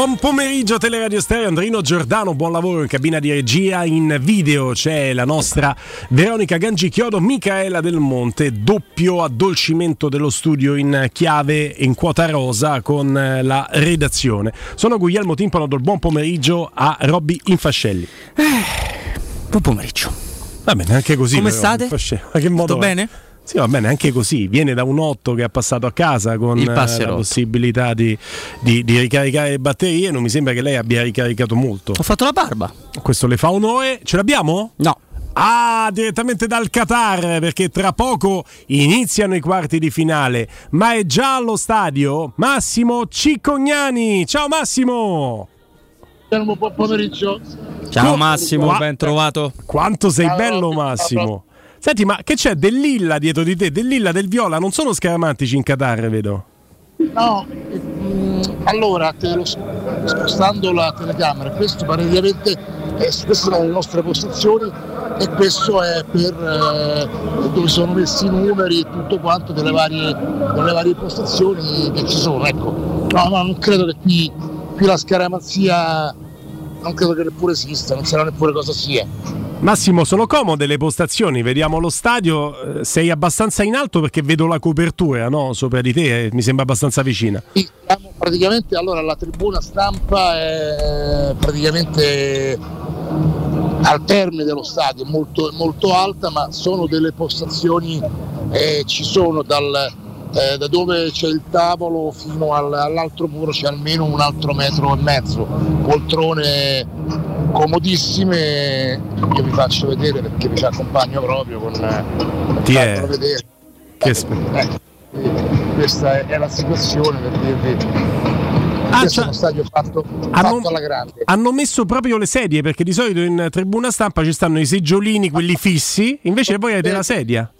Buon pomeriggio Teleradio Stereo, Andrino Giordano, buon lavoro in cabina di regia, in video c'è la nostra Veronica Gangichiodo, Micaela Del Monte, doppio addolcimento dello studio in chiave in quota rosa con eh, la redazione. Sono Guglielmo Timpano, do il buon pomeriggio a Robby Infascelli. Eh, buon pomeriggio. Va bene, anche così. Come però, state? Infascelli. Ma che modo Tutto è? bene? Sì, va bene, anche così. Viene da un 8 che ha passato a casa con eh, la possibilità di, di- di ricaricare le batterie. Non mi sembra che lei abbia ricaricato molto. Ho fatto la barba. Questo le fa onore. Ce l'abbiamo? No. Ah, direttamente dal Qatar, perché tra poco iniziano i quarti di finale. Ma è già allo stadio Massimo Ciccognani. Ciao Massimo! Buon pomeriggio. Ciao Massimo, ben trovato. Quanto sei bello. Massimo! Senti, ma che c'è del lilla dietro di te? Del lilla, del viola? Non sono scaramantici in Qatar, vedo. No, eh, mm, allora, spostando la telecamera, questo praticamente è, queste sono le nostre postazioni e questo è per eh, dove sono messi i numeri e tutto quanto delle varie, delle varie postazioni che ci sono. Ecco. No, no, non credo che qui, qui la scaramanzia non credo che neppure esista, non sarà neppure cosa sia. Massimo, sono comode le postazioni, vediamo lo stadio, eh, sei abbastanza in alto perché vedo la copertura no? sopra di te, eh, mi sembra abbastanza vicina. Sì, siamo praticamente allora la tribuna stampa è praticamente al termine dello stadio, molto, molto alta, ma sono delle postazioni, eh, ci sono dal, eh, da dove c'è il tavolo fino al- all'altro muro c'è almeno un altro metro e mezzo, poltrone comodissime, io vi faccio vedere perché vi ci accompagno proprio con eh, Ti è- farvelo vedere. Che sp- Eh, questa è, è la situazione per dirvi Ah, cioè- è fatto, Ah, fatto non- alla grande Hanno messo proprio le sedie perché di solito in tribuna stampa ci stanno i seggiolini, quelli fissi, invece voi avete la sedia.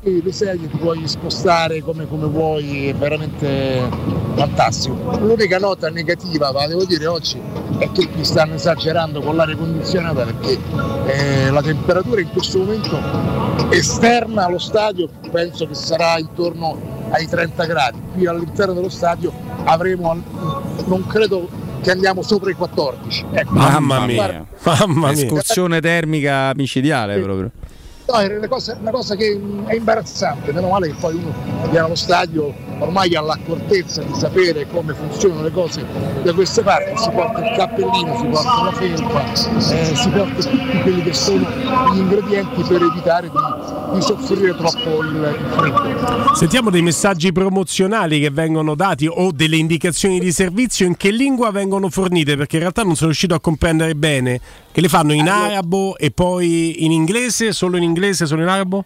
E le sedie ti puoi spostare come, come vuoi è veramente fantastico l'unica nota negativa ma devo dire oggi è che qui stanno esagerando con l'aria condizionata perché eh, la temperatura in questo momento esterna allo stadio penso che sarà intorno ai 30 gradi qui all'interno dello stadio avremo non credo che andiamo sopra i 14 ecco. Mamma Mamma mia, mamma mia. Escursione termica micidiale proprio. No, è una cosa, una cosa che mh, è imbarazzante, meno male che poi uno viene allo stadio ormai ha l'accortezza di sapere come funzionano le cose da queste parti, si porta il cappellino, si porta la felpa, eh, si porta tutti quelli che sono gli ingredienti per evitare di, di soffrire troppo il freddo. Sentiamo dei messaggi promozionali che vengono dati o delle indicazioni di servizio in che lingua vengono fornite perché in realtà non sono riuscito a comprendere bene che le fanno in arabo e poi in inglese, solo in inglese, solo in arabo?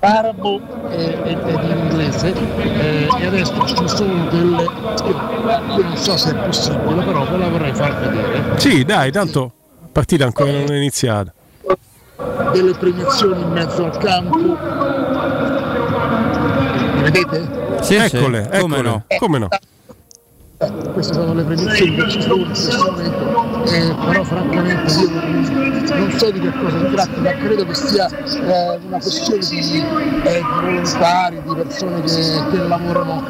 Arabo e, e- ed in inglese eh, e adesso ci sono delle io, non so se è possibile però ve la vorrei far vedere Sì, dai, tanto la partita ancora non è iniziata. delle premiazioni in mezzo al campo. Le vedete? Sì, eccole, sì, come eccole. no. Come no? Eh, queste sono le premiazioni che ci sono in questo momento, eh, però francamente io non, so di che cosa si tratti, ma credo che sia eh, una questione di, eh, di volontari, di persone che, che lavorano.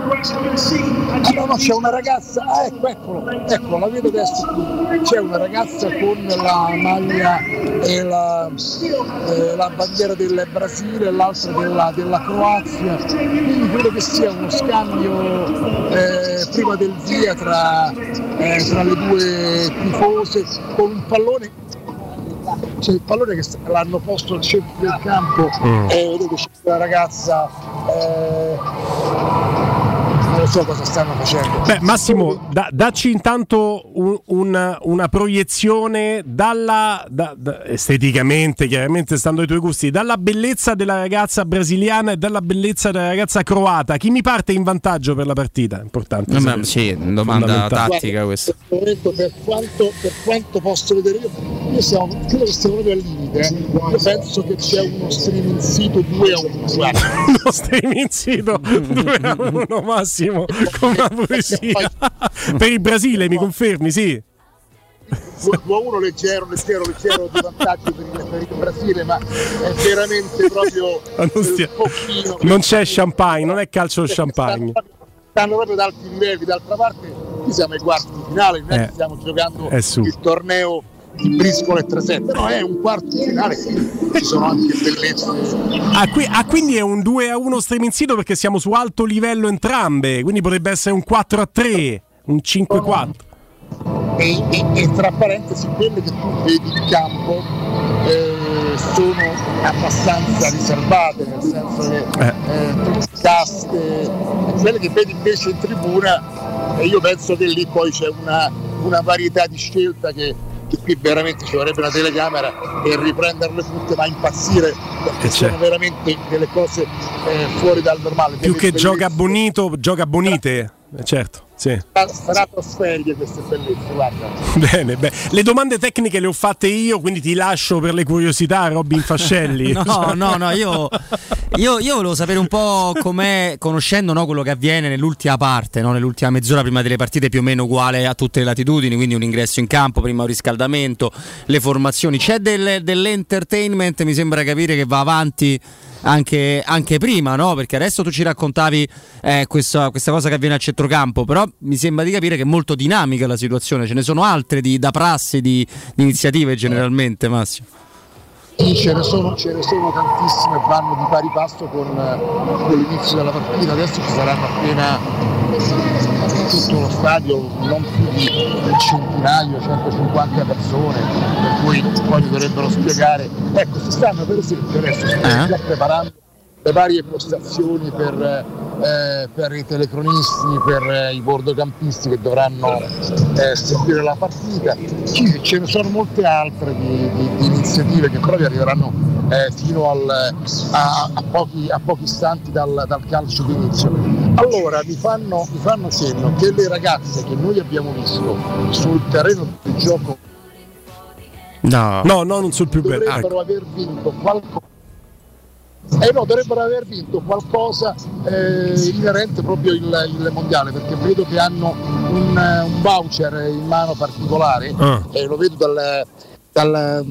Ah no, no, c'è una ragazza, ah ecco, eccolo, ecco, la vedo adesso qui, c'è una ragazza con la maglia e la, eh, la bandiera del Brasile e l'altra della, della Croazia, quindi credo che sia uno scambio eh, prima del via tra, eh, tra le due tifose con un pallone c'è il pallone che l'hanno posto al centro del campo Mm. e vedete c'è la ragazza eh, non so cosa stanno facendo Beh, Massimo, da- dacci intanto un- una, una proiezione dalla, da- da- esteticamente, chiaramente stando ai tuoi gusti, dalla bellezza della ragazza brasiliana e dalla bellezza della ragazza croata. Chi mi parte in vantaggio per la partita? Importante. Vabbè, sapere. sì, domanda tattica questa. per quanto, per quanto posso vedere io, io siamo, credo che stiamo proprio al limite eh. io penso che c'è uno streaming sito 2 a 1 guarda Lo streaming sito 2 a 1 Massimo con la poesia per il Brasile mi confermi sì 2 a 1 leggero, leggero, leggero di vantaggio per il, per il Brasile, ma è veramente proprio non stia- pochino. non c'è champagne non è calcio champagne Stanno proprio ad alti livelli, d'altra parte qui siamo ai quarti di finale, non è Eh. stiamo giocando il torneo briscola e 3-7, no, è un quarto di finale, ci sono anche bellezze. Ah, qui- ah, quindi è un 2 a 1 streaming sito perché siamo su alto livello entrambe, quindi potrebbe essere un 4 a 3, un 5 a 4. E, e- e tra parentesi quelle che tu vedi in campo eh, sono abbastanza riservate, nel senso che Eh. eh, caste, quelle che vedi invece in tribuna e io penso che lì poi c'è una, una varietà di scelta che, che qui veramente ci vorrebbe una telecamera per riprenderle tutte ma impazzire perché Eh, sono certo. veramente delle cose eh, fuori dal normale. Più che gioca bonito, gioca bonite. Eh, certo, sì. stratosferiche queste bellezze, guarda. Bene, bene. Le domande tecniche le ho fatte io, quindi ti lascio per le curiosità, Robin Fascelli. No, no, no, io, io, io volevo sapere un po' com'è, conoscendo no, quello che avviene nell'ultima parte, no, nell'ultima mezz'ora prima delle partite più o meno uguale a tutte le latitudini, quindi un ingresso in campo, prima un riscaldamento, le formazioni. C'è del- dell'entertainment, mi sembra capire che va avanti anche, anche prima, no? Perché adesso tu ci raccontavi eh, questa, questa cosa che avviene a centrocampo, però mi sembra di capire che è molto dinamica la situazione, ce ne sono altre di- da prassi, di, di iniziative generalmente, Massimo. Sì, ce ne sono, ce ne sono tantissime, vanno di pari passo con, eh, con l'inizio della partita. Adesso ci saranno appena tutto lo stadio, non più di centinaio, 150 persone, per cui poi mi dovrebbero spiegare. Ecco, si stanno per esempio adesso si stanno Eh? già preparando le varie postazioni per, eh, per i telecronisti, per eh, i bordocampisti che dovranno eh, seguire la partita. Ci- ce ne sono molte altre di, di- di iniziative che proprio arriveranno eh, fino al- a, a pochi, a pochi istanti dal, dal calcio d'inizio. Allora mi fanno, mi fanno cenno che le ragazze che noi abbiamo visto sul terreno di gioco No. No, no, non sul più bello. Ah, dovrebbero aver vinto qualcosa. Eh no, dovrebbero aver vinto qualcosa eh, inerente proprio il, il mondiale, perché vedo che hanno un, eh, un voucher in mano particolare, Ah. e lo vedo dal, dal,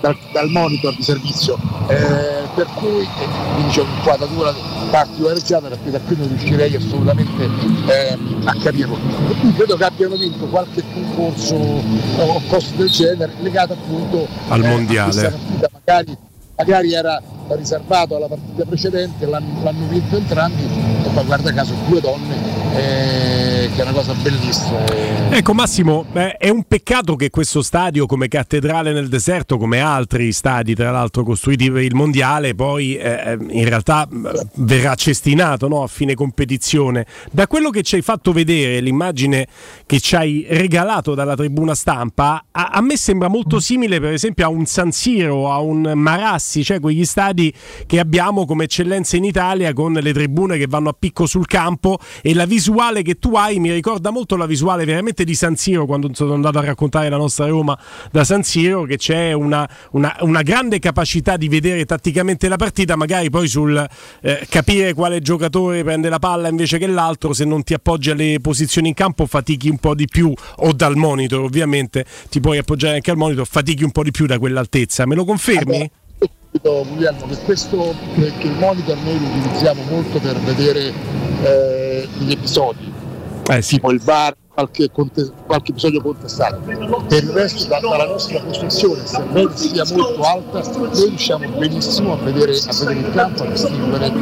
dal- dal monitor di servizio, eh, per cui eh, quindi c'è un'inquadratura particolareggiata perché da qui non riuscirei assolutamente eh, a capirlo. Quindi credo che abbiano vinto qualche concorso o cose del genere legato appunto Al eh, mondiale. partita magari, magari era riservato alla partita precedente, l'hanno, l'hanno vinto entrambi e poi guarda caso due donne, eh, che è una cosa bellissima. eh. Ecco Massimo, eh, è un peccato che questo stadio come cattedrale nel deserto, come altri stadi tra l'altro costruiti per il mondiale, poi eh, in realtà mh, verrà cestinato no, a fine competizione. Da quello che ci hai fatto vedere, l'immagine che ci hai regalato dalla tribuna stampa, a, a me sembra molto simile per esempio a un San Siro, a un Marassi, cioè quegli stadi che abbiamo come eccellenza in Italia con le tribune che vanno a picco sul campo e la visuale che tu hai mi ricorda molto la visuale veramente di San Siro quando sono andato a raccontare la nostra Roma da San Siro che c'è una, una- una grande capacità di vedere tatticamente la partita magari poi sul eh, capire quale giocatore prende la palla invece che l'altro se non ti appoggi alle posizioni in campo fatichi un po' di più o dal monitor ovviamente ti puoi appoggiare anche al monitor fatichi un po' di più da quell'altezza me lo confermi? Vabbè, io Guglielmo, che questo che, il monitor noi lo utilizziamo molto per vedere eh, gli episodi, Eh sì. Tipo il VAR, qualche, conte- qualche episodio contestato. Per il resto, da- dalla nostra posizione, sebbene sia molto alta, noi riusciamo benissimo a vedere, a vedere il campo, a distinguere,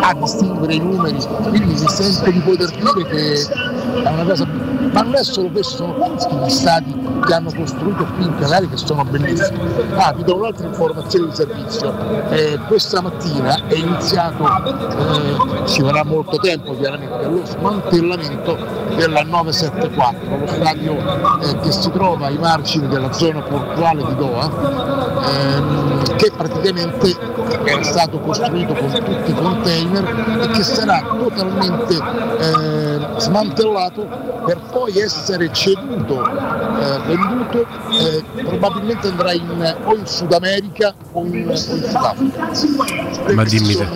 a distinguere i numeri. Quindi mi sento di poter dire che è una cosa. Ma non è solo questo, sono gli stati che hanno costruito qui in Canaria che sono bellissimi. Ah, vi do un'altra informazione di servizio. Eh, questa mattina è iniziato, eh, ci vorrà molto tempo chiaramente, lo smantellamento della 974, lo stadio eh, che si trova ai margini della zona portuale di Doha, ehm, che praticamente era stato costruito con tutti i container e che sarà totalmente eh, smantellato per poi essere ceduto, eh, venduto, eh, probabilmente andrà in, o in Sud America o in, o in Sudafrica. Ma dimmi te.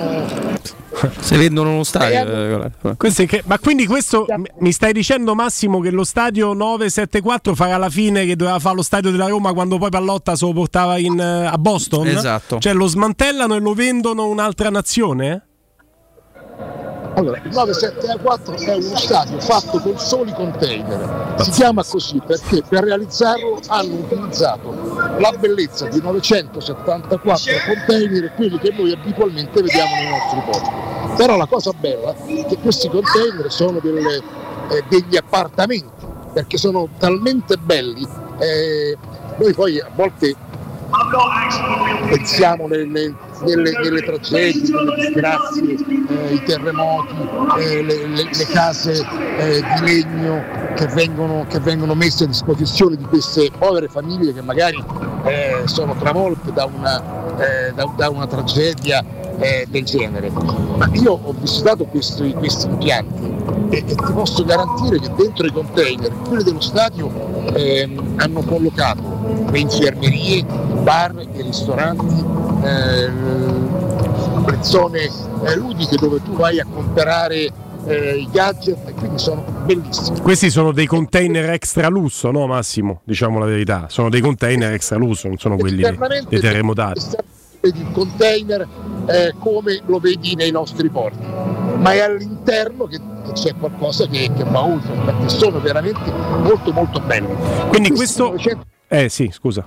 Se vendono uno stadio. Eh, eh, Questo è che- ma quindi questo mi stai dicendo Massimo che lo stadio 974 farà la fine che doveva fare lo stadio della Roma quando poi Pallotta se lo portava in, eh, a Boston? Esatto. Cioè lo smantellano e lo vendono un'altra nazione? Allora, il 974 è uno stadio fatto con soli container. Si chiama così perché per realizzarlo hanno utilizzato la bellezza di 974 container, quelli che noi abitualmente vediamo nei nostri porti. Però la cosa bella è che questi container sono delle, eh, degli appartamenti, perché sono talmente belli. Eh, noi poi a volte pensiamo nelle, nelle, nelle tragedie, nelle disgrazie, eh, i terremoti, eh, le, le, le, case eh, di legno che vengono, che vengono, messe a disposizione di queste povere famiglie che magari eh, sono travolte da una, eh, da, da una tragedia eh, del genere. Ma io ho visitato questi, questi impianti e, e, ti posso garantire che dentro i container, quelli dello stadio, ehm, hanno collocato le infermerie, bar, i ristoranti, eh, le zone eh, ludiche dove tu vai a comprare eh, i gadget e quindi sono bellissimi. Questi sono dei container extra lusso, no Massimo? Diciamo la verità, sono dei container extra lusso, non sono quelli dei terremotati. Il container eh, come lo vedi nei nostri porti, ma è all'interno che, che c'è qualcosa che, che va oltre, perché sono veramente molto molto belli. Quindi questo... Eh sì, scusa.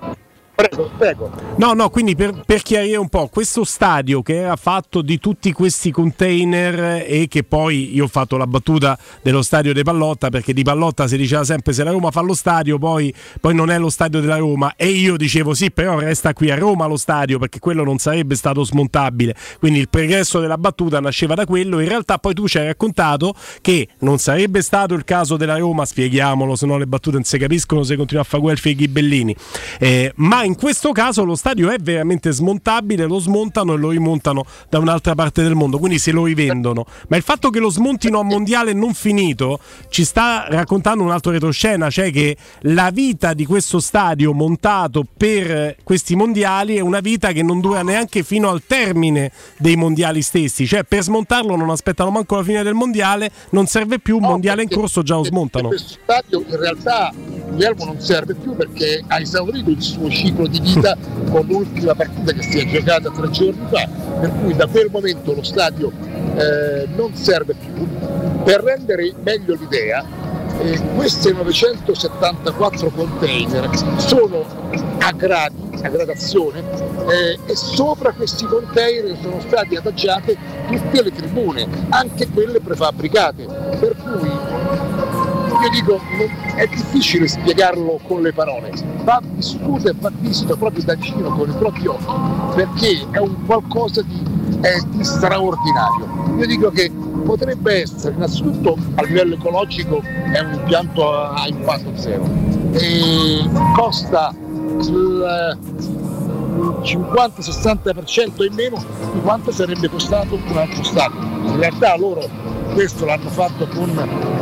Prego, prego. No, no, quindi per, per, chiarire un po', questo stadio che era fatto di tutti questi container e che poi io ho fatto la battuta dello stadio di Pallotta perché di Pallotta si diceva sempre se la Roma fa lo stadio poi, poi non è lo stadio della Roma. E io dicevo sì però resta qui a Roma lo stadio perché quello non sarebbe stato smontabile, quindi il pregresso della battuta nasceva da quello, in realtà poi tu ci hai raccontato che non sarebbe stato il caso della Roma, spieghiamolo se no le battute non si capiscono se continua a fare Guelfi e Ghibellini, eh, ma in questo caso lo stadio è veramente smontabile, lo smontano e lo rimontano da un'altra parte del mondo, quindi se lo rivendono. Ma il fatto che lo smontino a mondiale non finito ci sta raccontando un altro retroscena, cioè che la vita di questo stadio montato per questi mondiali è una vita che non dura neanche fino al termine dei mondiali stessi, cioè per smontarlo non aspettano manco la fine del mondiale, non serve più, un no, mondiale in corso già lo smontano. Questo stadio in realtà Guglielmo non serve più perché ha esaurito il suo ciclo di vita con l'ultima partita che si è giocata tre giorni fa, per cui da quel momento lo stadio eh, non serve più. Per rendere meglio l'idea, eh, questi 974 container sono a gradi, a gradazione, eh, e sopra questi container sono state adagiate tutte le tribune, anche quelle prefabbricate, per cui io dico, è difficile spiegarlo con le parole, va vissuto e va visto proprio da vicino con i propri occhi, perché è un qualcosa di, di straordinario. Io dico che potrebbe essere, innanzitutto a livello ecologico è un impianto a impatto zero e costa il 50-60% in meno di quanto sarebbe costato un altro Stato. In realtà loro questo l'hanno fatto con,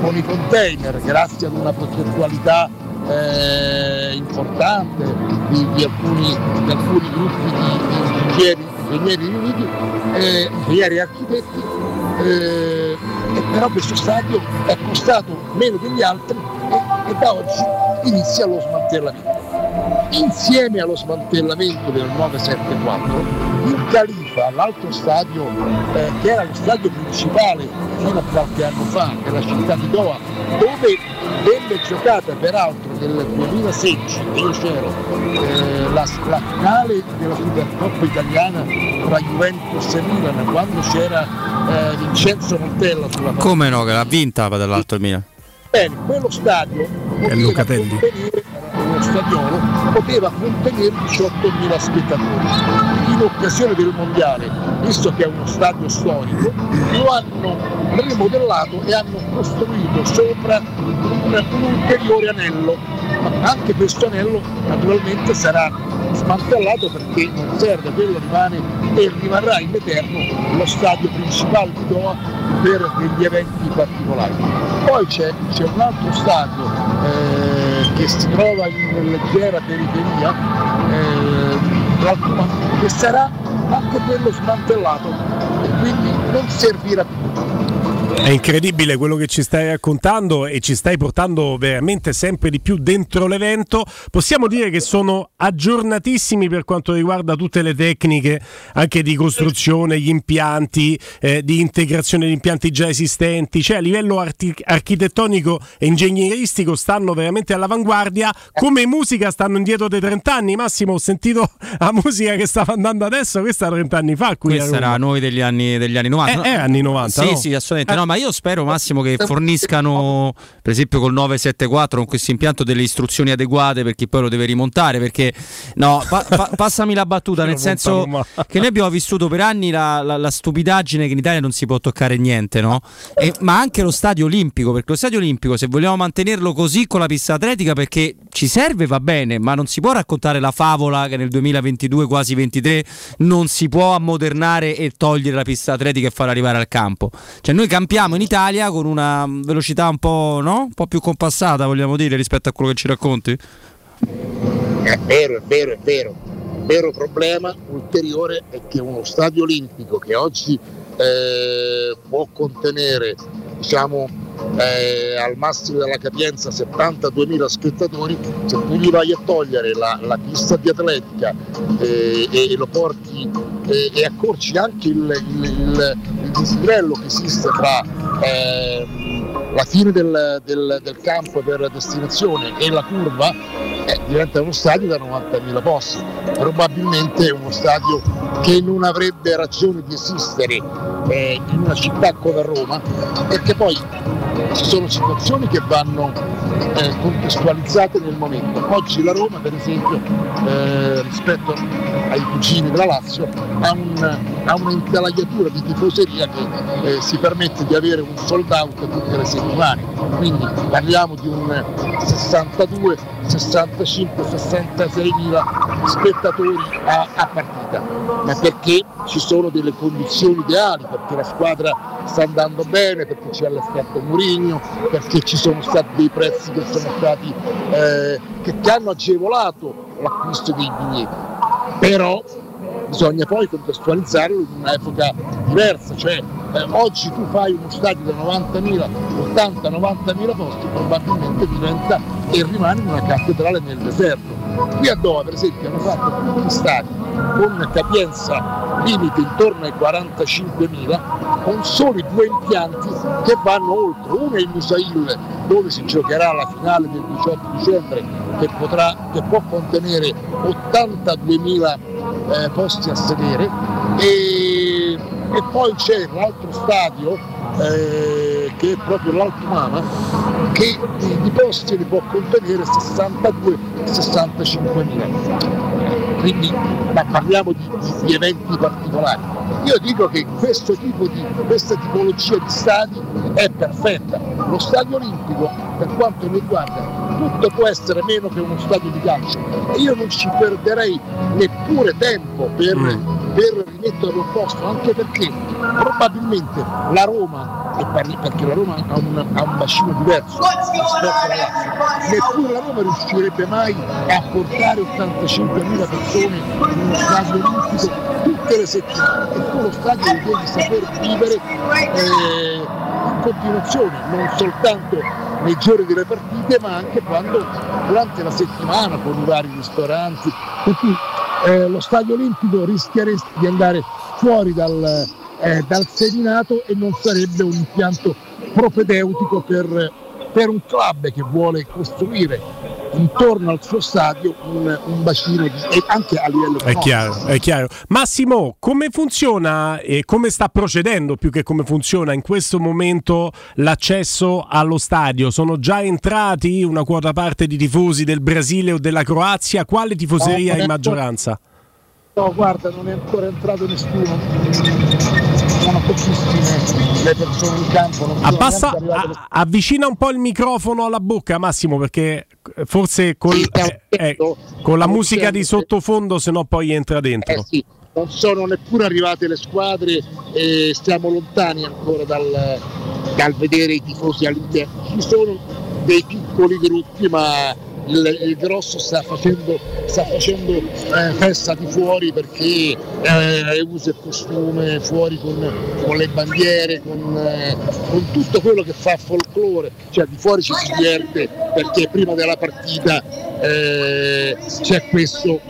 con i container grazie ad una progettualità eh, importante di, di, alcuni, di, alcuni, gruppi di, ingegneri, ingegneri riuniti, eh, architetti, eh, e però questo stadio è costato meno degli altri e, e da oggi inizia lo smantellamento. Insieme allo smantellamento del 974, il Califa, l'altro stadio eh, che era lo stadio principale fino a qualche anno fa nella città di Doha, dove venne giocata peraltro nel 2016, e io c'ero, eh, la, la, finale della Supercoppa italiana tra Juventus e Milan, quando c'era eh, Vincenzo Montella sulla Come no, che l'ha vinta dall'alto il Milan? Bene, quello stadio poteva contenere uno stadiolo poteva contenere 18.000 spettatori. In occasione del mondiale, visto che è uno stadio storico, lo hanno rimodellato e hanno costruito sopra un, un ulteriore anello. Anche questo anello naturalmente sarà smantellato perché non serve, quello rimane e rimarrà in eterno lo stadio principale di Doha per degli eventi particolari. Poi c'è, c'è un altro stadio eh, che si trova in leggera periferia, eh, che sarà anche quello smantellato e quindi non servirà più. È incredibile quello che ci stai raccontando e ci stai portando veramente sempre di più dentro l'evento. Possiamo dire che sono aggiornatissimi per quanto riguarda tutte le tecniche anche di costruzione, gli impianti, eh, di integrazione di impianti già esistenti, cioè a livello arti- architettonico e ingegneristico stanno veramente all'avanguardia. Come musica stanno indietro dei 30 anni. Massimo, ho sentito la musica che stava andando adesso, questa 30 anni fa. Qui Questa era noi degli anni, degli anni 90. Eh, no? è anni 90. Sì, no? sì, assolutamente. No, ma io spero Massimo che forniscano, per esempio col 974, con questo impianto, delle istruzioni adeguate per chi poi lo deve rimontare. Perché no, pa- pa- passami la battuta, nel senso che noi abbiamo vissuto per anni la, la, la, stupidaggine che in Italia non si può toccare niente, no? E, ma anche lo stadio olimpico, perché lo stadio olimpico, se vogliamo mantenerlo così con la pista atletica, perché ci serve, va bene, ma non si può raccontare la favola che nel 2022, quasi 23, non si può ammodernare e togliere la pista atletica e far arrivare al campo. Cioè noi campiamo in Italia con una velocità un po', no? un po' più compassata, vogliamo dire, rispetto a quello che ci racconti? È vero, è vero, è vero. Il vero problema ulteriore è che uno stadio olimpico che oggi eh, può contenere diciamo, eh, al massimo della capienza 72.000 spettatori, se tu gli vai a togliere la, la pista di atletica eh, e, lo porti e, e accorci anche il, il, il, il dislivello che esiste tra ehm, la fine del, del, del, campo per destinazione e la curva, eh, diventa uno stadio da 90.000 posti. Probabilmente uno stadio che non avrebbe ragione di esistere eh, in una città come Roma, perché poi sono situazioni che vanno eh, contestualizzate nel momento. Oggi la Roma, per esempio, eh, rispetto ai cugini della Lazio, ha, un, ha un'intelaiatura di tifoseria che eh, si permette di avere un sold out tutte le settimane. Quindi parliamo di un 62, 65, 66 mila spettatori a, a partita, ma perché ci sono delle condizioni ideali, perché la squadra sta andando bene, perché c'è l'effetto Murigno, perché ci sono stati dei prezzi che sono stati eh, che, che hanno agevolato l'acquisto dei biglietti. Però bisogna poi contestualizzarlo in un'epoca diversa, cioè eh, oggi tu fai uno stadio da 90.000, 80-90.000 posti, probabilmente diventa e rimane una cattedrale nel deserto. Qui a Doha per esempio hanno fatto tutti gli stadi con capienza limite intorno ai 45.000 con soli due impianti che vanno oltre. Uno è il Musail dove si giocherà la finale del 18 dicembre che, potrà, che può contenere 82.000 eh, posti a sedere e, e poi c'è l'altro stadio eh, che è proprio l'Altumana che di, di posti ne può contenere 62-65 mila quindi ma parliamo di, di, di, eventi particolari. Io dico che questo tipo di, questa tipologia di stadi è perfetta. Lo stadio olimpico per quanto riguarda tutto può essere meno che uno stadio di calcio e io non ci perderei neppure tempo per, mm. per rimetterlo a posto anche perché probabilmente la Roma e parli perché la Roma ha un, ha un bacino diverso neppure la Roma riuscirebbe mai a portare 85.000 persone in uno stadio olimpico tutte le settimane e tu lo stadio lo devi saper vivere eh, in continuazione non soltanto nei giorni delle partite ma anche quando durante la settimana con i vari ristoranti perché eh, lo stadio olimpico rischieresti di andare fuori dal, eh, dal seminato e non sarebbe un impianto propedeutico per, per un club che vuole costruire intorno al suo stadio un, un bacino di, e anche a livello è chiaro, è chiaro. Massimo, come funziona e come sta procedendo più che come funziona in questo momento l'accesso allo stadio? Sono già entrati una quota parte di tifosi del Brasile o della Croazia? Quale tifoseria no, in maggioranza? No, guarda, non è ancora entrato nessuno. Sono pochissime le persone in campo. Abbassa, a, avvicina un po' il microfono alla bocca, Massimo, perché forse col, sì, eh, eh, con la musica di sottofondo, se no poi entra dentro. Eh sì, non sono neppure arrivate le squadre e stiamo lontani ancora dal, dal vedere i tifosi all'interno. Ci sono dei piccoli gruppi, ma il, il grosso sta facendo, sta facendo eh, festa di fuori perché eh, usa il costume fuori con, con le bandiere, con, eh, con, tutto quello che fa folklore, cioè di fuori ci si diverte perché prima della partita eh, c'è questo.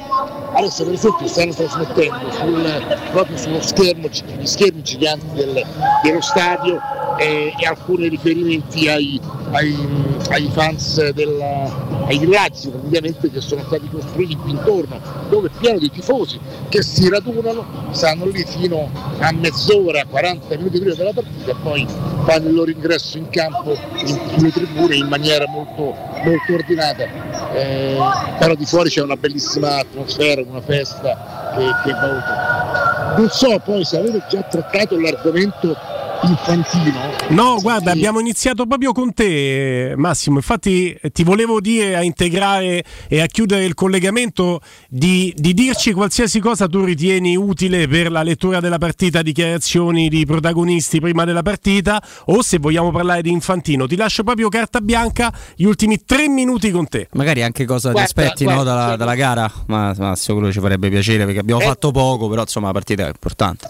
Adesso per esempio stanno trasmettendo sul, proprio sullo schermo, gli schermi giganti del, dello stadio e, e alcuni riferimenti ai, ai, ai fans della, ai villaggi praticamente che sono stati costruiti qui intorno, dove pieno di tifosi che si radunano, stanno lì fino a mezz'ora, 40 minuti prima della partita e poi fanno il loro ingresso in campo in, sulle tribune in maniera molto, molto ordinata. Eh, però di fuori c'è una bellissima atmosfera, una festa che, che va Non so poi se avete già trattato l'argomento infantino. No, guarda, sì. abbiamo iniziato proprio con te, Massimo. Infatti, eh, ti volevo dire a integrare e a chiudere il collegamento di, di, dirci qualsiasi cosa tu ritieni utile per la lettura della partita, dichiarazioni di protagonisti prima della partita, o se vogliamo parlare di Infantino. Ti lascio proprio carta bianca, gli ultimi tre minuti con te. Magari anche cosa guarda, ti aspetti guarda, no, dalla, dalla, gara, ma Massimo, quello ci farebbe piacere perché abbiamo eh. fatto poco, però insomma la partita è importante.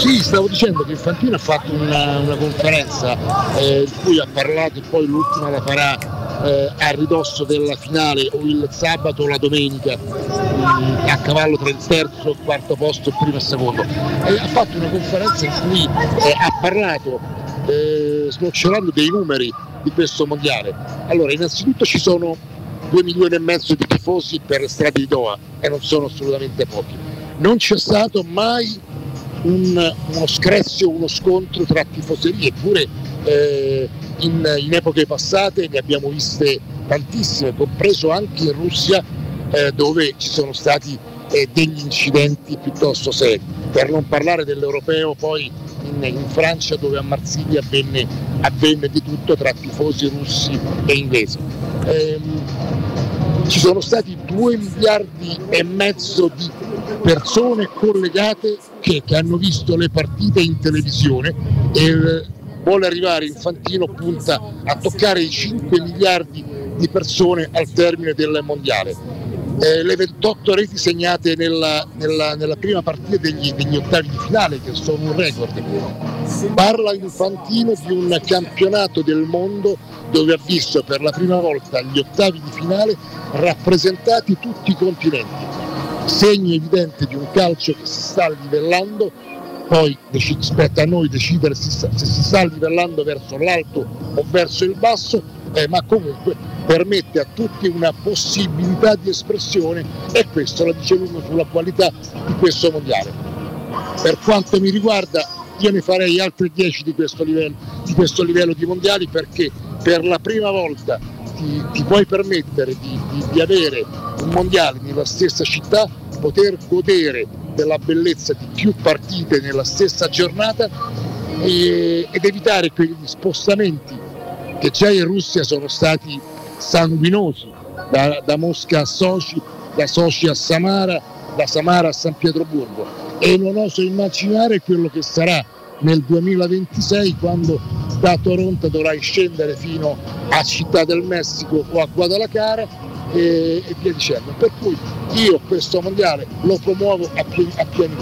Sì, stavo dicendo che Infantino ha fatto una, una conferenza eh, in cui ha parlato e poi l'ultima la farà eh, a ridosso della finale o il sabato o la domenica mh, mm, a cavallo tra il terzo quarto posto, primo e secondo. E ha fatto una conferenza in cui eh, ha parlato eh, snocciolando dei numeri di questo mondiale. Allora, innanzitutto ci sono 2 milioni e mezzo di tifosi per strade di Doha e non sono assolutamente pochi. Non c'è stato mai un, uno screzio, uno scontro tra tifoserie, eppure eh, in, in, epoche passate ne abbiamo viste tantissime, compreso anche in Russia eh, dove ci sono stati eh, degli incidenti piuttosto seri, per non parlare dell'europeo poi in, in Francia dove a Marsiglia avvenne, avvenne, di tutto tra tifosi russi e inglesi. Ehm, ci sono stati 2 miliardi e mezzo di persone collegate che, che hanno visto le partite in televisione e eh, vuole arrivare Infantino punta a toccare i 5 miliardi di persone al termine del mondiale. Eh, le 28 reti segnate nella, nella, nella prima partita degli, degli, ottavi di finale, che sono un record. Parla Infantino di un campionato del mondo dove ha visto per la prima volta gli ottavi di finale rappresentati tutti i continenti segno evidente di un calcio che si sta livellando, poi spetta a noi decidere se, si sta livellando verso l'alto o verso il basso, eh, ma comunque permette a tutti una possibilità di espressione e questo la dice lungo sulla qualità di questo mondiale. Per quanto mi riguarda io ne farei altri 10 di questo livello di, questo livello di mondiali perché per la prima volta ti, ti puoi permettere di, di, di avere un mondiale nella stessa città, poter godere della bellezza di più partite nella stessa giornata ed evitare quegli spostamenti che già in Russia sono stati sanguinosi, da, da Mosca a Sochi, da Sochi a Samara, da Samara a San Pietroburgo. E non oso immaginare quello che sarà nel 2026 quando da Toronto dovrai scendere fino a Città del Messico o a Guadalajara e, e via dicendo. Per cui io questo mondiale lo promuovo a pieni, a pieni.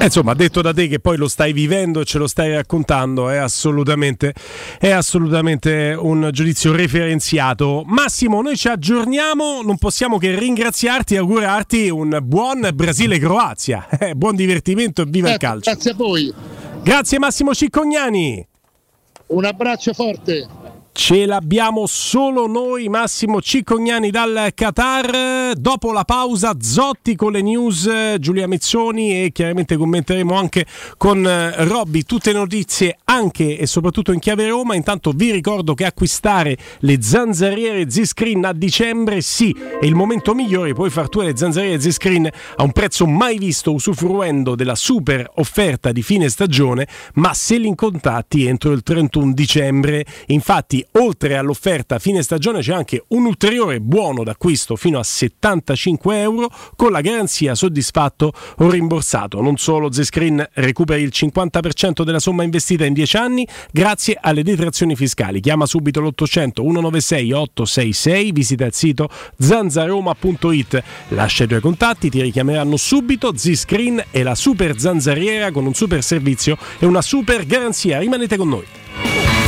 Eh, insomma, detto da te che poi lo stai vivendo e ce lo stai raccontando, è assolutamente, è assolutamente un giudizio referenziato. Massimo, noi ci aggiorniamo, non possiamo che ringraziarti e augurarti un buon Brasile-Croazia. Eh, buon divertimento e viva eh, il calcio. Grazie a voi. Grazie Massimo Ciccognani. Un abbraccio forte. Ce l'abbiamo solo noi, Massimo Ciccognani dal Qatar. Dopo la pausa, Zotti con le news, Giulia Mezzoni e chiaramente commenteremo anche con eh, Robby tutte le notizie anche e soprattutto in chiave Roma. Intanto vi ricordo che acquistare le zanzariere Z-Screen a dicembre sì, è il momento migliore. Puoi far tu le zanzariere Z-Screen a un prezzo mai visto, usufruendo della super offerta di fine stagione, ma se li incontatti entro il 31 dicembre. Infatti oltre all'offerta fine stagione c'è anche un ulteriore buono d'acquisto fino a 75 euro con la garanzia soddisfatto o rimborsato. Non solo Zescreen recuperi il 50% della somma investita in 10 anni grazie alle detrazioni fiscali. Chiama subito l'800 196 866, visita il sito zanzaroma.it, lascia i tuoi contatti, ti richiameranno subito. Zescreen è la super zanzariera con un super servizio e una super garanzia. Rimanete con noi.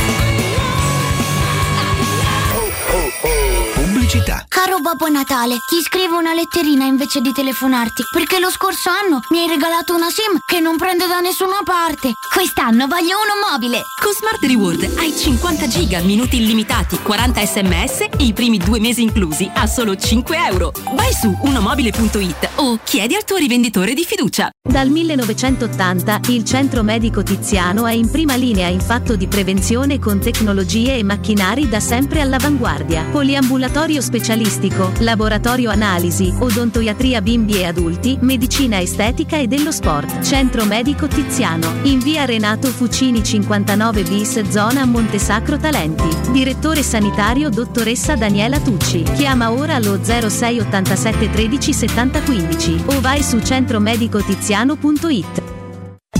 Pubblicità. Caro Babbo Natale, ti scrivo una letterina invece di telefonarti perché lo scorso anno mi hai regalato una SIM che non prende da nessuna parte. Quest'anno voglio uno mobile. Con Smart Reward hai 50 giga, minuti illimitati, 40 sms e i primi due mesi inclusi a solo 5 euro. Vai su unomobile.it o chiedi al tuo rivenditore di fiducia. Dal 1980 il Centro Medico Tiziano è in prima linea in fatto di prevenzione con tecnologie e macchinari da sempre all'avanguardia. Poliambulatorio specialistico, laboratorio analisi, odontoiatria bimbi e adulti, medicina estetica e dello sport. Centro Medico Tiziano, in via Renato Fucini 59 bis, zona Montesacro Talenti. Direttore sanitario dottoressa Daniela Tucci. Chiama ora allo 06 87 13 70 15 o vai su centromedicotiziano.it.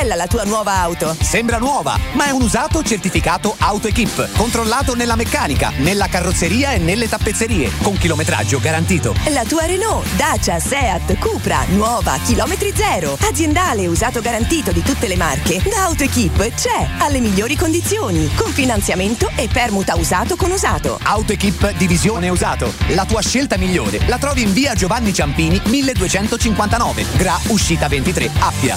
Bella la tua nuova auto! Sembra nuova, ma è un usato certificato AutoEquip, controllato nella meccanica, nella carrozzeria e nelle tappezzerie, con chilometraggio garantito. La tua Renault, Dacia, Seat, Cupra, nuova, chilometri zero, aziendale usato garantito di tutte le marche, da AutoEquip c'è, alle migliori condizioni, con finanziamento e permuta usato con usato. AutoEquip Divisione Usato, la tua scelta migliore la trovi in via Giovanni Ciampini 1259, Gra Uscita 23, Appia.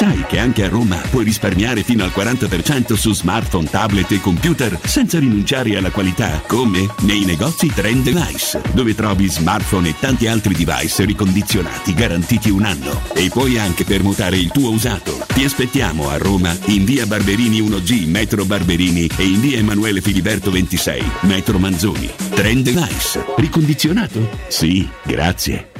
Sai che anche a Roma puoi risparmiare fino al 40% su smartphone, tablet e computer senza rinunciare alla qualità? Come? Nei negozi Trend Device, dove trovi smartphone e tanti altri device ricondizionati garantiti un anno. E puoi anche permutare il tuo usato. Ti aspettiamo a Roma in via Barberini 1G, metro Barberini e in via Emanuele Filiberto 26, metro Manzoni. Trend Device, ricondizionato? Sì, grazie.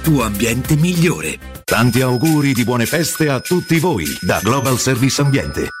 tuo ambiente migliore. Tanti auguri di buone feste a tutti voi da Global Service Ambiente.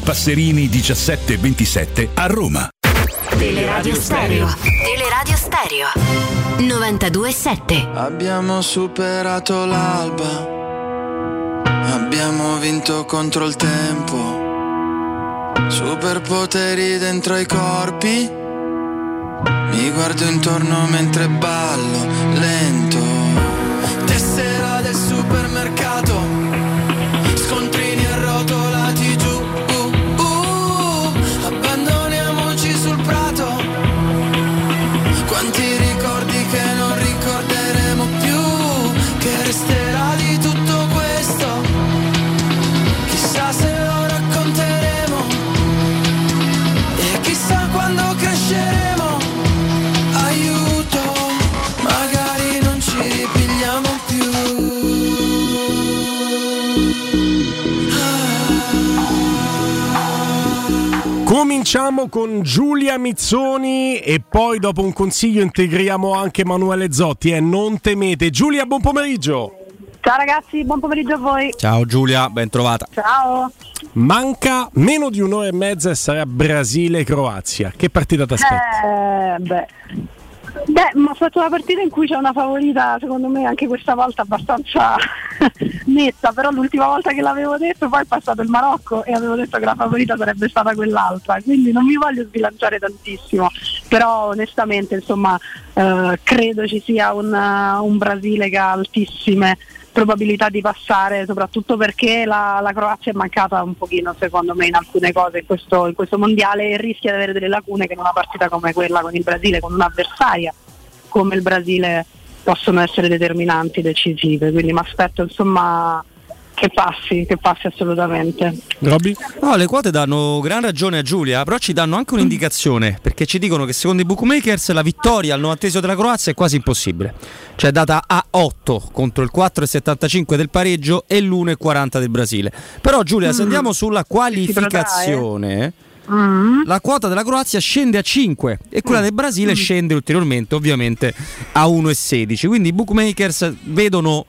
Passerini 1727 a Roma. Teleradio Stereo. Teleradio Stereo. 92.7. Abbiamo superato l'alba. Abbiamo vinto contro il tempo. Superpoteri dentro i corpi. Mi guardo intorno mentre ballo lento. Tessera Cominciamo con Giulia Mizzoni e poi dopo un consiglio integriamo anche Emanuele Zotti. E non temete. Giulia, buon pomeriggio. Ciao ragazzi, buon pomeriggio a voi. Ciao Giulia, ben trovata. Ciao. Manca meno di un'ora e mezza e sarà Brasile-Croazia. Che partita ti aspetti? Eh, beh. Beh, mi ha fatto una partita in cui c'è una favorita, secondo me anche questa volta abbastanza netta, però l'ultima volta che l'avevo detto poi è passato il Marocco e avevo detto che la favorita sarebbe stata quell'altra, quindi non mi voglio sbilanciare tantissimo, però onestamente insomma eh, credo ci sia un, un Brasile che ha altissime probabilità di passare, soprattutto perché la, la Croazia è mancata un pochino secondo me in alcune cose in questo, in questo mondiale e rischia di avere delle lacune che in una partita come quella con il Brasile, con un'avversaria come il Brasile possono essere determinanti, decisive, quindi mi aspetto insomma che passi, che passi assolutamente. Robby? No, le quote danno gran ragione a Giulia, però ci danno anche un'indicazione, perché ci dicono che secondo i bookmakers la vittoria al 90 della Croazia è quasi impossibile. Cioè è data a 8 contro il 4,75 del pareggio e l'1,40 del Brasile. Però Giulia, se Mm. andiamo sulla qualificazione... Mm. La quota della Croazia scende a 5 e quella del Brasile scende ulteriormente, ovviamente a 1,16. Quindi i bookmakers vedono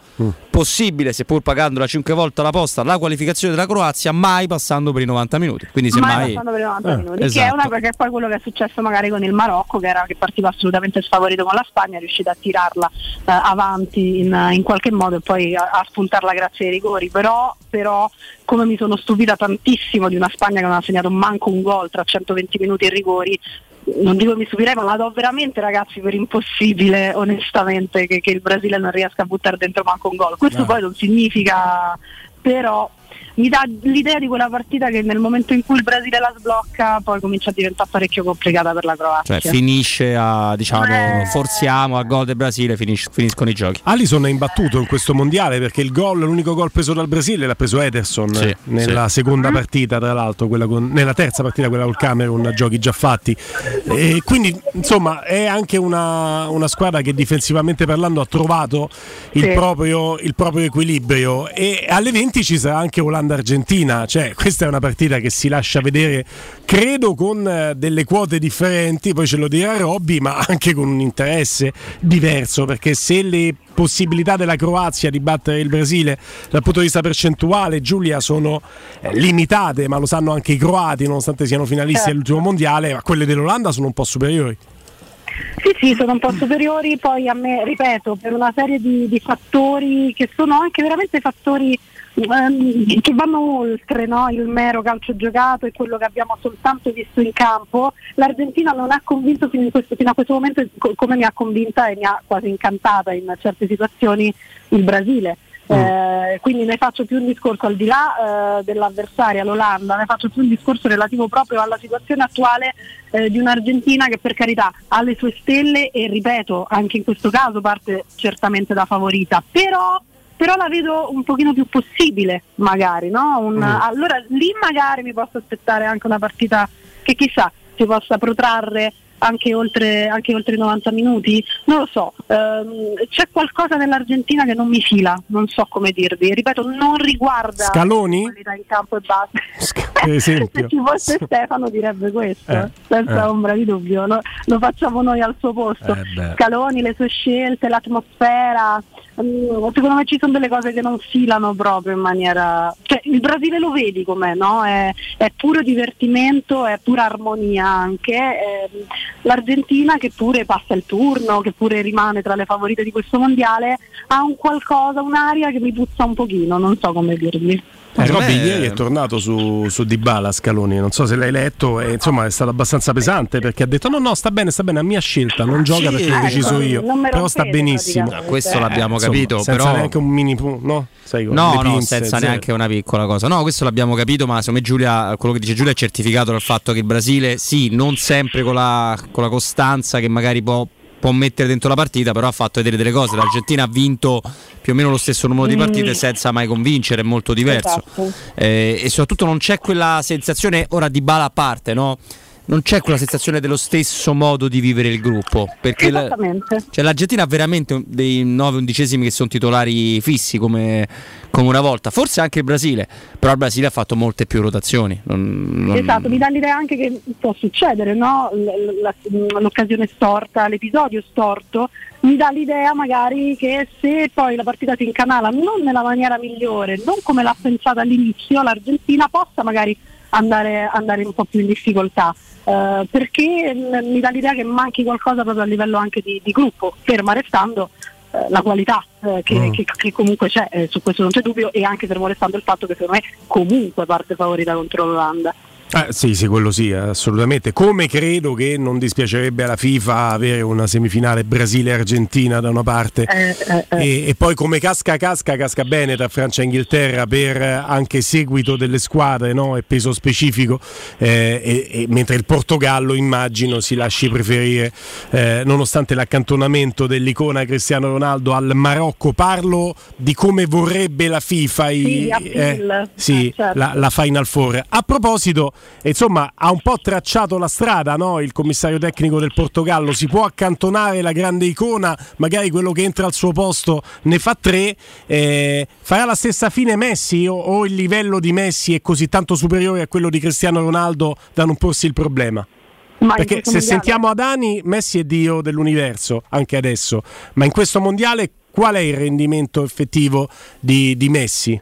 possibile, seppur pagandola 5 volte alla posta, la qualificazione della Croazia, mai passando per i 90 minuti. Quindi Mai semmai. passando per i 90 Eh, minuti, che è esatto. una cosa che è poi quello che è successo magari con il Marocco, che, era, che partiva assolutamente sfavorito con la Spagna, è riuscito a tirarla eh, avanti in, in qualche modo e poi a, a spuntarla grazie ai rigori. Però, però, come mi sono stupita tantissimo di una Spagna che non ha segnato manco un gol tra 120 minuti e rigori. Non dico mi stupirei, ma la do veramente ragazzi per impossibile, onestamente, che, che il Brasile non riesca a buttare dentro manco un gol. Questo Ah. poi non significa però mi dà l'idea di quella partita che nel momento in cui il Brasile la sblocca poi comincia a diventare parecchio complicata per la Croazia. Cioè finisce a, diciamo, Eh. forziamo a gol del Brasile, finis- finiscono i giochi. Alisson è imbattuto in questo mondiale perché il gol, l'unico gol preso dal Brasile l'ha preso Ederson Sì, nella sì. seconda partita, tra l'altro, quella con- nella terza partita, quella col Camerun, giochi già fatti. E quindi insomma è anche una, una squadra che difensivamente parlando ha trovato il, Sì. proprio, il proprio equilibrio e alle 20 ci sarà anche Olanda-Argentina, cioè questa è una partita che si lascia vedere credo con eh, delle quote differenti, poi ce lo dirà Robby, ma anche con un interesse diverso perché se le possibilità della Croazia di battere il Brasile dal punto di vista percentuale Giulia sono eh, limitate ma lo sanno anche i croati nonostante siano finalisti Certo. all'ultimo mondiale ma quelle dell'Olanda sono un po' superiori. Sì, sì, sono un po' superiori, poi a me, ripeto, per una serie di, di fattori che sono anche veramente fattori ehm, che vanno oltre no? il mero calcio giocato e quello che abbiamo soltanto visto in campo, l'Argentina non ha convinto fino, in questo- fino a questo momento co- come mi ha convinta e mi ha quasi incantata in certe situazioni il Brasile. Eh, quindi ne faccio più un discorso al di là eh, dell'avversaria, l'Olanda, ne faccio più un discorso relativo proprio alla situazione attuale eh, di un'Argentina che per carità ha le sue stelle e ripeto, anche in questo caso parte certamente da favorita, però, però la vedo un pochino più possibile magari, no? Un- Mm. Allora lì magari mi posso aspettare anche una partita che chissà si possa protrarre anche oltre, anche oltre i 90 minuti? Non lo so, ehm, c'è qualcosa nell'Argentina che non mi fila, non so come dirvi. Ripeto, non riguarda Scaloni? la qualità in campo e basta. esempio Se ci fosse Stefano direbbe questo, Eh, senza eh. ombra di dubbio, lo, lo facciamo noi al suo posto. Eh. Scaloni, le sue scelte, l'atmosfera, secondo me ci sono delle cose che non filano proprio in maniera... Cioè, il Brasile lo vedi com'è, no? È, è puro divertimento, è pura armonia anche. ehm, L'Argentina che pure passa il turno, che pure rimane tra le favorite di questo mondiale, ha un qualcosa, un'aria che mi puzza un pochino, non so come dirvi. Eh, Secondo Robby ieri è tornato su, su Dybala Scaloni, non so se l'hai letto, e, insomma è stato abbastanza pesante perché ha detto no no sta bene, sta bene, a mia scelta, non gioca Sì, perché l'ho ecco, deciso io, però sta benissimo. praticamente. Questo l'abbiamo Insomma, capito, senza però neanche un mini no? Sai, No, no, pinze, senza zero. neanche una piccola cosa. No, questo l'abbiamo capito, ma secondo me Giulia, quello che dice Giulia è certificato dal fatto che il Brasile, sì, non sempre con la, con la costanza che magari può, può mettere dentro la partita, però ha fatto vedere delle cose. L'Argentina ha vinto più o meno lo stesso numero di Mm. partite senza mai convincere, è molto diverso. Esatto. Eh, e soprattutto non c'è quella sensazione, ora di bala a parte, no? Non c'è quella sensazione dello stesso modo di vivere il gruppo. Perché la- cioè, l'Argentina ha veramente dei 9 undicesimi che sono titolari fissi come, come una volta, forse anche il Brasile, però il Brasile ha fatto molte più rotazioni. Non- non- Esatto, mi dà l'idea anche che può succedere, no? L'occasione storta, l'episodio storto, mi dà l'idea magari che se poi la partita si incanala non nella maniera migliore, non come l'ha pensata all'inizio, l'Argentina possa magari andare, andare un po' più in difficoltà. eh, perché mh, mi dà l'idea che manchi qualcosa proprio a livello anche di, di gruppo, ferma restando eh, la qualità eh, che, Mm. che- che comunque c'è, eh, su questo non c'è dubbio, e anche fermo restando il fatto che secondo me comunque parte favorita contro l'Olanda. Eh, sì, sì, quello sì, assolutamente. Come credo che non dispiacerebbe alla FIFA avere una semifinale Brasile-Argentina da una parte Eh, eh, eh. e, e poi come casca casca casca bene tra Francia e Inghilterra per anche seguito delle squadre no? e peso specifico eh, e, e mentre il Portogallo immagino si lasci preferire eh, nonostante l'accantonamento dell'icona Cristiano Ronaldo al Marocco parlo di come vorrebbe la FIFA i- Sì, eh, sì, Eh, certo. la, la Final Four a proposito insomma ha un po' tracciato la strada no? il commissario tecnico del Portogallo. Si può accantonare la grande icona magari quello che entra al suo posto ne fa tre. Eh, farà la stessa fine Messi? O, o il livello di Messi è così tanto superiore a quello di Cristiano Ronaldo da non porsi il problema? Ma perché se mondiale- sentiamo Adani Messi è Dio dell'universo anche adesso. Ma in questo mondiale qual è il rendimento effettivo di, di Messi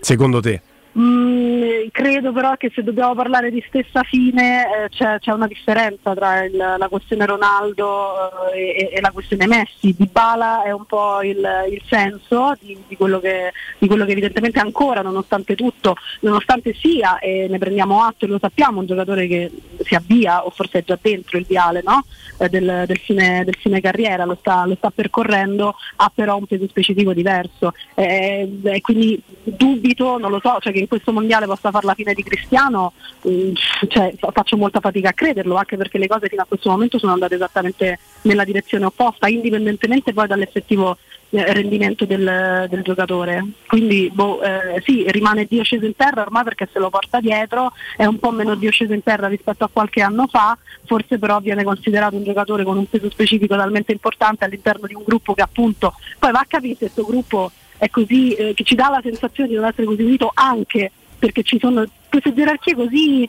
secondo te? Mm, Eh, credo però che se dobbiamo parlare di stessa fine eh, c'è, c'è una differenza tra il- la questione Ronaldo eh, e, e la questione Messi. Di Bala è un po' il, il senso di, di quello che, di quello che evidentemente ancora, nonostante tutto, nonostante sia, e ne prendiamo atto e lo sappiamo, un giocatore che si avvia o forse è già dentro il viale no? Eh, del, del fine, del fine carriera, lo sta, lo sta percorrendo, ha però un peso specifico diverso. Eh, e quindi dubito, non lo so, cioè che in questo mondiale possa fare la fine di Cristiano, mm, cioè, fa- faccio molta fatica a crederlo, anche perché le cose fino a questo momento sono andate esattamente nella direzione opposta, indipendentemente poi dall'effettivo eh, rendimento del, del giocatore. Quindi boh, eh, sì, rimane Dio sceso in terra ormai perché se lo porta dietro, è un po' meno Dio sceso in terra rispetto a qualche anno fa, forse però viene considerato un giocatore con un peso specifico talmente importante all'interno di un gruppo che appunto poi va a capire se questo gruppo è così, eh, che ci dà la sensazione di non essere così unito anche perché ci sono queste gerarchie così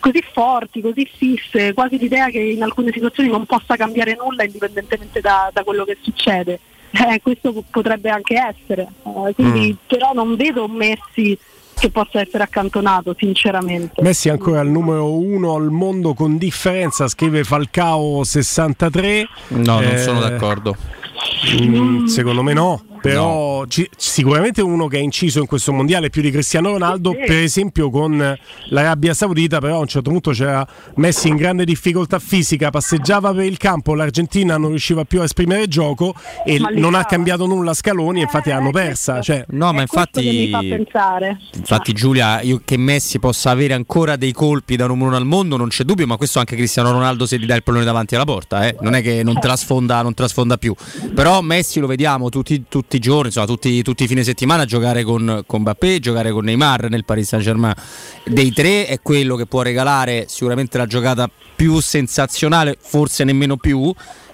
così forti, così fisse, quasi l'idea che in alcune situazioni non possa cambiare nulla indipendentemente da, da quello che succede. Eh, questo po- potrebbe anche essere, Eh, quindi però non vedo Messi che possa essere accantonato, sinceramente. Messi è ancora il numero uno al mondo con differenza, scrive Falcao 63. No, non Eh, sono d'accordo. mm, secondo me no. Però ci- sicuramente uno che ha inciso in questo mondiale più di Cristiano Ronaldo, per esempio con l'Arabia Saudita, però a un certo punto c'era Messi in grande difficoltà fisica, passeggiava per il campo, l'Argentina non riusciva più a esprimere gioco e non ha cambiato nulla Scaloni, infatti l'hanno persa. Cioè, No, ma infatti, infatti Giulia, io, che Messi possa avere ancora dei colpi da numero uno al mondo non c'è dubbio, ma questo anche Cristiano Ronaldo se gli dà il pallone davanti alla porta, eh. non è che non te la sfonda, non te la sfonda più. Però Messi lo vediamo tutti, tutti i giorni, insomma, tutti, tutti i fine settimana giocare con, con Mbappé, giocare con Neymar nel Paris Saint Germain. Dei tre è quello che può regalare sicuramente la giocata più sensazionale, forse nemmeno più.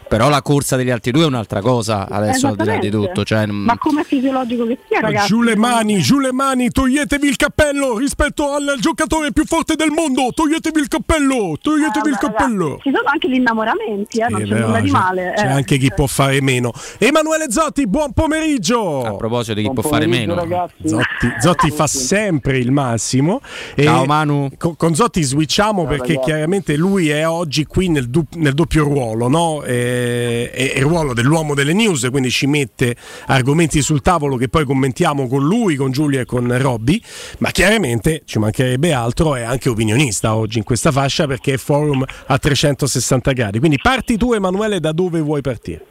Però la corsa degli altri due è un'altra cosa adesso al di là di tutto. Cioè, mm, Ma come è fisiologico che sia, ragazzi? Giù le mani, giù le mani, toglietevi il cappello rispetto al giocatore più forte del mondo. Toglietevi il cappello, toglietevi il Vabbè, cappello. ragazzi, Ci sono anche gli innamoramenti, eh, non Eh, c'è nulla di male. C'è eh. anche chi può fare meno. Emanuele Zotti, buon pomeriggio. A proposito di chi può fare meno. Zotti, Zotti fa sempre il massimo. E Ciao, Manu. Con, con Zotti switchiamo perché ragazzi. chiaramente lui è oggi qui nel, du- nel doppio ruolo, no? Eh, è, il ruolo dell'uomo delle news, quindi ci mette argomenti sul tavolo che poi commentiamo con lui, con Giulia e con Robby, ma chiaramente ci mancherebbe altro, è anche opinionista oggi in questa fascia perché è forum a 360 gradi. Quindi parti tu Emanuele da dove vuoi partire?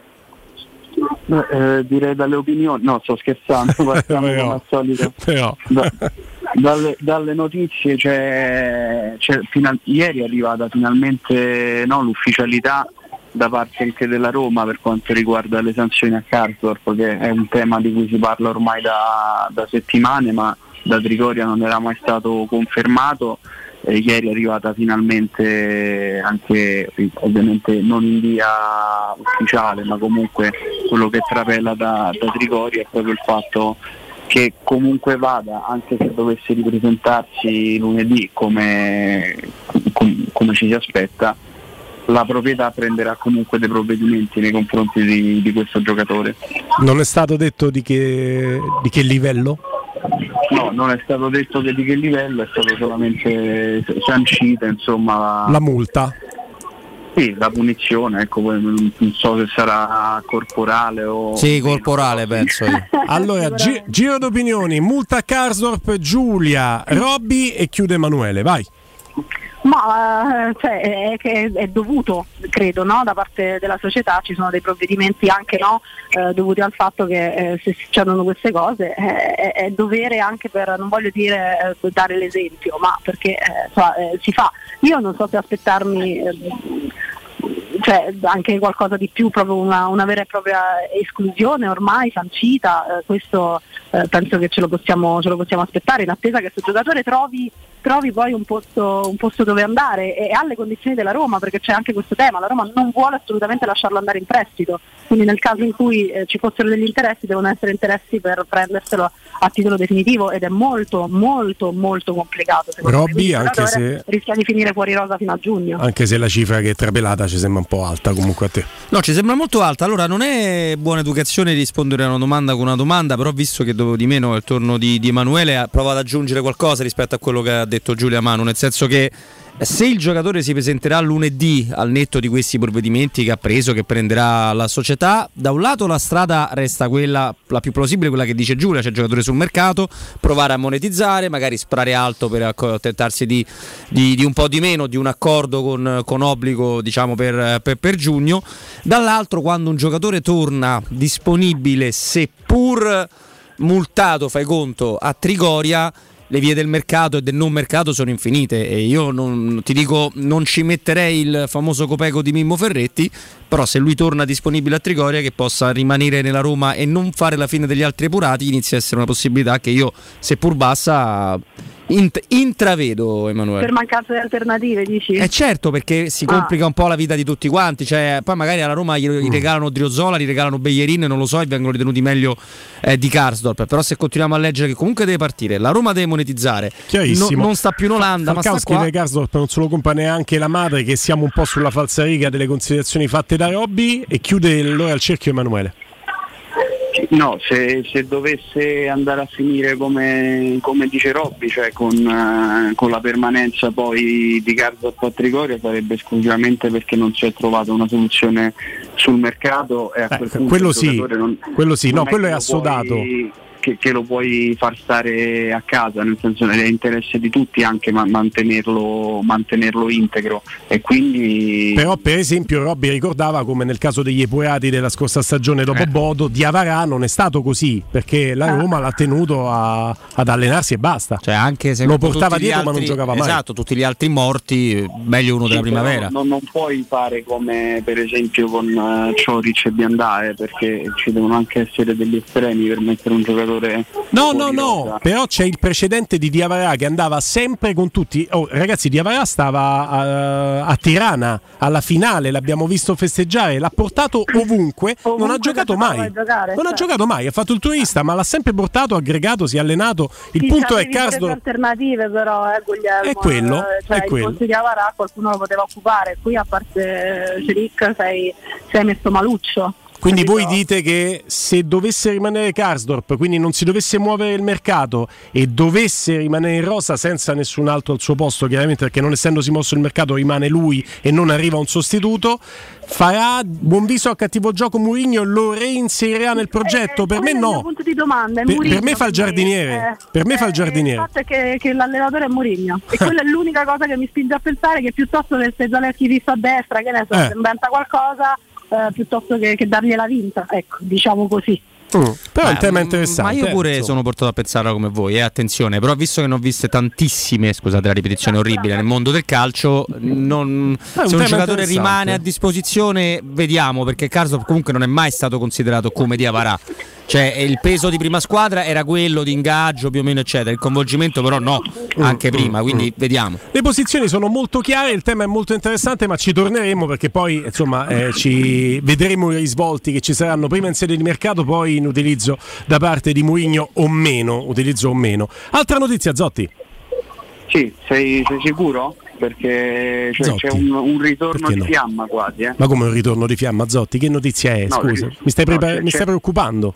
Beh, eh, direi dalle opinioni, no sto scherzando, partiamo come al solito. Da- dalle, dalle notizie c'è, c'è final- ieri è arrivata finalmente no, l'ufficialità da parte anche della Roma per quanto riguarda le sanzioni a Karsdorp che è un tema di cui si parla ormai da, da settimane ma da Trigoria non era mai stato confermato. E ieri è arrivata finalmente anche ovviamente non in via ufficiale ma comunque quello che trapela da, da Trigoria è proprio il fatto che comunque vada anche se dovesse ripresentarsi lunedì come, com- come ci si aspetta la proprietà prenderà comunque dei provvedimenti nei confronti di, di questo giocatore Non è stato detto di che, di che livello? no non è stato detto che di che livello è stato solamente sancita insomma La multa. Sì, la punizione, ecco, poi non so se sarà corporale o... Sì, corporale penso io. Allora, gi- giro d'opinioni, multa Karsdorp, Giulia, Robby e chiude Emanuele, vai. Ma eh, cioè, è, è dovuto, credo, no? da parte della società, ci sono dei provvedimenti anche no? eh, dovuti al fatto che eh, se succedono queste cose eh, è, dovere anche per, non voglio dire eh, dare l'esempio, ma perché eh, si fa. Io non so se aspettarmi cioè, anche qualcosa di più, proprio una, una vera e propria esclusione ormai sancita, eh, questo eh, penso che ce lo, possiamo, ce lo possiamo aspettare in attesa che questo giocatore trovi trovi poi un posto, un posto dove andare e alle condizioni della Roma, perché c'è anche questo tema, la Roma non vuole assolutamente lasciarlo andare in prestito, quindi nel caso in cui eh, ci fossero degli interessi devono essere interessi per prenderselo a titolo definitivo ed è molto molto molto complicato. Robby, anche se- rischia di finire fuori rosa fino a giugno. Anche se la cifra che è trapelata ci sembra un po' alta comunque a te. No, ci sembra molto alta. Allora, non è buona educazione rispondere a una domanda con una domanda, però visto che dopo di meno è il turno di, di Emanuele, ha provato ad aggiungere qualcosa rispetto a quello che ha detto Giulia Manu, nel senso che se il giocatore si presenterà lunedì al netto di questi provvedimenti che ha preso, che prenderà la società, da un lato la strada resta quella la più plausibile, quella che dice Giulia, c'è il giocatore sul mercato, provare a monetizzare, magari sparare alto per accontentarsi di, di- di un po' di meno, di un accordo con, con obbligo diciamo per, per- per giugno. Dall'altro quando un giocatore torna disponibile, seppur multato, fai conto, a Trigoria, le vie del mercato e del non mercato sono infinite e io non, ti dico non ci metterei il famoso copeco di Mimmo Ferretti, però se lui torna disponibile a Trigoria che possa rimanere nella Roma e non fare la fine degli altri epurati inizia a essere una possibilità che io, seppur bassa, int- intravedo Emanuele. Per mancanza di alternative, dici? Eh certo, perché si Ah. complica un po' la vita di tutti quanti. Cioè, poi magari alla Roma gli, gli regalano Driozola, gli regalano Beglierin, non lo so, e vengono ritenuti meglio eh, di Karsdorp. Però se continuiamo a leggere che comunque deve partire, la Roma deve monetizzare, Chiarissimo. no- non sta più in Olanda, ma sta qua. scrive Karsdorp non se lo compra neanche la madre che siamo un po' sulla falsariga delle considerazioni fatte da Robby e chiude allora il cerchio Emanuele. No, se, se dovesse andare a finire come, come dice Robby, cioè con, eh, con la permanenza poi di Cardo a Trigoria sarebbe esclusivamente perché non si è trovata una soluzione sul mercato e a quel punto Eh, quello sì, non, quello sì, no, quello è assodato. puoi- Che, che lo puoi far stare a casa, nel senso che è interesse di tutti anche ma- mantenerlo, mantenerlo integro e quindi Però per esempio Robby ricordava come nel caso degli epuati della scorsa stagione dopo Eh. Bodo, Diavarà non è stato così perché la Roma l'ha tenuto a- ad allenarsi e basta. Cioè, anche se lo portava dietro ma non altri- giocava mai. Esatto, tutti gli altri morti, eh, meglio uno Sì, della primavera. Non, non puoi fare come per esempio con uh, Cioric e Biandare perché ci devono anche essere degli estremi per mettere un giocatore. No, no, no, rosa. però c'è il precedente di Diavarà che andava sempre con tutti. Oh, ragazzi, Diavarà stava a, a Tirana alla finale, l'abbiamo visto festeggiare, l'ha portato ovunque, non ha giocato mai. giocare, Non ha certo. giocato mai, ha fatto il turista, ma l'ha sempre portato, aggregato, si è allenato. Il Sì, punto è due alternative però, eh, Guglielmo. È quello, Eh, cioè, è quello. Il posto di Avarà qualcuno lo poteva occupare, qui a parte Celic sei, sei messo maluccio. Quindi voi dite che se dovesse rimanere Karsdorp, quindi non si dovesse muovere il mercato e dovesse rimanere in rosa senza nessun altro al suo posto, chiaramente perché non essendosi mosso il mercato rimane lui e non arriva un sostituto, farà buon viso a cattivo gioco Mourinho lo reinserirà nel progetto? Per me il mio no. domanda, Per- Mourinho per me fa il giardiniere. eh, Per me fa il eh, giardiniere. Il fatto è che, che l'allenatore è Mourinho e quella è l'unica cosa che mi spinge a pensare che piuttosto che se Zaleschi visto a destra, che ne so, Eh. se inventa qualcosa, eh, piuttosto che, che dargliela vinta, ecco, diciamo così. Mm. Però il Beh, tema è mm, interessante. Ma io eh, pure insomma. sono portato a pensare come voi, eh, attenzione, però visto che ne ho viste tantissime, scusate la ripetizione orribile, nel mondo del calcio, non- se un giocatore rimane a disposizione, vediamo, perché Carso comunque non è mai stato considerato come Diavarà. Cioè il peso di prima squadra era quello di ingaggio più o meno eccetera, il coinvolgimento però no, anche prima, quindi vediamo. Le posizioni sono molto chiare, il tema è molto interessante, ma ci torneremo perché poi insomma eh, ci vedremo i risvolti che ci saranno prima in sede di mercato, poi in utilizzo da parte di Mourinho o meno, utilizzo o meno. Altra notizia, Zotti. Sì, sei, sei sicuro? Perché cioè, c'è un, un ritorno Perché di no? fiamma quasi. Eh? Ma come un ritorno di fiamma, Zotti? Che notizia è? No, Scusa, sì. mi stai, No, mi stai preoccupando?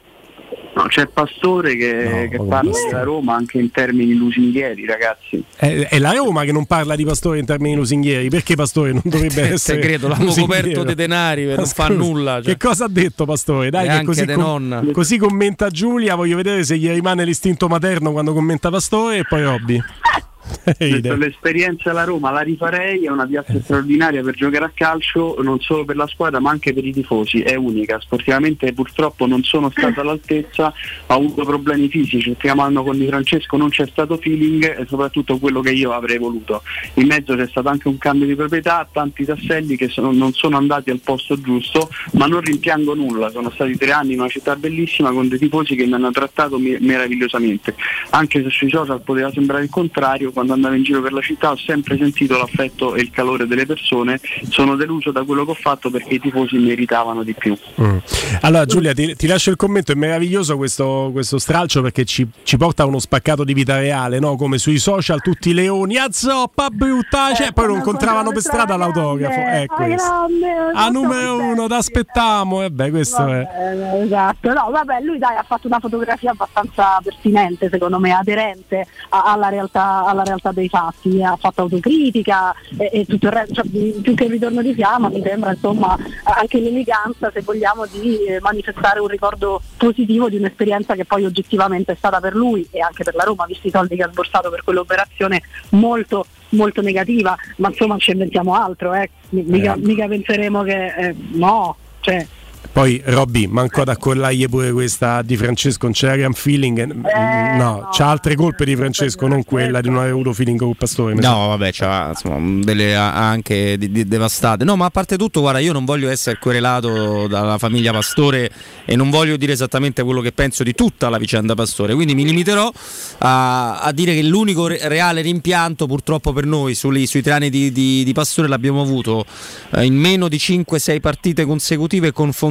No, c'è il pastore che, che parla della Roma anche in termini lusinghieri, ragazzi. È, è la Roma che non parla di Pastore in termini lusinghieri. Perché Pastore non dovrebbe essere. credo, l'hanno lusinghiero? coperto di denari, non fa scusa, nulla, cioè. Che cosa ha detto Pastore? Dai, che così, de com- nonna. così commenta Giulia. Voglio vedere se gli rimane l'istinto materno quando commenta Pastore e poi Robby. L'esperienza alla Roma la rifarei, è una piazza straordinaria per giocare a calcio, non solo per la squadra ma anche per i tifosi, è unica. Sportivamente purtroppo non sono stata all'altezza, ho avuto problemi fisici, il primo anno con Di Francesco non c'è stato feeling e soprattutto quello che io avrei voluto. In mezzo c'è stato anche un cambio di proprietà, tanti tasselli che sono- non sono andati al posto giusto, ma non rimpiango nulla, sono stati tre anni in una città bellissima con dei tifosi che mi hanno trattato meravigliosamente, anche se sui social poteva sembrare il contrario, quando andavo in giro per la città ho sempre sentito l'affetto e il calore delle persone, sono deluso da quello che ho fatto perché i tifosi meritavano di più. Mm. Allora Giulia ti, ti, lascio il commento, è meraviglioso questo, questo stralcio perché ci, ci, porta a uno spaccato di vita reale, no? come sui social tutti i leoni, a zoppa brutta, cioè, poi lo incontravano per strada l'autografo, questo. A numero uno, t'aspettiamo, e beh questo vabbè, è... Esatto, no vabbè lui dai ha fatto una fotografia abbastanza pertinente secondo me, aderente alla realtà, alla realtà dei fatti, ha fatto autocritica e, e tutto il resto, cioè, più che il ritorno di fiamma mi sembra insomma anche l'eleganza se vogliamo di eh, manifestare un ricordo positivo di un'esperienza che poi oggettivamente è stata per lui e anche per la Roma, visti i soldi che ha sborsato per quell'operazione molto molto negativa, ma insomma ci inventiamo altro, eh. mica, Eh. mica penseremo che eh, no, cioè Poi Robby, manco ad accollargli pure questa di Francesco, non c'era gran feeling, eh, no, c'ha altre colpe di Francesco, non quella di non aver avuto feeling con Pastore. No, vabbè, c'ha insomma, delle anche di- di- devastate. No, ma a parte tutto, guarda, io non voglio essere querelato dalla famiglia Pastore e non voglio dire esattamente quello che penso di tutta la vicenda Pastore. Quindi mi limiterò a, a dire che l'unico re- reale rimpianto, purtroppo per noi, sui, sui tre anni di, di- di Pastore l'abbiamo avuto eh, in meno di 5-6 partite consecutive con Fonseca.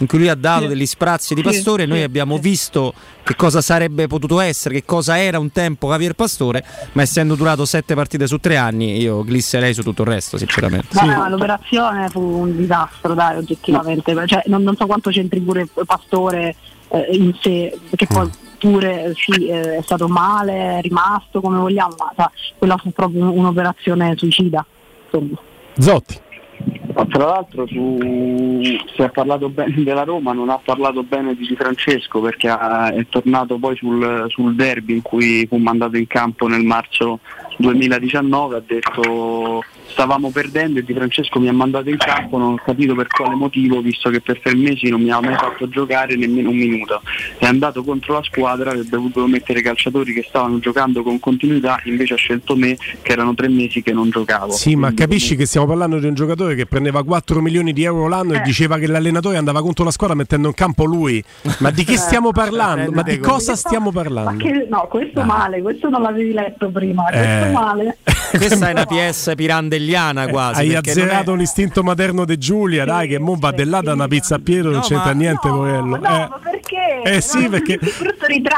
In cui lui ha dato Sì. degli sprazzi di Sì, Pastore e noi sì, abbiamo visto che cosa sarebbe potuto essere, che cosa era un tempo Javier Pastore, ma essendo durato sette partite su tre anni, io glisserei su tutto il resto, sinceramente. ma no, l'operazione fu un disastro dai oggettivamente, cioè, non, non so quanto c'entri pure Pastore eh, in sé, perché poi pure sì, eh, è stato male, è rimasto come vogliamo, ma sa, quella fu proprio un'operazione suicida. Insomma. Zotti. Tra l'altro su, se ha parlato bene della Roma non ha parlato bene di Francesco perché è tornato poi sul, sul derby in cui fu mandato in campo nel marzo 2019, ha detto stavamo perdendo e Di Francesco mi ha mandato in campo, non ho capito per quale motivo visto che per tre mesi non mi ha mai fatto giocare nemmeno un minuto. È andato contro la squadra, avrebbe dovuto mettere calciatori che stavano giocando con continuità, invece ha scelto me che erano tre mesi che non giocavo. Sì, ma capisci che stiamo parlando di un giocatore che prendeva 4 milioni di euro l'anno e diceva che l'allenatore andava contro la squadra mettendo in campo lui. Ma di che stiamo parlando? Ma di cosa stiamo Ma parlando? che, no, questo male, questo non l'avevi letto prima, Eh. Questa è una PS pirandelliana quasi. Hai non è- azzerato l'istinto materno di Giulia, dai, che mo va de là da una pizza a Pietro, non c'entra niente, poverello. eh. Perché? Eh sì, perché,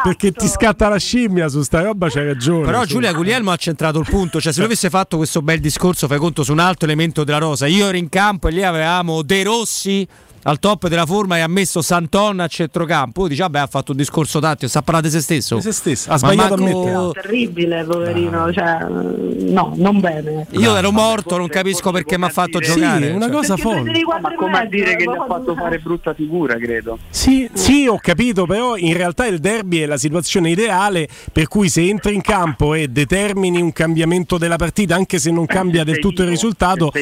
perché ti scatta la scimmia su sta roba, c'hai ragione. Però. Giulia Guglielmo ha centrato il punto, cioè se lui avesse fatto questo bel discorso fai conto su un altro elemento della rosa, io ero in campo e lì avevamo De Rossi al top della forma e ha messo Santon a centrocampo, poi dice vabbè ha fatto un discorso tattico, sta parlando di se stesso. Di se stesso, ha Ma sbagliato a manco- mettere. Terribile, poverino, cioè, no, non bene. Io ero morto, non capisco perché mi ha fatto giocare. una cioè. cosa folle. Ma come a dire che gli ha fatto fare brutta figura, credo. Sì, sì, ho capito, però in realtà il derby è la situazione ideale per cui se entri in campo e determini un cambiamento della partita, anche se non cambia del tutto il risultato,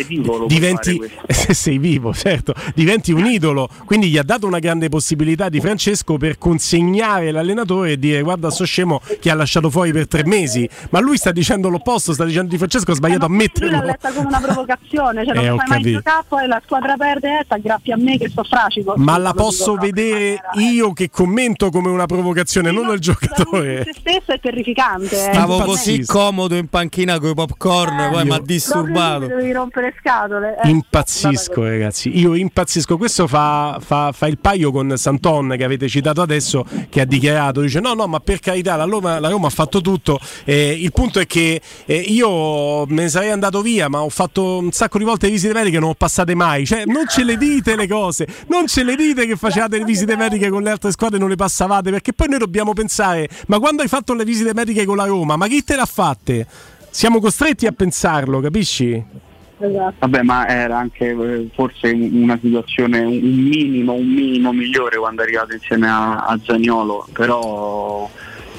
diventi se sei vivo, certo, diventi un idolo. Quindi gli ha dato una grande possibilità di Francesco per consegnare l'allenatore e dire guarda sto scemo che ha lasciato fuori per tre mesi. Ma lui sta dicendo l'opposto, sta dicendo di Francesco ha sbagliato a Lui l'ha metterlo. letta come una provocazione, cioè non Eh, fai mai giocare, poi la squadra perde e t'aggrappi a me che sto fracico. Ma la Lo dico posso proprio. vedere io che commento come una provocazione, non il giocatore. Se stesso è terrificante. eh. Stavo Impazzisco. così comodo in panchina con i popcorn, poi mi ha disturbato. Devi rompere scatole. eh. Impazzisco ragazzi, io impazzisco, questo fa, fa- fa il paio con Santon che avete citato adesso che ha dichiarato, dice no no ma per carità la Roma, la Roma ha fatto tutto, Eh, il punto è che eh, io me ne sarei andato via ma ho fatto un sacco di volte visite mediche non ho passate mai, cioè non ce le dite le cose, non ce le dite che facevate le visite mediche con le altre squadre e non le passavate perché poi noi dobbiamo pensare ma quando hai fatto le visite mediche con la Roma ma chi te l'ha fatte? Siamo costretti a pensarlo, capisci? Esatto. Vabbè, ma era anche eh, forse un- una situazione un un minimo, un minimo migliore quando è arrivato insieme a, a Zaniolo, però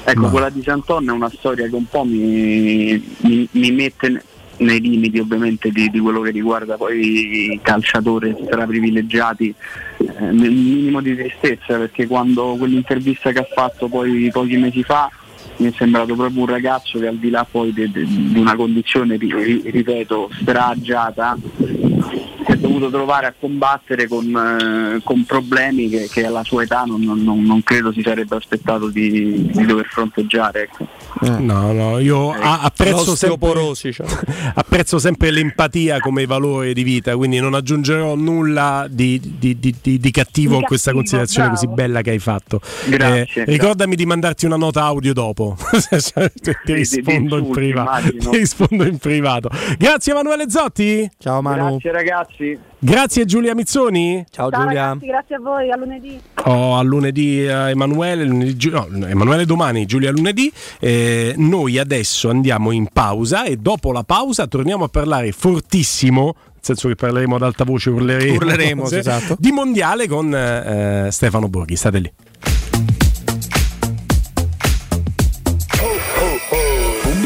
ecco, Ma- quella di Santon è una storia che un po' mi, mi- mi mette ne- nei limiti ovviamente di, di quello che riguarda poi i calciatori straprivilegiati, eh, nel minimo di tristezza perché quando quell'intervista che ha fatto poi pochi mesi fa mi è sembrato proprio un ragazzo che al di là poi di una condizione, ri- ri- ripeto, stragiata, dovuto trovare a combattere con, eh, con problemi che, che alla sua età non, non- non credo si sarebbe aspettato di, di dover fronteggiare. Ecco. No, no, io a- apprezzo sempre, cioè. apprezzo sempre l'empatia come valore di vita, quindi non aggiungerò nulla di, di- di- di- di cattivo a questa considerazione bravo. così bella che hai fatto. Grazie, Eh, grazie. ricordami di mandarti una nota audio dopo. ti, rispondo in privato. ti rispondo in privato. Grazie Emanuele Zotti. Ciao Manu. Grazie ragazzi. Grazie Giulia Mizzoni. Ciao, Ciao Giulia. ragazzi, grazie a voi, a lunedì. Oh, a lunedì eh, Emanuele, lunedì no, Emanuele domani, Giulia lunedì. Eh, noi adesso andiamo in pausa e dopo la pausa torniamo a parlare fortissimo. Nel senso che parleremo ad alta voce, urleremo, Urleremo, cose, esatto. di mondiale con eh, Stefano Borghi. State lì.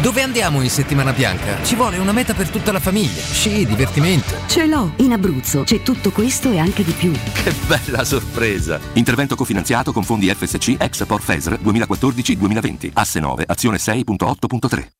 Dove andiamo in settimana bianca? Ci vuole una meta per tutta la famiglia. Sci, divertimento. Ce l'ho, in Abruzzo c'è tutto questo e anche di più. Che bella sorpresa! Intervento cofinanziato con fondi FSC ex Por FESR 2014-2020. Asse 9, azione 6.8.3.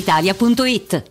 brispalitalia.it.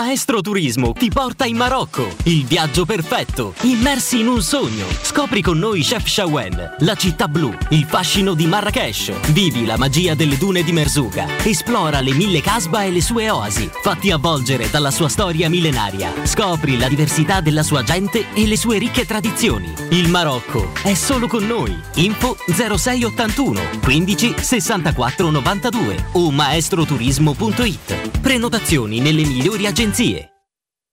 Maestro Turismo ti porta in Marocco, il viaggio perfetto, immersi in un sogno. Scopri con noi Chef Shawen, la città blu, il fascino di Marrakesh. Vivi la magia delle dune di Merzouga. Esplora le mille casba e le sue oasi. Fatti avvolgere dalla sua storia millenaria. Scopri la diversità della sua gente e le sue ricche tradizioni. Il Marocco è solo con noi. Info 0681 15 64 92 o maestroturismo.it. Prenotazioni nelle migliori agenzie. 自己。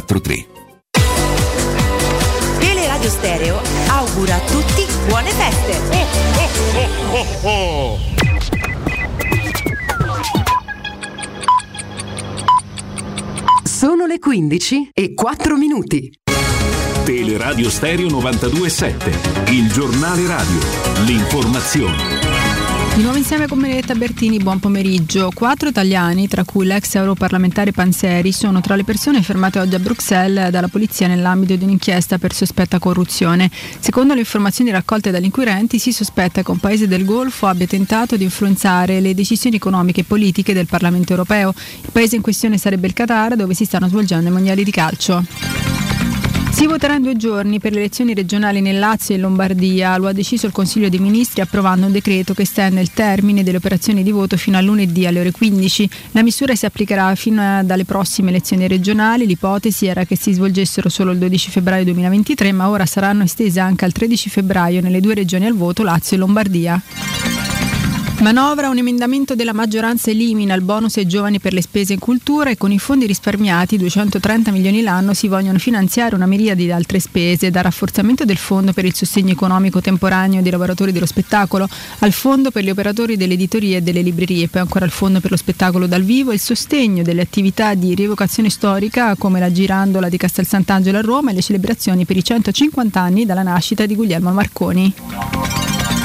343. Teleradio Stereo augura a tutti buone feste. Sono le 15 e 4 minuti. Teleradio Stereo 927, il giornale radio, l'informazione. Di nuovo insieme con Benedetta Bertini, buon pomeriggio. Quattro italiani, tra cui l'ex europarlamentare Panseri, sono tra le persone fermate oggi a Bruxelles dalla polizia nell'ambito di un'inchiesta per sospetta corruzione. Secondo le informazioni raccolte dagli inquirenti, si sospetta che un paese del Golfo abbia tentato di influenzare le decisioni economiche e politiche del Parlamento europeo. Il paese in questione sarebbe il Qatar, dove si stanno svolgendo i mondiali di calcio. Si voterà in due giorni per le elezioni regionali nel Lazio e in Lombardia. Lo ha deciso il Consiglio dei Ministri approvando un decreto che estende il termine delle operazioni di voto fino a lunedì alle ore 15. La misura si applicherà fino alle prossime elezioni regionali. L'ipotesi era che si svolgessero solo il 12 febbraio 2023, ma ora saranno estese anche al 13 febbraio nelle due regioni al voto, Lazio e Lombardia. Manovra, un emendamento della maggioranza elimina il bonus ai giovani per le spese in cultura e con i fondi risparmiati, 230 milioni l'anno, si vogliono finanziare una miriade di altre spese, dal rafforzamento del fondo per il sostegno economico temporaneo dei lavoratori dello spettacolo, al fondo per gli operatori delle editorie e delle librerie, poi ancora al fondo per lo spettacolo dal vivo e il sostegno delle attività di rievocazione storica come la girandola di Castel Sant'Angelo a Roma e le celebrazioni per i 150 anni dalla nascita di Guglielmo Marconi.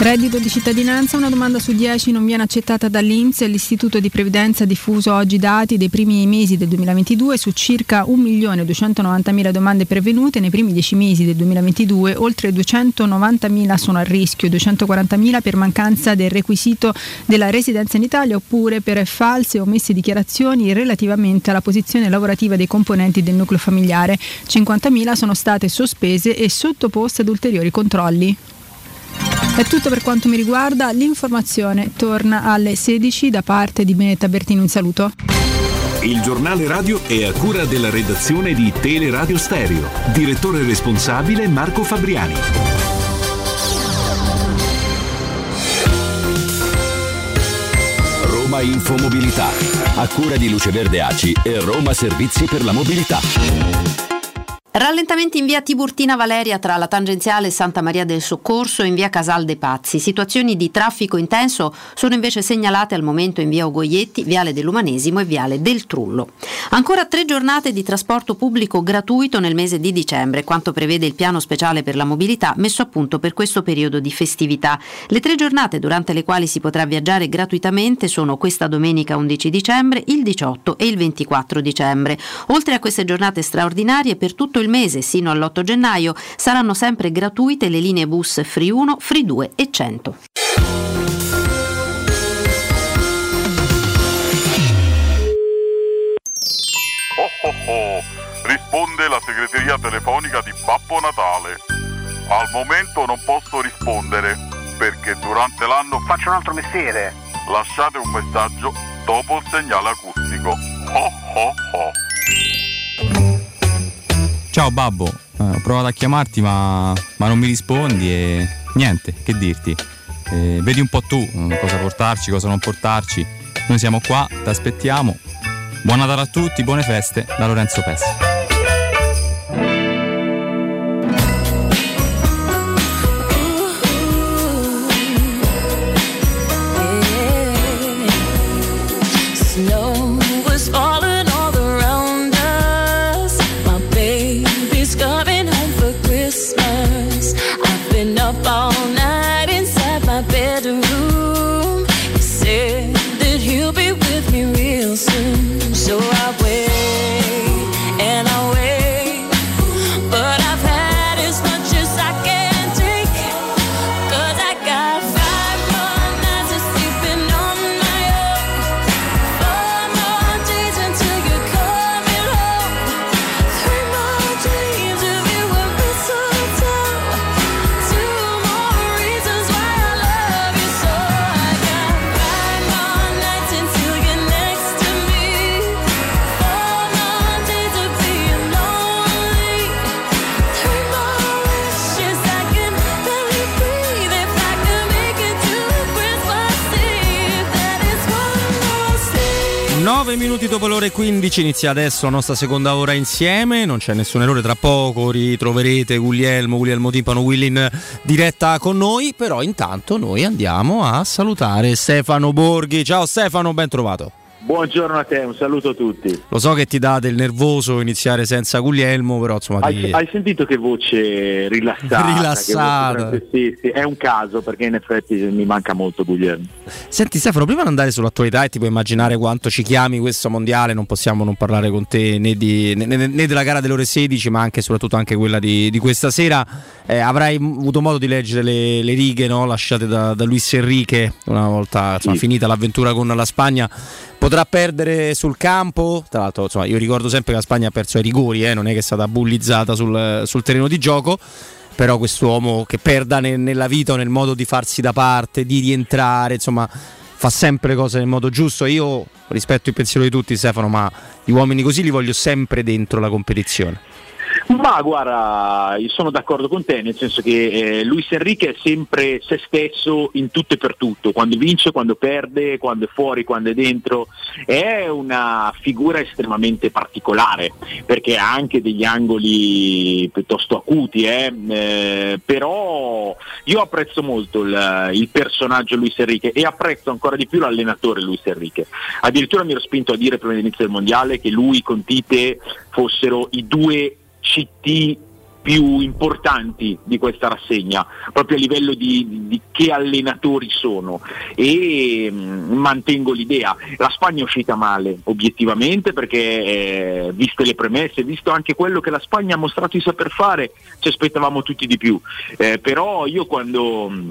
Reddito di cittadinanza, una domanda su 10 non viene accettata dall'Inps l'Istituto di Previdenza ha diffuso oggi dati dei primi mesi del 2022 su circa 1.290.000 domande pervenute nei primi 10 mesi del 2022, oltre 290.000 sono a rischio, 240.000 per mancanza del requisito della residenza in Italia oppure per false o omesse dichiarazioni relativamente alla posizione lavorativa dei componenti del nucleo familiare, 50.000 sono state sospese e sottoposte ad ulteriori controlli. È tutto per quanto mi riguarda, l'informazione torna alle 16 da parte di Benetta Bertini, un saluto. Il giornale radio è a cura della redazione di Teleradio Stereo. Direttore responsabile Marco Fabriani. Roma Infomobilità, a cura di Luce Verde Aci e Roma Servizi per la Mobilità. Rallentamenti in via Tiburtina Valeria tra la tangenziale Santa Maria del Soccorso e in via Casal dei Pazzi. Situazioni di traffico intenso sono invece segnalate al momento in via Ogoietti, viale dell'Umanesimo e viale del Trullo. Ancora tre giornate di trasporto pubblico gratuito nel mese di dicembre, quanto prevede il piano speciale per la mobilità messo a punto per questo periodo di festività. Le tre giornate durante le quali si potrà viaggiare gratuitamente sono questa domenica 11 dicembre, il 18 e il 24 dicembre. Oltre a queste giornate straordinarie, per tutto il mese sino all'8 gennaio saranno sempre gratuite le linee bus Free 1, Free 2 e 100. Oh oh oh, risponde la segreteria telefonica di Babbo Natale. Al momento non posso rispondere perché durante l'anno faccio un altro mestiere. Lasciate un messaggio dopo il segnale acustico. Ho Ciao babbo, eh, ho provato a chiamarti ma, ma non mi rispondi e niente, che dirti. Eh, vedi un po' tu eh, cosa portarci, cosa non portarci. Noi siamo qua, ti aspettiamo. Buon Natale a tutti, buone feste da Lorenzo Pessi. Dopo le ore 15 inizia adesso la nostra seconda ora insieme, non c'è nessun errore, tra poco ritroverete Guglielmo, Guglielmo Timpano, Willy in diretta con noi, però intanto noi andiamo a salutare Stefano Borghi. Ciao Stefano, ben trovato. Buongiorno a te, un saluto a tutti. Lo so che ti dà del nervoso iniziare senza Guglielmo, però insomma Hai, ti... hai sentito che voce rilassata? Rilassata. Voce- sì, sì, è un caso perché in effetti mi manca molto Guglielmo. Senti Stefano, prima di andare sull'attualità e ti puoi immaginare quanto ci chiami questo mondiale, non possiamo non parlare con te né, di- né- né- della gara delle ore 16, ma anche soprattutto anche quella di, di questa sera. Eh, avrai avuto modo di leggere le, le righe no? lasciate da, da Luis Enrique una volta insomma, finita l'avventura con la Spagna. Potrà perdere sul campo, tra l'altro insomma, io ricordo sempre che la Spagna ha perso ai rigori, eh, non è che è stata bullizzata sul, sul terreno di gioco però quest'uomo che perda ne- nella vita o nel modo di farsi da parte, di rientrare, insomma, fa sempre cose nel modo giusto. Io rispetto il pensiero di tutti, Stefano, ma gli uomini così li voglio sempre dentro la competizione. Ma guarda, io sono d'accordo con te, nel senso che eh, Luis Enrique è sempre se stesso in tutto e per tutto, quando vince, quando perde, quando è fuori, quando è dentro. È una figura estremamente particolare, perché ha anche degli angoli piuttosto acuti, eh, eh, però io apprezzo molto il, il personaggio Luis Enrique e apprezzo ancora di più l'allenatore Luis Enrique. Addirittura mi ero spinto a dire prima dell'inizio del mondiale che lui con Tite fossero i due CT più importanti di questa rassegna, proprio a livello di, di che allenatori sono e mm, mantengo l'idea. La Spagna è uscita male obiettivamente perché eh, viste le premesse, visto anche quello che la Spagna ha mostrato di saper fare, ci aspettavamo tutti di più. Eh, però io quando mm,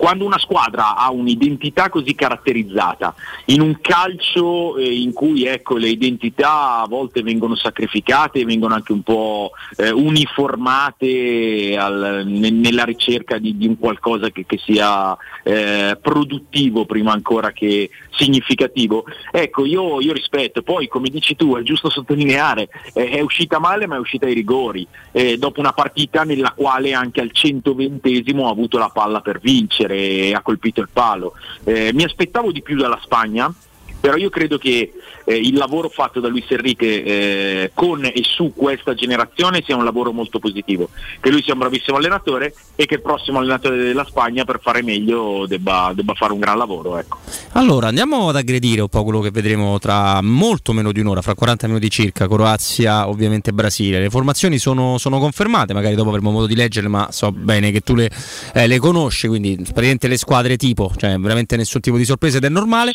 quando una squadra ha un'identità così caratterizzata, in un calcio eh, in cui ecco, le identità a volte vengono sacrificate, vengono anche un po' eh, uniformate al- ne- nella ricerca di, di un qualcosa che, che sia eh, produttivo prima ancora che significativo, ecco io, io rispetto, poi come dici tu è giusto sottolineare, eh, è uscita male ma è uscita ai rigori, eh, dopo una partita nella quale anche al 120esimo ha avuto la palla per vincere e ha colpito il palo. Eh, mi aspettavo di più dalla Spagna, però io credo che eh, il lavoro fatto da Luis Enrique eh, con e su questa generazione sia un lavoro molto positivo, che lui sia un bravissimo allenatore e che il prossimo allenatore della Spagna per fare meglio debba, debba fare un gran lavoro. Ecco. Allora, andiamo ad aggredire un po' quello che vedremo tra molto meno di un'ora, fra 40 minuti circa, Croazia, ovviamente Brasile. Le formazioni sono, sono confermate, magari dopo avremo modo di leggerle, ma so bene che tu le, eh, le conosci, quindi praticamente le squadre tipo, cioè veramente nessun tipo di sorpresa ed è normale.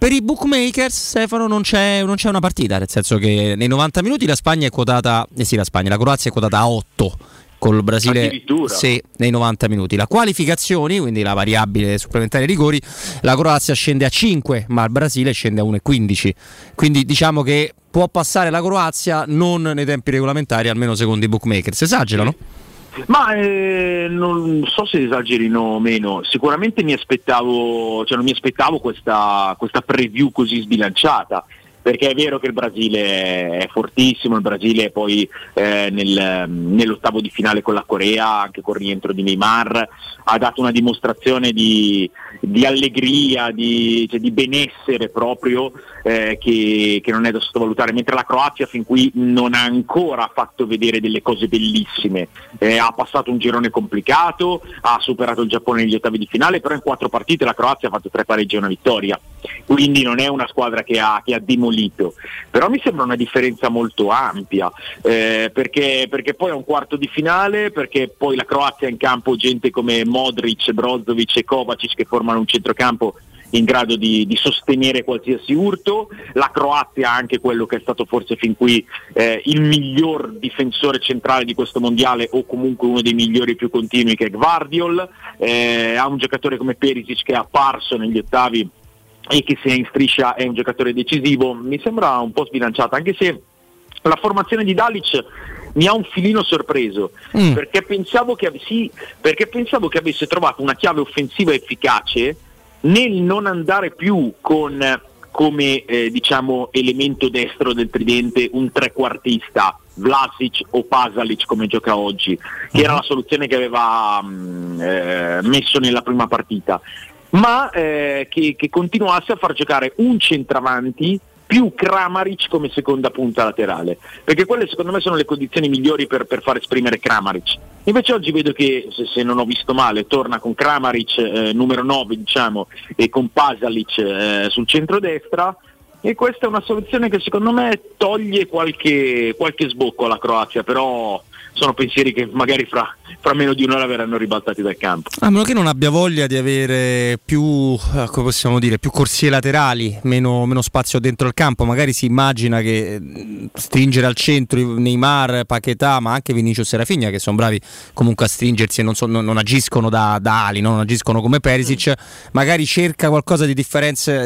Per i bookmakers, Stefano, non c'è, non c'è una partita, nel senso che nei 90 minuti la Spagna è quotata, eh sì, la Spagna, la Croazia è quotata a 8 col Brasile sì, nei 90 minuti. La qualificazioni, quindi la variabile supplementare ai rigori, la Croazia scende a 5, ma il Brasile scende a 1,15. Quindi diciamo che può passare la Croazia non nei tempi regolamentari, almeno secondo i bookmakers. Esagerano? Ma eh, non so se esagerino o meno, sicuramente mi aspettavo, cioè non mi aspettavo questa, questa preview così sbilanciata perché è vero che il Brasile è fortissimo, il Brasile poi eh, nel, nell'ottavo di finale con la Corea, anche con il rientro di Neymar, ha dato una dimostrazione di, di allegria, di, cioè, di, benessere proprio eh, che, che, non è da sottovalutare, mentre la Croazia fin qui non ha ancora fatto vedere delle cose bellissime, eh, ha passato un girone complicato, ha superato il Giappone negli ottavi di finale, però in quattro partite la Croazia ha fatto tre pareggi e una vittoria, quindi non è una squadra che ha, che ha dimostrato demolito, però mi sembra una differenza molto ampia, eh, perché, perché, poi è un quarto di finale, perché poi la Croazia ha in campo gente come Modric, Brozovic e Kovacic che formano un centrocampo in grado di, di, sostenere qualsiasi urto. La Croazia ha anche quello che è stato forse fin qui eh, il miglior difensore centrale di questo mondiale o comunque uno dei migliori più continui che è Gvardiol. Eh, ha un giocatore come Perisic che è apparso negli ottavi e che se è in striscia è un giocatore decisivo, mi sembra un po' sbilanciata, anche se la formazione di Dalic mi ha un filino sorpreso mm. perché, pensavo che, sì, perché pensavo che avesse trovato una chiave offensiva efficace nel non andare più con come eh, diciamo, elemento destro del tridente un trequartista Vlasic o Pasalic come gioca oggi, che era mm. la soluzione che aveva mh, mm, eh, messo nella prima partita ma eh, che, che, continuasse a far giocare un centravanti più Kramaric come seconda punta laterale, perché quelle secondo me sono le condizioni migliori per, per far esprimere Kramaric. Invece oggi vedo che, se, se non ho visto male, torna con Kramaric eh, numero 9 diciamo, e con Pasalic eh, sul centro-destra, e questa è una soluzione che secondo me toglie qualche, qualche sbocco alla Croazia, però sono pensieri che magari fra, fra, meno di un'ora verranno ribaltati dal campo. A meno che non abbia voglia di avere più, eh, come possiamo dire, più corsie laterali, meno, meno spazio dentro il campo, magari si immagina che mm, stringere al centro Neymar, Paquetà, ma anche Vinicio Serafigna, che sono bravi comunque a stringersi e non, so, non, non agiscono da, da, ali, no? non agiscono come Perisic, magari cerca qualcosa di, di,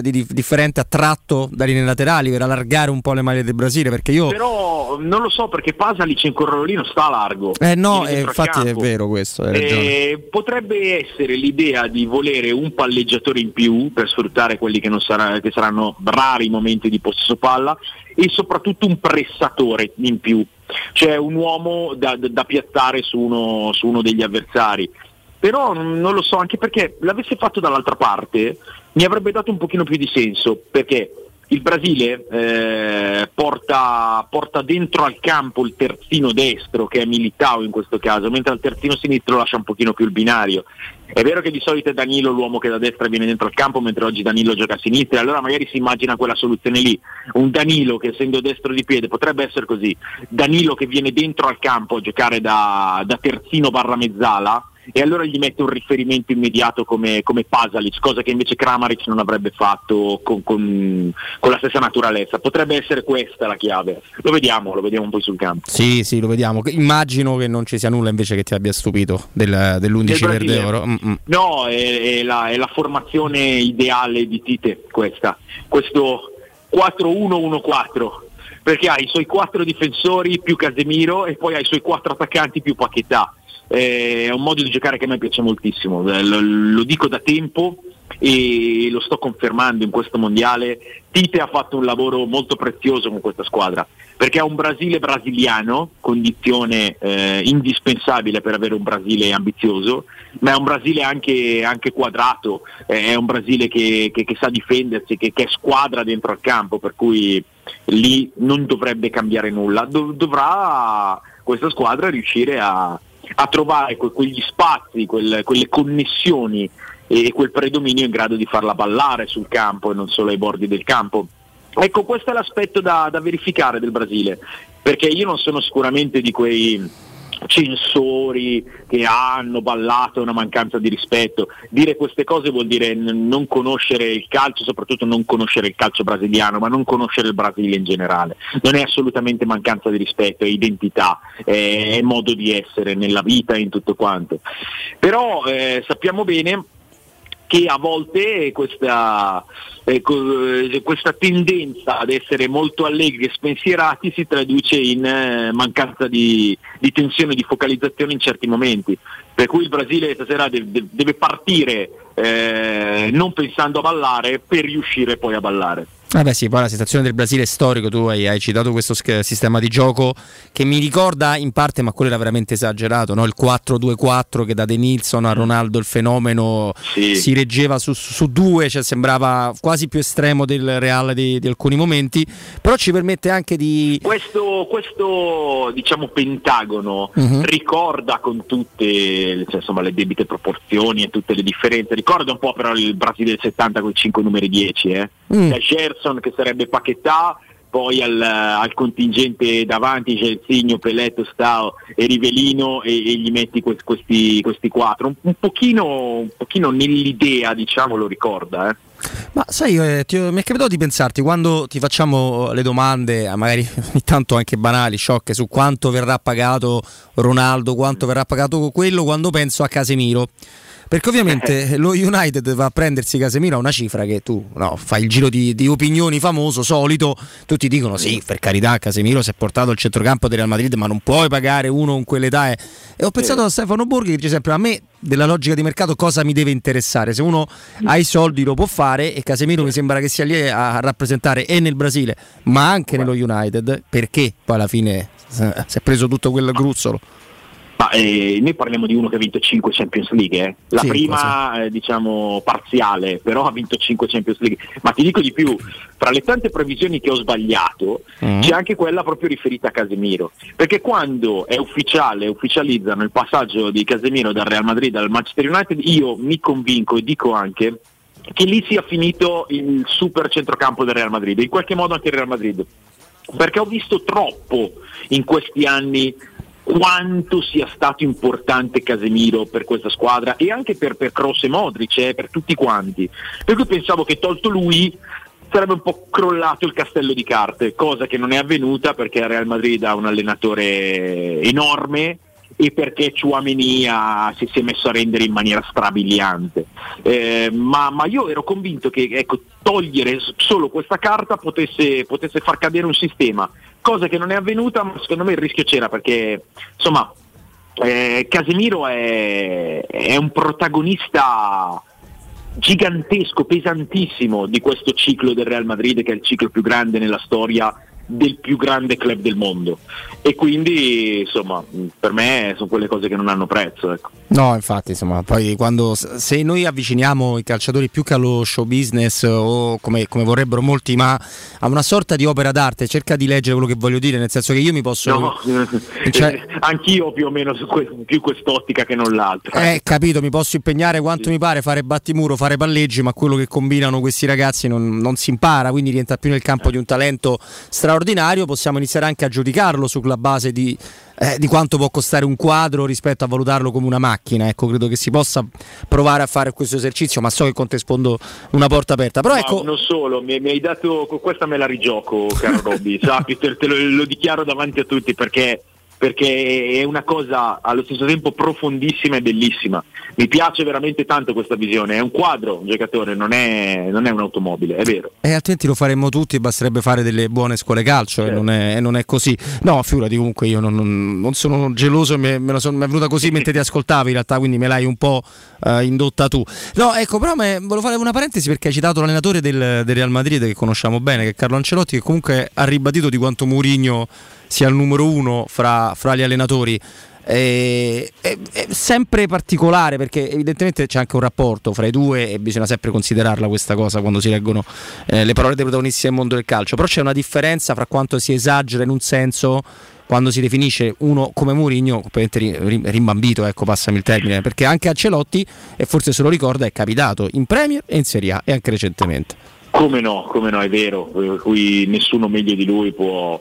di differente attratto dalle linee laterali per allargare un po' le maglie del Brasile, perché io... Però non lo so perché Pasalic in corrolino sta largo. Eh no, eh, infatti campo. è vero questo. Eh, potrebbe essere l'idea di volere un palleggiatore in più per sfruttare quelli che, sarà, che saranno rari momenti di possesso palla e soprattutto un pressatore in più, cioè un uomo da, da piazzare su uno, su uno degli avversari però non lo so anche perché l'avesse fatto dall'altra parte mi avrebbe dato un pochino più di senso perché il Brasile eh, porta, porta, dentro al campo il terzino destro che è Militao in questo caso, mentre al terzino sinistro lascia un pochino più il binario. È vero che di solito è Danilo l'uomo che da destra viene dentro al campo, mentre oggi Danilo gioca a sinistra, allora magari si immagina quella soluzione lì. Un Danilo che essendo destro di piede potrebbe essere così, Danilo che viene dentro al campo a giocare da, da terzino barra mezzala, e allora gli mette un riferimento immediato come, come Pasalic, cosa che invece Kramaric non avrebbe fatto con, con, con, la stessa naturalezza. Potrebbe essere questa la chiave. Lo vediamo, lo vediamo poi sul campo. Sì, sì, lo vediamo. Immagino che non ci sia nulla invece che ti abbia stupito del, dell'11 verde oro. Mm-mm. No, è, è, la, è la formazione ideale di Tite questa. Questo 4-1-1-4 perché ha i suoi quattro difensori più Casemiro e poi ha i suoi quattro attaccanti più Paquetà è un modo di giocare che a me piace moltissimo, eh, lo, lo, dico da tempo e lo sto confermando in questo mondiale. Tite ha fatto un lavoro molto prezioso con questa squadra perché ha un Brasile brasiliano, condizione eh, indispensabile per avere un Brasile ambizioso, ma è un Brasile anche, anche quadrato, eh, è un Brasile che, che, che sa difendersi, che, che, è squadra dentro al campo, per cui lì non dovrebbe cambiare nulla, Dov- dovrà questa squadra riuscire a, a trovare que- quegli spazi, quel- quelle connessioni e quel predominio in grado di farla ballare sul campo e non solo ai bordi del campo. Ecco, questo è l'aspetto da, da verificare del Brasile, perché io non sono sicuramente di quei censori che hanno ballato una mancanza di rispetto. Dire queste cose vuol dire n- non conoscere il calcio, soprattutto non conoscere il calcio brasiliano, ma non conoscere il Brasile in generale. Non è assolutamente mancanza di rispetto, è identità, è, è modo di essere nella vita e in tutto quanto. Però eh, sappiamo bene che a volte questa, ecco, eh, questa tendenza ad essere molto allegri e spensierati si traduce in eh, mancanza di, di tensione, di focalizzazione in certi momenti. Per cui il Brasile stasera deve, deve partire eh, non pensando a ballare per riuscire poi a ballare. Vabbè sì, poi la situazione del Brasile è storico, tu hai, hai citato questo sch- sistema di gioco che mi ricorda in parte, ma quello era veramente esagerato, no? il 4-2-4 che da De Nilsson a Ronaldo il fenomeno Sì. si reggeva su, su due, cioè sembrava quasi più estremo del Real di, di alcuni momenti, però ci permette anche di... Questo, questo, diciamo pentagono Mhm. ricorda con tutte cioè, insomma, le debite proporzioni e tutte le differenze, ricorda un po' però il Brasile del 70 con i 5 numeri 10, eh? Mm. Da Gerson che sarebbe Paquetà, poi al, al contingente davanti Gelsigno, Peletto, Stao e Rivelino e, e gli metti que- questi, questi quattro. Un, un pochino, un pochino nell'idea diciamo lo ricorda. Eh? Ma sai, eh, ti- mi è capitato di pensarti quando ti facciamo le domande, eh, magari ogni tanto anche banali, sciocche, su quanto verrà pagato Ronaldo, quanto verrà pagato quello, quando penso a Casemiro. Perché ovviamente lo United va a prendersi Casemiro a una cifra che tu no, fai il giro di, di opinioni famoso, solito, tutti dicono sì, per carità Casemiro si è portato al centrocampo del Real Madrid, ma non puoi pagare uno con quell'età. E, e ho pensato a Stefano Borghi che dice sempre a me della logica di mercato cosa mi deve interessare. Se uno ha i soldi lo può fare e Casemiro mi sembra che sia lì a rappresentare e nel Brasile, ma anche nello United, perché poi alla fine eh, si è preso tutto quel gruzzolo. Ma eh, noi parliamo di uno che ha vinto 5 Champions League, eh. la Cinque, prima eh, diciamo parziale, però ha vinto 5 Champions League. Ma ti dico di più, fra le tante previsioni che ho sbagliato Mm. c'è anche quella proprio riferita a Casemiro, perché quando è ufficiale, ufficializzano il passaggio di Casemiro dal Real Madrid al Manchester United, io mi convinco e dico anche che lì sia finito il super centrocampo del Real Madrid, in qualche modo anche il Real Madrid perché ho visto troppo in questi anni quanto sia stato importante Casemiro per questa squadra e anche per, per Kroos e Modric, eh, per tutti quanti. Per cui pensavo che tolto lui sarebbe un po' crollato il castello di carte, cosa che non è avvenuta perché il Real Madrid ha un allenatore enorme e perché Chouameni si, si è messo a rendere in maniera strabiliante. Eh, ma, ma io ero convinto che ecco, togliere solo questa carta potesse, potesse far cadere un sistema, cosa che non è avvenuta, ma secondo me il rischio c'era perché insomma eh, Casemiro è, è un protagonista gigantesco, pesantissimo di questo ciclo del Real Madrid che è il ciclo più grande nella storia del più grande club del mondo e quindi insomma per me sono quelle cose che non hanno prezzo ecco. No, infatti, insomma, poi quando se noi avviciniamo i calciatori più che allo show business o come, come vorrebbero molti, ma a una sorta di opera d'arte, cerca di leggere quello che voglio dire, nel senso che io mi posso No, Cioè- anch'io più o meno su que- più quest'ottica che non l'altra Eh, capito, mi posso impegnare quanto mi pare, fare battimuro, fare palleggi, ma quello che combinano questi ragazzi non, non si impara, quindi rientra più nel campo di un talento straordinario. Possiamo iniziare anche a giudicarlo sulla base di, eh, di quanto può costare un quadro rispetto a valutarlo come una macchina. Ecco, credo che si possa provare a fare questo esercizio, ma so che con te spondo una porta aperta. Però ecco, non solo, mi, mi hai dato, questa me la rigioco, caro Robby, sappi, te, te lo, lo dichiaro davanti a tutti perché, perché è una cosa allo stesso tempo profondissima e bellissima. Mi piace veramente tanto questa visione, è un quadro, un giocatore, non è, non è un'automobile, è vero. E altrimenti lo faremmo tutti, basterebbe fare delle buone scuole calcio e non è, e non è così. No, figurati comunque io non, non- sono geloso, me, me son- mi è venuta così mentre ti ascoltavi in realtà, quindi me l'hai un po' eh, indotta tu. No, ecco, però me, volevo fare una parentesi perché hai citato l'allenatore del, del Real Madrid che conosciamo bene, che è Carlo Ancelotti, che comunque ha ribadito di quanto Mourinho sia il numero uno fra, fra gli allenatori. E- è, è sempre particolare perché evidentemente c'è anche un rapporto fra i due e bisogna sempre considerarla questa cosa quando si leggono eh, le parole dei protagonisti del mondo del calcio però c'è una differenza fra quanto si esagera in un senso quando si definisce uno come Mourinho completamente ri- ri- rimbambito ecco passami il termine perché anche Ancelotti e forse se lo ricorda è capitato in Premier e in Serie A e anche recentemente Come no, come no, è vero, per cui nessuno meglio di lui può,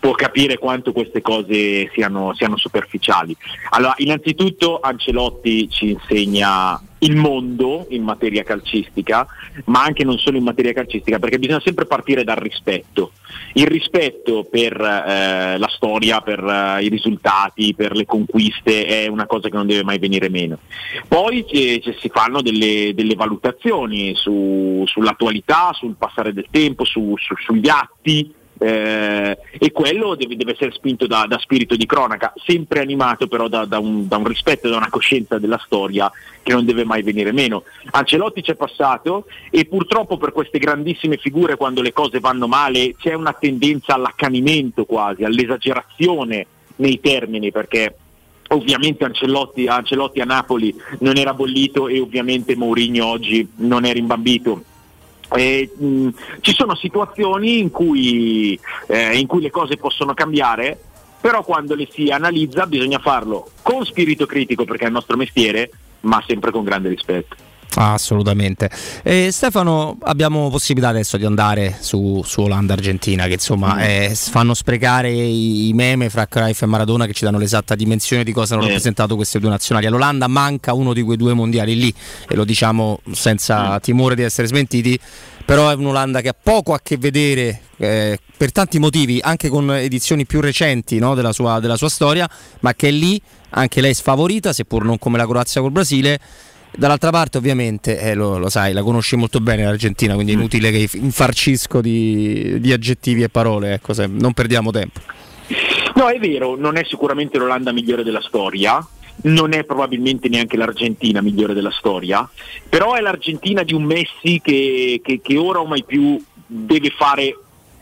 può capire quanto queste cose siano, siano superficiali. Allora, innanzitutto Ancelotti ci insegna il mondo in materia calcistica, ma anche non solo in materia calcistica, perché bisogna sempre partire dal rispetto. Il rispetto per eh, la storia, per eh, i risultati, per le conquiste è una cosa che non deve mai venire meno. Poi eh, si fanno delle, delle valutazioni su, sull'attualità, sul passare del tempo, su, su, sugli atti eh, e quello deve, deve essere spinto da, da, spirito di cronaca, sempre animato però da, da, un, da un rispetto e da una coscienza della storia che non deve mai venire meno. Ancelotti c'è passato e purtroppo per queste grandissime figure quando le cose vanno male c'è una tendenza all'accanimento quasi, all'esagerazione nei termini perché ovviamente Ancelotti, Ancelotti a Napoli non era bollito e ovviamente Mourinho oggi non è rimbambito eh, mh, ci sono situazioni in cui, eh, in cui le cose possono cambiare, però quando le si analizza bisogna farlo con spirito critico perché è il nostro mestiere, ma sempre con grande rispetto. Assolutamente. Eh, Stefano, abbiamo possibilità adesso di andare su, su Olanda-Argentina, che insomma mm. eh, fanno sprecare i, i, meme fra Cruyff e Maradona che ci danno l'esatta dimensione di cosa hanno eh. rappresentato queste due nazionali. All'Olanda manca uno di quei due mondiali lì, e lo diciamo senza mm. timore di essere smentiti, però è un'Olanda che ha poco a che vedere eh, per tanti motivi, anche con edizioni più recenti no, della, sua, della sua storia, ma che è lì, anche lei sfavorita, seppur non come la Croazia col Brasile Dall'altra parte, ovviamente, eh, lo, lo, sai, la conosci molto bene l'Argentina, quindi è mm. inutile che infarcisco di, di aggettivi e parole, ecco, se, non perdiamo tempo. No, è vero, non è sicuramente l'Olanda migliore della storia, non è probabilmente neanche l'Argentina migliore della storia, però è l'Argentina di un Messi che, che, che ora o mai più deve fare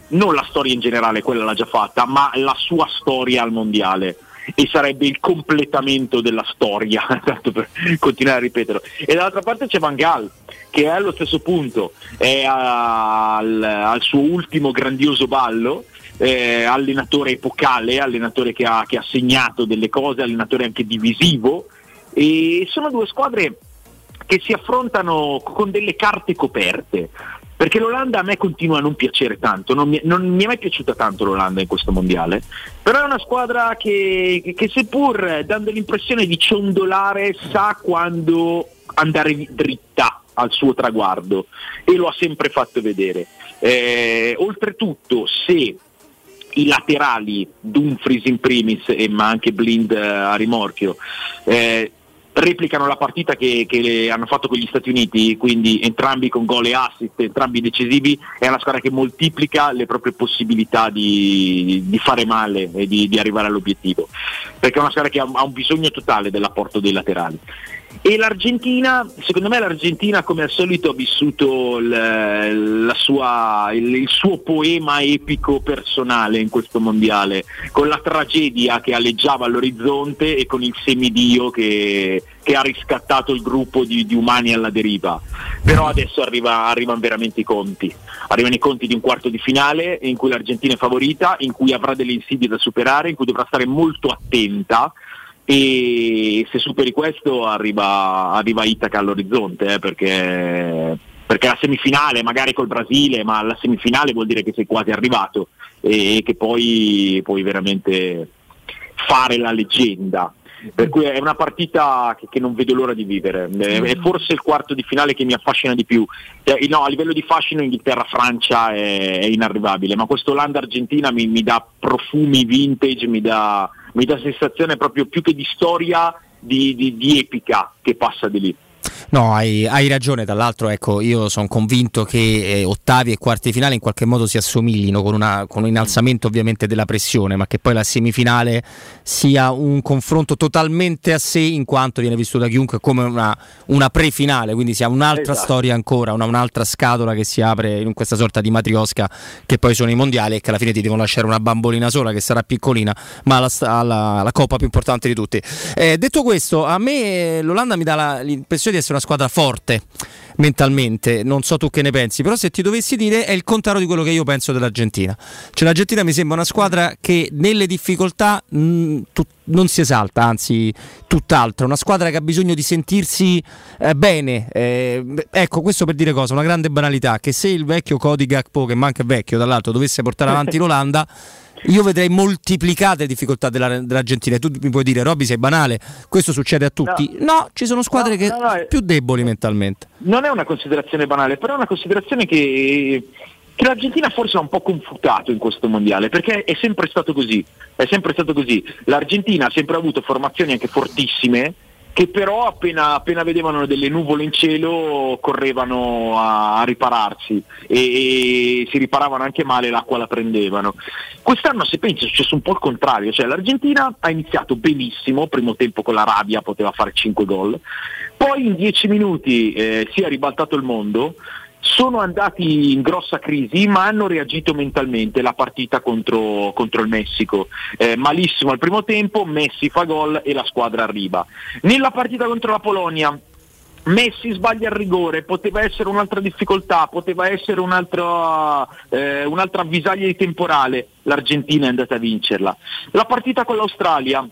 non la storia in generale, quella l'ha già fatta, ma la sua storia al mondiale e sarebbe il completamento della storia, tanto per continuare a ripeterlo. E dall'altra parte c'è Van Gaal, che è allo stesso punto, è al, al suo ultimo grandioso ballo, eh, allenatore epocale, allenatore che ha, che ha segnato delle cose, allenatore anche divisivo, e sono due squadre che si affrontano con delle carte coperte. Perché l'Olanda a me continua a non piacere tanto, non mi, non mi, è mai piaciuta tanto l'Olanda in questo mondiale, però è una squadra che, che, seppur dando l'impressione di ciondolare sa quando andare dritta al suo traguardo e lo ha sempre fatto vedere. Eh, oltretutto se i laterali, Dumfries in primis, ma anche Blind eh, a rimorchio, eh, replicano la partita che, che, hanno fatto con gli Stati Uniti, quindi entrambi con gol e assist, entrambi decisivi, è una squadra che moltiplica le proprie possibilità di, di fare male e di, di, arrivare all'obiettivo, perché è una squadra che ha, ha un bisogno totale dell'apporto dei laterali. E l'Argentina, secondo me l'Argentina come al solito ha vissuto il, sua, il, il, suo poema epico personale in questo mondiale, con la tragedia che alleggiava all'orizzonte e con il semidio che, che ha riscattato il gruppo di, di, umani alla deriva. Però adesso arriva, arrivano veramente i conti. Arrivano i conti di un quarto di finale in cui l'Argentina è favorita, in cui avrà delle insidie da superare, in cui dovrà stare molto attenta e se superi questo arriva, arriva Itaca all'orizzonte eh, perché, perché la semifinale magari col Brasile ma la semifinale vuol dire che sei quasi arrivato e che poi puoi veramente fare la leggenda. Per cui è una partita che, che non vedo l'ora di vivere. È, forse il quarto di finale che mi affascina di più. Eh, no, a livello di fascino Inghilterra-Francia è, è inarrivabile ma questo Olanda-Argentina mi, mi dà profumi vintage mi dà mi dà sensazione proprio più che di storia, di, di, di epica che passa di lì. No, hai, hai, ragione. Tra l'altro, ecco, io sono convinto che eh, ottavi e quarti finale in qualche modo si assomiglino con, una, con, un innalzamento ovviamente della pressione, ma che poi la semifinale sia un confronto totalmente a sé, in quanto viene visto da chiunque come una, una pre-finale, quindi sia un'altra esatto. storia ancora, una, un'altra scatola che si apre in questa sorta di matriosca che poi sono i mondiali e che alla fine ti devono lasciare una bambolina sola che sarà piccolina, ma la, la, la coppa più importante di tutti. Eh, detto questo, a me l'Olanda mi dà la, l'impressione di essere una squadra forte mentalmente, non so tu che ne pensi, però se ti dovessi dire è il contrario di quello che io penso dell'Argentina. Cioè l'Argentina mi sembra una squadra che nelle difficoltà mh, mm, tu, non si esalta, anzi tutt'altro, una squadra che ha bisogno di sentirsi eh, bene. Eh, ecco, questo per dire cosa, una grande banalità, che se il vecchio Cody Gakpo, che manca vecchio dall'altro, dovesse portare avanti l'Olanda Io vedrei moltiplicate le difficoltà della- dell'Argentina. Tu mi puoi dire, Robby, sei banale, questo succede a tutti. No, ci sono squadre No, che no, no, è- più deboli mentalmente. Non è una considerazione banale, però è una considerazione che, che l'Argentina forse ha un po' confutato in questo mondiale, perché è sempre stato così, è sempre stato così. L'Argentina ha sempre avuto formazioni anche fortissime, che però appena, appena vedevano delle nuvole in cielo correvano a, a ripararsi e, e si riparavano anche male, l'acqua la prendevano. Quest'anno se pensi è successo un po' il contrario, cioè l'Argentina ha iniziato benissimo, primo tempo con l'Arabia poteva fare 5 gol, poi in 10 minuti eh, si è ribaltato il mondo, sono andati in grossa crisi ma hanno reagito mentalmente la partita contro, contro il Messico. Eh, malissimo al primo tempo, Messi fa gol e la squadra arriva. Nella partita contro la Polonia Messi sbaglia il rigore, poteva essere un'altra difficoltà, poteva essere un'altra, eh, un'altra avvisaglia di temporale, l'Argentina è andata a vincerla. La partita con l'Australia,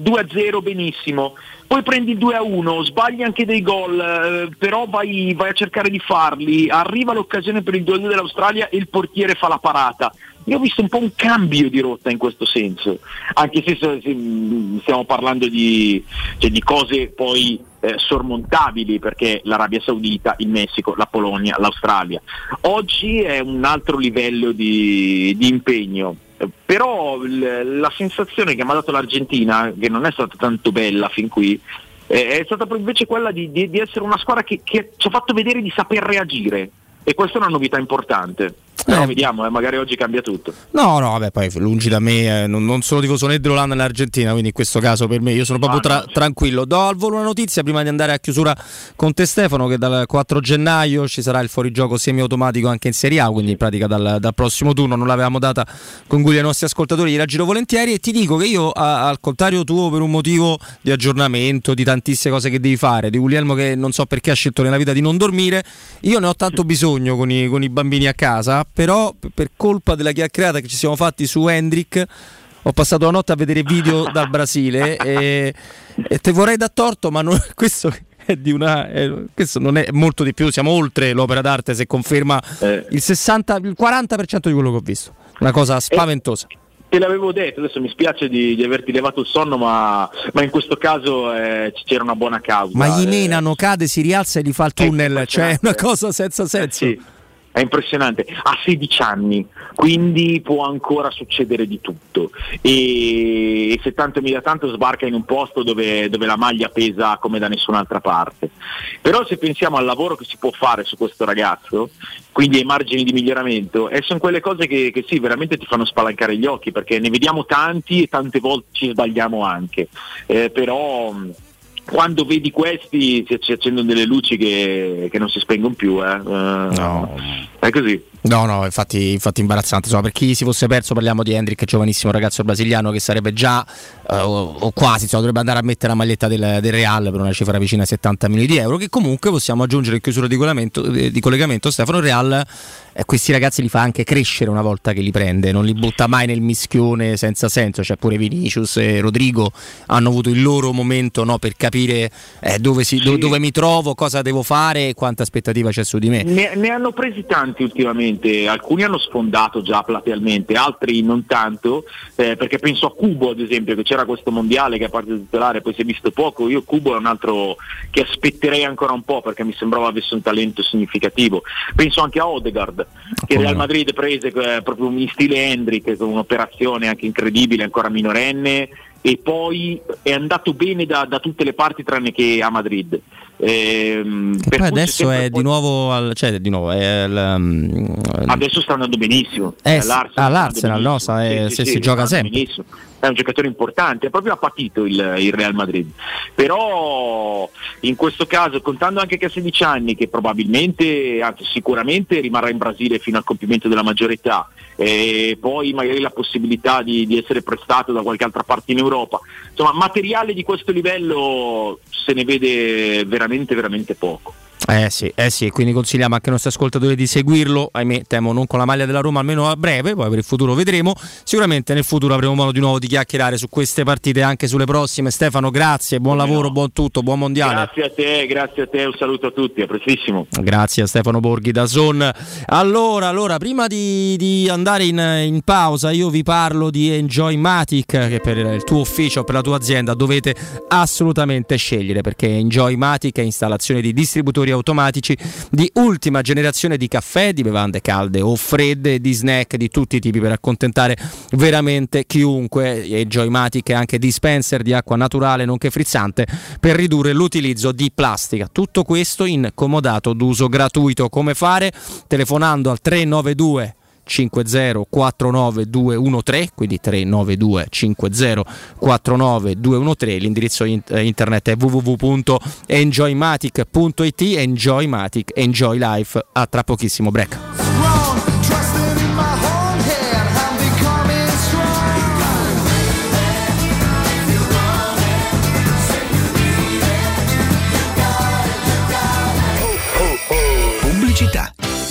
2-0 benissimo, poi prendi il 2-1, sbagli anche dei gol, eh, però vai, vai a cercare di farli, arriva l'occasione per il 2-2 dell'Australia e il portiere fa la parata. Io ho visto un po' un cambio di rotta in questo senso, anche se mh, stiamo parlando di, cioè, di cose poi eh, sormontabili, perché l'Arabia Saudita, il Messico, la Polonia, l'Australia. Oggi è un altro livello di, di impegno. Però la sensazione che mi ha dato l'Argentina, che non è stata tanto bella fin qui, è stata invece quella di, di- di essere una squadra che, che ci ha fatto vedere di saper reagire. E questa è una novità importante. Però vediamo, eh, magari oggi cambia tutto. No, no, vabbè, poi lungi da me, eh, non, non sono tifoso né dell'Olanda né dell'Argentina, quindi in questo caso per me io sono proprio tra- tranquillo. Do al volo una notizia prima di andare a chiusura con te Stefano, che dal 4 gennaio ci sarà il fuorigioco semiautomatico anche in Serie A, quindi in pratica dal, dal prossimo turno non l'avevamo data con cui ai nostri ascoltatori, gliela giro volentieri e ti dico che io, a- al contrario tuo, per un motivo di aggiornamento, di tantissime cose che devi fare, di Guglielmo che non so perché ha scelto nella vita di non dormire, io ne ho tanto bisogno con i, con i bambini a casa, però per colpa della chiacchierata che ci siamo fatti su Hendrick ho passato la notte a vedere video dal Brasile e, e te vorrei dar torto, ma non- questo è di una è- questo non è molto di più, siamo oltre l'opera d'arte se conferma il 60 il 40% di quello che ho visto. Una cosa spaventosa. Te l'avevo detto, adesso mi spiace di, di averti levato il sonno, ma, ma in questo caso eh, c'era una buona causa. Ma gli eh. menano, cade, si rialza e gli fa il tunnel, cioè è una cosa senza senso. Sì, è impressionante. Ha 16 anni, quindi può ancora succedere di tutto. E, se tanto mi dà tanto sbarca in un posto dove, dove la maglia pesa come da nessun'altra parte. Però se pensiamo al lavoro che si può fare su questo ragazzo, quindi ai margini di miglioramento, e sono quelle cose che, che sì, veramente ti fanno spalancare gli occhi, perché ne vediamo tanti e tante volte ci sbagliamo anche. Eh, però quando vedi questi si, accendono delle luci che, che non si spengono più. Eh. Eh, È così. No, no, infatti, infatti imbarazzante. Insomma, per chi si fosse perso, parliamo di Hendrick, giovanissimo ragazzo brasiliano che sarebbe già eh, o, quasi, insomma, dovrebbe andare a mettere la maglietta del, del Real per una cifra vicina ai 70 milioni di euro. Che comunque possiamo aggiungere in chiusura di collegamento, di collegamento Stefano Real. eh, questi ragazzi li fa anche crescere una volta che li prende, non li butta mai nel mischione senza senso. Cioè, pure Vinicius e Rodrigo hanno avuto il loro momento no, per capire eh, dove, si- do- dove mi trovo, cosa devo fare e quanta aspettativa c'è su di me. Ne, ne hanno presi tanti ultimamente, alcuni hanno sfondato già platealmente, altri non tanto, eh, perché penso a Cubo ad esempio, che c'era questo mondiale che a parte titolare poi si è visto poco, io Cubo è un altro che aspetterei ancora un po' perché mi sembrava avesse un talento significativo. Penso anche a Odegaard, che Real Madrid prese eh, proprio in stile Hendrick, con un'operazione anche incredibile, ancora minorenne, e poi è andato bene da, da tutte le parti tranne che a Madrid. Ehm, Che poi adesso è di nuovo al, cioè di nuovo è al, um, Adesso sta andando benissimo. Eh, All'Arsenal sì, no? Sa- eh, benissimo. se si sta gioca sempre. benissimo. È un giocatore importante, proprio ha patito il, il Real Madrid. Però in questo caso, contando anche che ha 16 anni, che probabilmente, anzi sicuramente rimarrà in Brasile fino al compimento della maggiore età, e poi magari la possibilità di, di essere prestato da qualche altra parte in Europa. Insomma, materiale di questo livello se ne vede veramente, veramente poco. Eh sì, eh sì, quindi consigliamo anche ai nostri ascoltatori di seguirlo, ahimè temo non con la maglia della Roma, almeno a breve, poi per il futuro vedremo. Sicuramente nel futuro avremo modo di nuovo di chiacchierare su queste partite e anche sulle prossime. Stefano, grazie, buon Come lavoro, no. buon tutto, buon mondiale. Grazie a te, grazie a te, un saluto a tutti, a prestissimo. Grazie a Stefano Borghi da Zon. Allora, allora prima di, di andare in, in pausa, io vi parlo di Enjoy Matic, che per il tuo ufficio, per la tua azienda, dovete assolutamente scegliere perché Enjoy Matic è installazione di distributori automatici di ultima generazione di caffè, di bevande calde o fredde, di snack di tutti i tipi per accontentare veramente chiunque. Enjoy Matic è anche dispenser di acqua naturale nonché frizzante per ridurre l'utilizzo di plastica. Tutto questo in comodato d'uso gratuito. Come fare? Telefonando al 392 5049213 quindi 392 5049213 l'indirizzo in- eh, internet è www.enjoymatic.it Enjoymatic Enjoy Life. A tra pochissimo break. Pubblicità.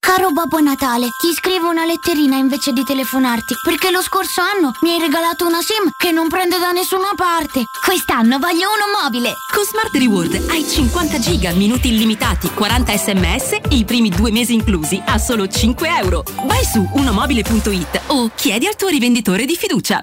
Caro Babbo Natale, ti scrivo una letterina invece di telefonarti, perché lo scorso anno mi hai regalato una SIM che non prende da nessuna parte. Quest'anno voglio uno mobile. Con Smart Reward hai 50 giga, minuti illimitati, 40 sms e i primi due mesi inclusi a solo 5 euro. Vai su unomobile.it o chiedi al tuo rivenditore di fiducia.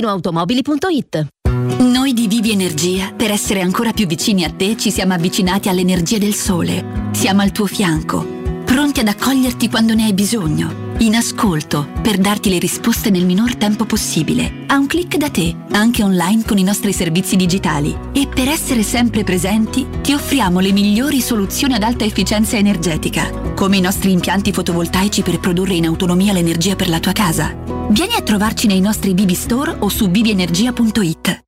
valentinoautomobili.it. Noi di Vivi Energia, per essere ancora più vicini a te, ci siamo avvicinati all'energia del sole. Siamo al tuo fianco, pronti ad accoglierti quando ne hai bisogno. In ascolto, per darti le risposte nel minor tempo possibile. A un clic da te, anche online con i nostri servizi digitali. E per essere sempre presenti, ti offriamo le migliori soluzioni ad alta efficienza energetica, come i nostri impianti fotovoltaici per produrre in autonomia l'energia per la tua casa. Vieni a trovarci nei nostri Vivi Store o su vivienergia.it.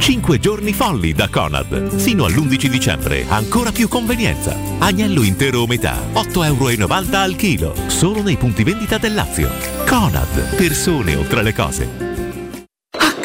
5 giorni folli da Conad. Fino all'11 dicembre, ancora più convenienza. Agnello intero o metà, 8,90 euro al chilo. Solo nei punti vendita del Lazio. Conad, persone oltre le cose.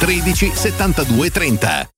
13 72 30.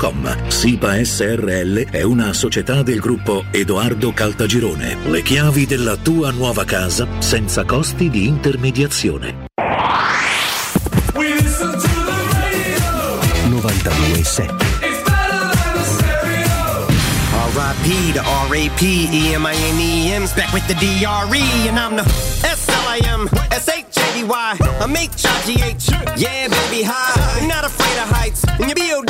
www.keicalt.com. SIPA SRL è una società del gruppo Edoardo Caltagirone. Le chiavi della tua nuova casa senza costi di intermediazione. 92.7 R.I.P. to R.A.P. E-M-I-N-E-M's back with the D-R-E and I'm the S-L-I-M S-H-A-D-Y I'm H-I-G-H Yeah, baby, hi Not afraid of heights And B-O-D-Y is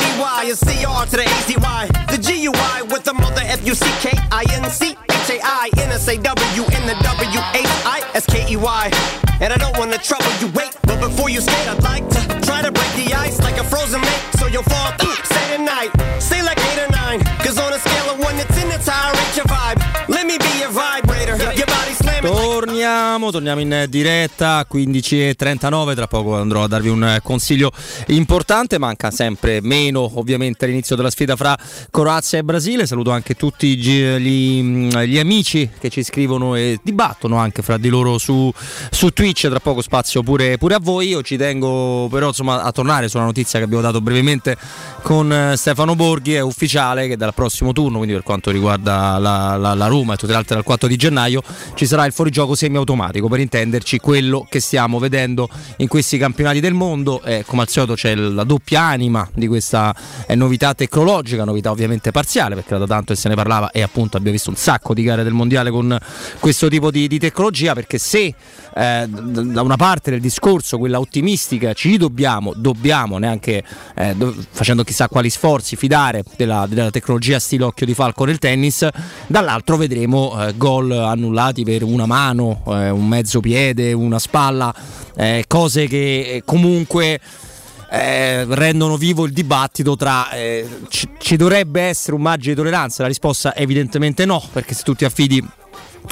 C-R to the A-Z-Y The G-U-I with the mother F-U-C-K-I-N-C H-A-I-N-S-A-W in the W-H-I-S-K-E-Y And I don't wanna trouble you, wait But before you skate, I'd like to Try to break the ice like a frozen lake So you'll fall Torniamo, torniamo in diretta 15.39, tra poco andrò a darvi un consiglio importante, manca sempre meno ovviamente all'inizio della sfida fra Croazia e Brasile, saluto anche tutti gli, gli amici che ci scrivono e dibattono anche fra di loro su, su Twitch, tra poco spazio pure, pure, a voi, io ci tengo però insomma a tornare sulla notizia che abbiamo dato brevemente con Stefano Borghi, è ufficiale che dal prossimo turno, quindi per quanto riguarda la, la, la Roma e tutte le altre dal 4 di gennaio, ci sarà il fuorigioco semiautomatico per intenderci quello che stiamo vedendo in questi campionati del mondo. Eh, come al solito c'è la doppia anima di questa eh, novità tecnologica novità ovviamente parziale perché da tanto che se ne parlava e appunto abbiamo visto un sacco di gare del mondiale con questo tipo di, di tecnologia perché se eh, da una parte del discorso quella ottimistica ci dobbiamo dobbiamo neanche eh, do, facendo chissà quali sforzi fidare della, della tecnologia stile occhio di falco nel tennis dall'altro vedremo eh, gol annullati per una mano, eh, un mezzo piede, una spalla, eh, cose che eh, comunque eh, rendono vivo il dibattito tra eh, ci, ci dovrebbe essere un margine di tolleranza. La risposta è evidentemente no, perché se tu ti affidi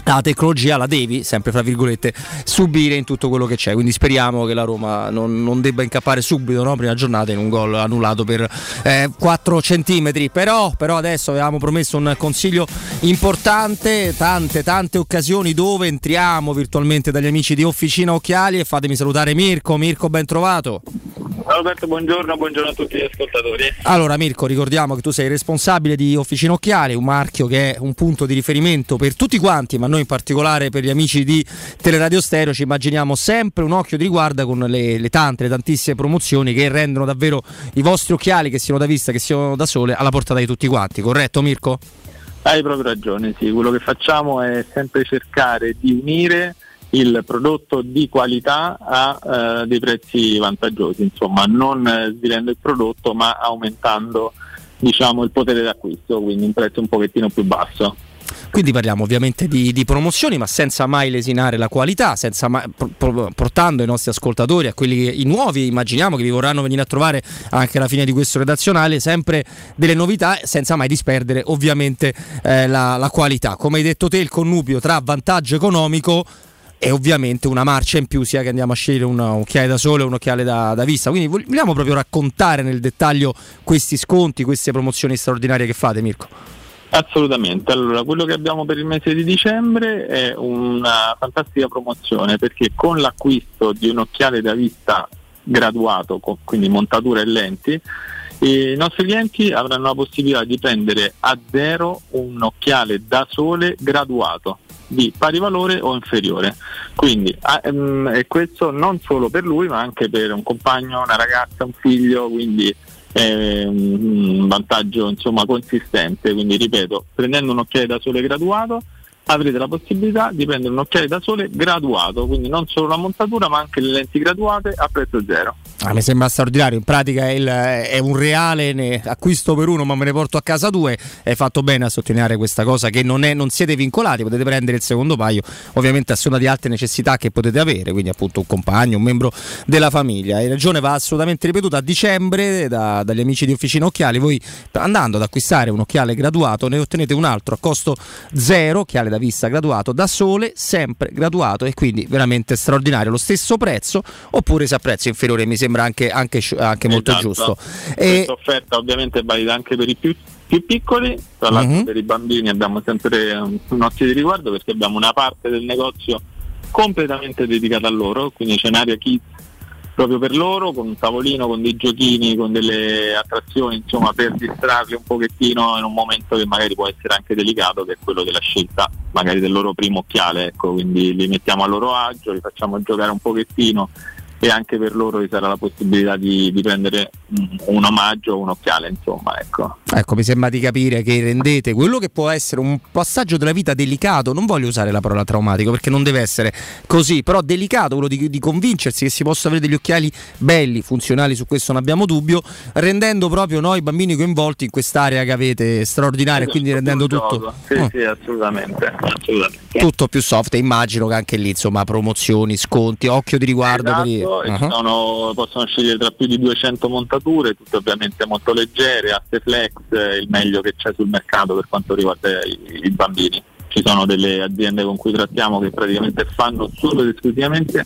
la tecnologia la devi, sempre fra virgolette, subire in tutto quello che c'è. Quindi speriamo che la Roma non, non debba incappare subito, no? prima giornata, in un gol annullato per eh, 4 centimetri. Però, però adesso avevamo promesso un consiglio importante, tante, tante occasioni dove entriamo virtualmente dagli amici di Officina Occhiali e fatemi salutare Mirko. Mirko, ben trovato. Roberto, buongiorno, buongiorno a tutti gli ascoltatori. Allora Mirko, ricordiamo che tu sei responsabile di Officina Occhiali, un marchio che è un punto di riferimento per tutti quanti, ma noi in particolare per gli amici di Teleradio Stereo ci immaginiamo sempre un occhio di riguarda con le, le tante, le tantissime promozioni che rendono davvero i vostri occhiali, che siano da vista, che siano da sole, alla portata di tutti quanti, corretto Mirko? Hai proprio ragione, sì, quello che facciamo è sempre cercare di unire il prodotto di qualità a eh, dei prezzi vantaggiosi, insomma, non eh, svilendo il prodotto ma aumentando diciamo, il potere d'acquisto, quindi un prezzo un pochettino più basso. Quindi parliamo ovviamente di, di promozioni, ma senza mai lesinare la qualità, mai, pro, portando i nostri ascoltatori, a quelli i nuovi, immaginiamo che vi vorranno venire a trovare anche alla fine di questo redazionale, sempre delle novità, senza mai disperdere ovviamente eh, la, la qualità. Come hai detto te, il connubio tra vantaggio economico e ovviamente una marcia in più sia che andiamo a scegliere un occhiale da sole o un occhiale da, da, vista. Quindi vogliamo proprio raccontare nel dettaglio questi sconti, queste promozioni straordinarie che fate, Mirko? Assolutamente, allora quello che abbiamo per il mese di dicembre è una fantastica promozione perché con l'acquisto di un occhiale da vista graduato, quindi montatura e lenti, i nostri clienti avranno la possibilità di prendere a zero un occhiale da sole graduato di pari valore o inferiore. Quindi ehm, e questo non solo per lui ma anche per un compagno, una ragazza, un figlio, quindi è un vantaggio insomma, consistente, quindi ripeto, prendendo un occhiale da sole graduato avrete la possibilità di prendere un occhiale da sole graduato, quindi non solo la montatura ma anche le lenti graduate a prezzo zero. Ah, mi sembra straordinario, in pratica è, il, è un reale acquisto per uno ma me ne porto a casa due, hai fatto bene a sottolineare questa cosa che non, è, non, siete vincolati, potete prendere il secondo paio. Ovviamente a seconda di altre necessità che potete avere, quindi appunto un compagno, un membro della famiglia. Hai ragione, va assolutamente ripetuta. A dicembre da, dagli amici di Officina Occhiali, voi andando ad acquistare un occhiale graduato ne ottenete un altro a costo zero, occhiale da vista graduato da sole, sempre graduato. E quindi veramente straordinario, lo stesso prezzo oppure se a prezzo inferiore mi sembra sembra anche, anche, anche molto esatto. giusto. Questa offerta ovviamente è valida anche per i più, più piccoli, tra l'altro uh-huh. per i bambini abbiamo sempre un, un occhio di riguardo perché abbiamo una parte del negozio completamente dedicata a loro, quindi c'è un'area kids proprio per loro, con un tavolino, con dei giochini, con delle attrazioni, insomma, per distrarli un pochettino in un momento che magari può essere anche delicato, che è quello della scelta magari del loro primo occhiale, ecco, quindi li mettiamo a loro agio, li facciamo giocare un pochettino e anche per loro ci sarà la possibilità di, di prendere un omaggio o un occhiale, insomma, ecco. Ecco, mi sembra di capire che rendete quello che può essere un passaggio della vita delicato, non voglio usare la parola traumatico perché non deve essere così, però delicato, quello di, di convincersi che si possa avere degli occhiali belli, funzionali, su questo non abbiamo dubbio, rendendo proprio noi bambini coinvolti in quest'area che avete straordinaria, esatto, quindi rendendo tutto... Sì, oh. sì, assolutamente, assolutamente. Tutto più soft e immagino che anche lì, insomma, promozioni, sconti, occhio di riguardo esatto, per uh-huh. sono, possono scegliere tra più di 200 montature, tutte ovviamente molto leggere, aste flex, il meglio che c'è sul mercato per quanto riguarda i, i bambini. Ci sono delle aziende con cui trattiamo che praticamente fanno solo ed esclusivamente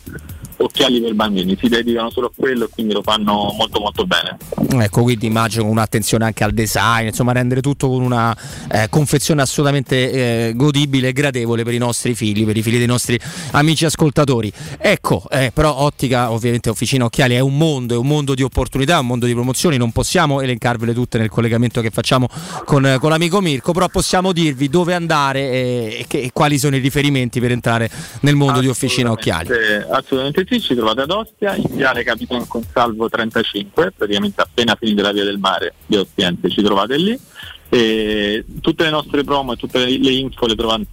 occhiali per bambini, si dedicano solo a quello e quindi lo fanno molto molto bene. Ecco, quindi immagino un'attenzione anche al design, insomma rendere tutto con una eh, confezione assolutamente eh, godibile e gradevole per i nostri figli, per i figli dei nostri amici ascoltatori. Ecco, eh, però Ottica, ovviamente Officina Occhiali è un mondo, è un mondo di opportunità, un mondo di promozioni, non possiamo elencarvele tutte nel collegamento che facciamo con, con l'amico Mirko, però possiamo dirvi dove andare e, e, e quali sono i riferimenti per entrare nel mondo di Officina Occhiali. Assolutamente sì, ci trovate ad Ostia, in Viale Capitan Consalvo 35, praticamente appena finita la via del mare di Ostiense, ci trovate lì. E tutte le nostre promo e tutte le info le trovate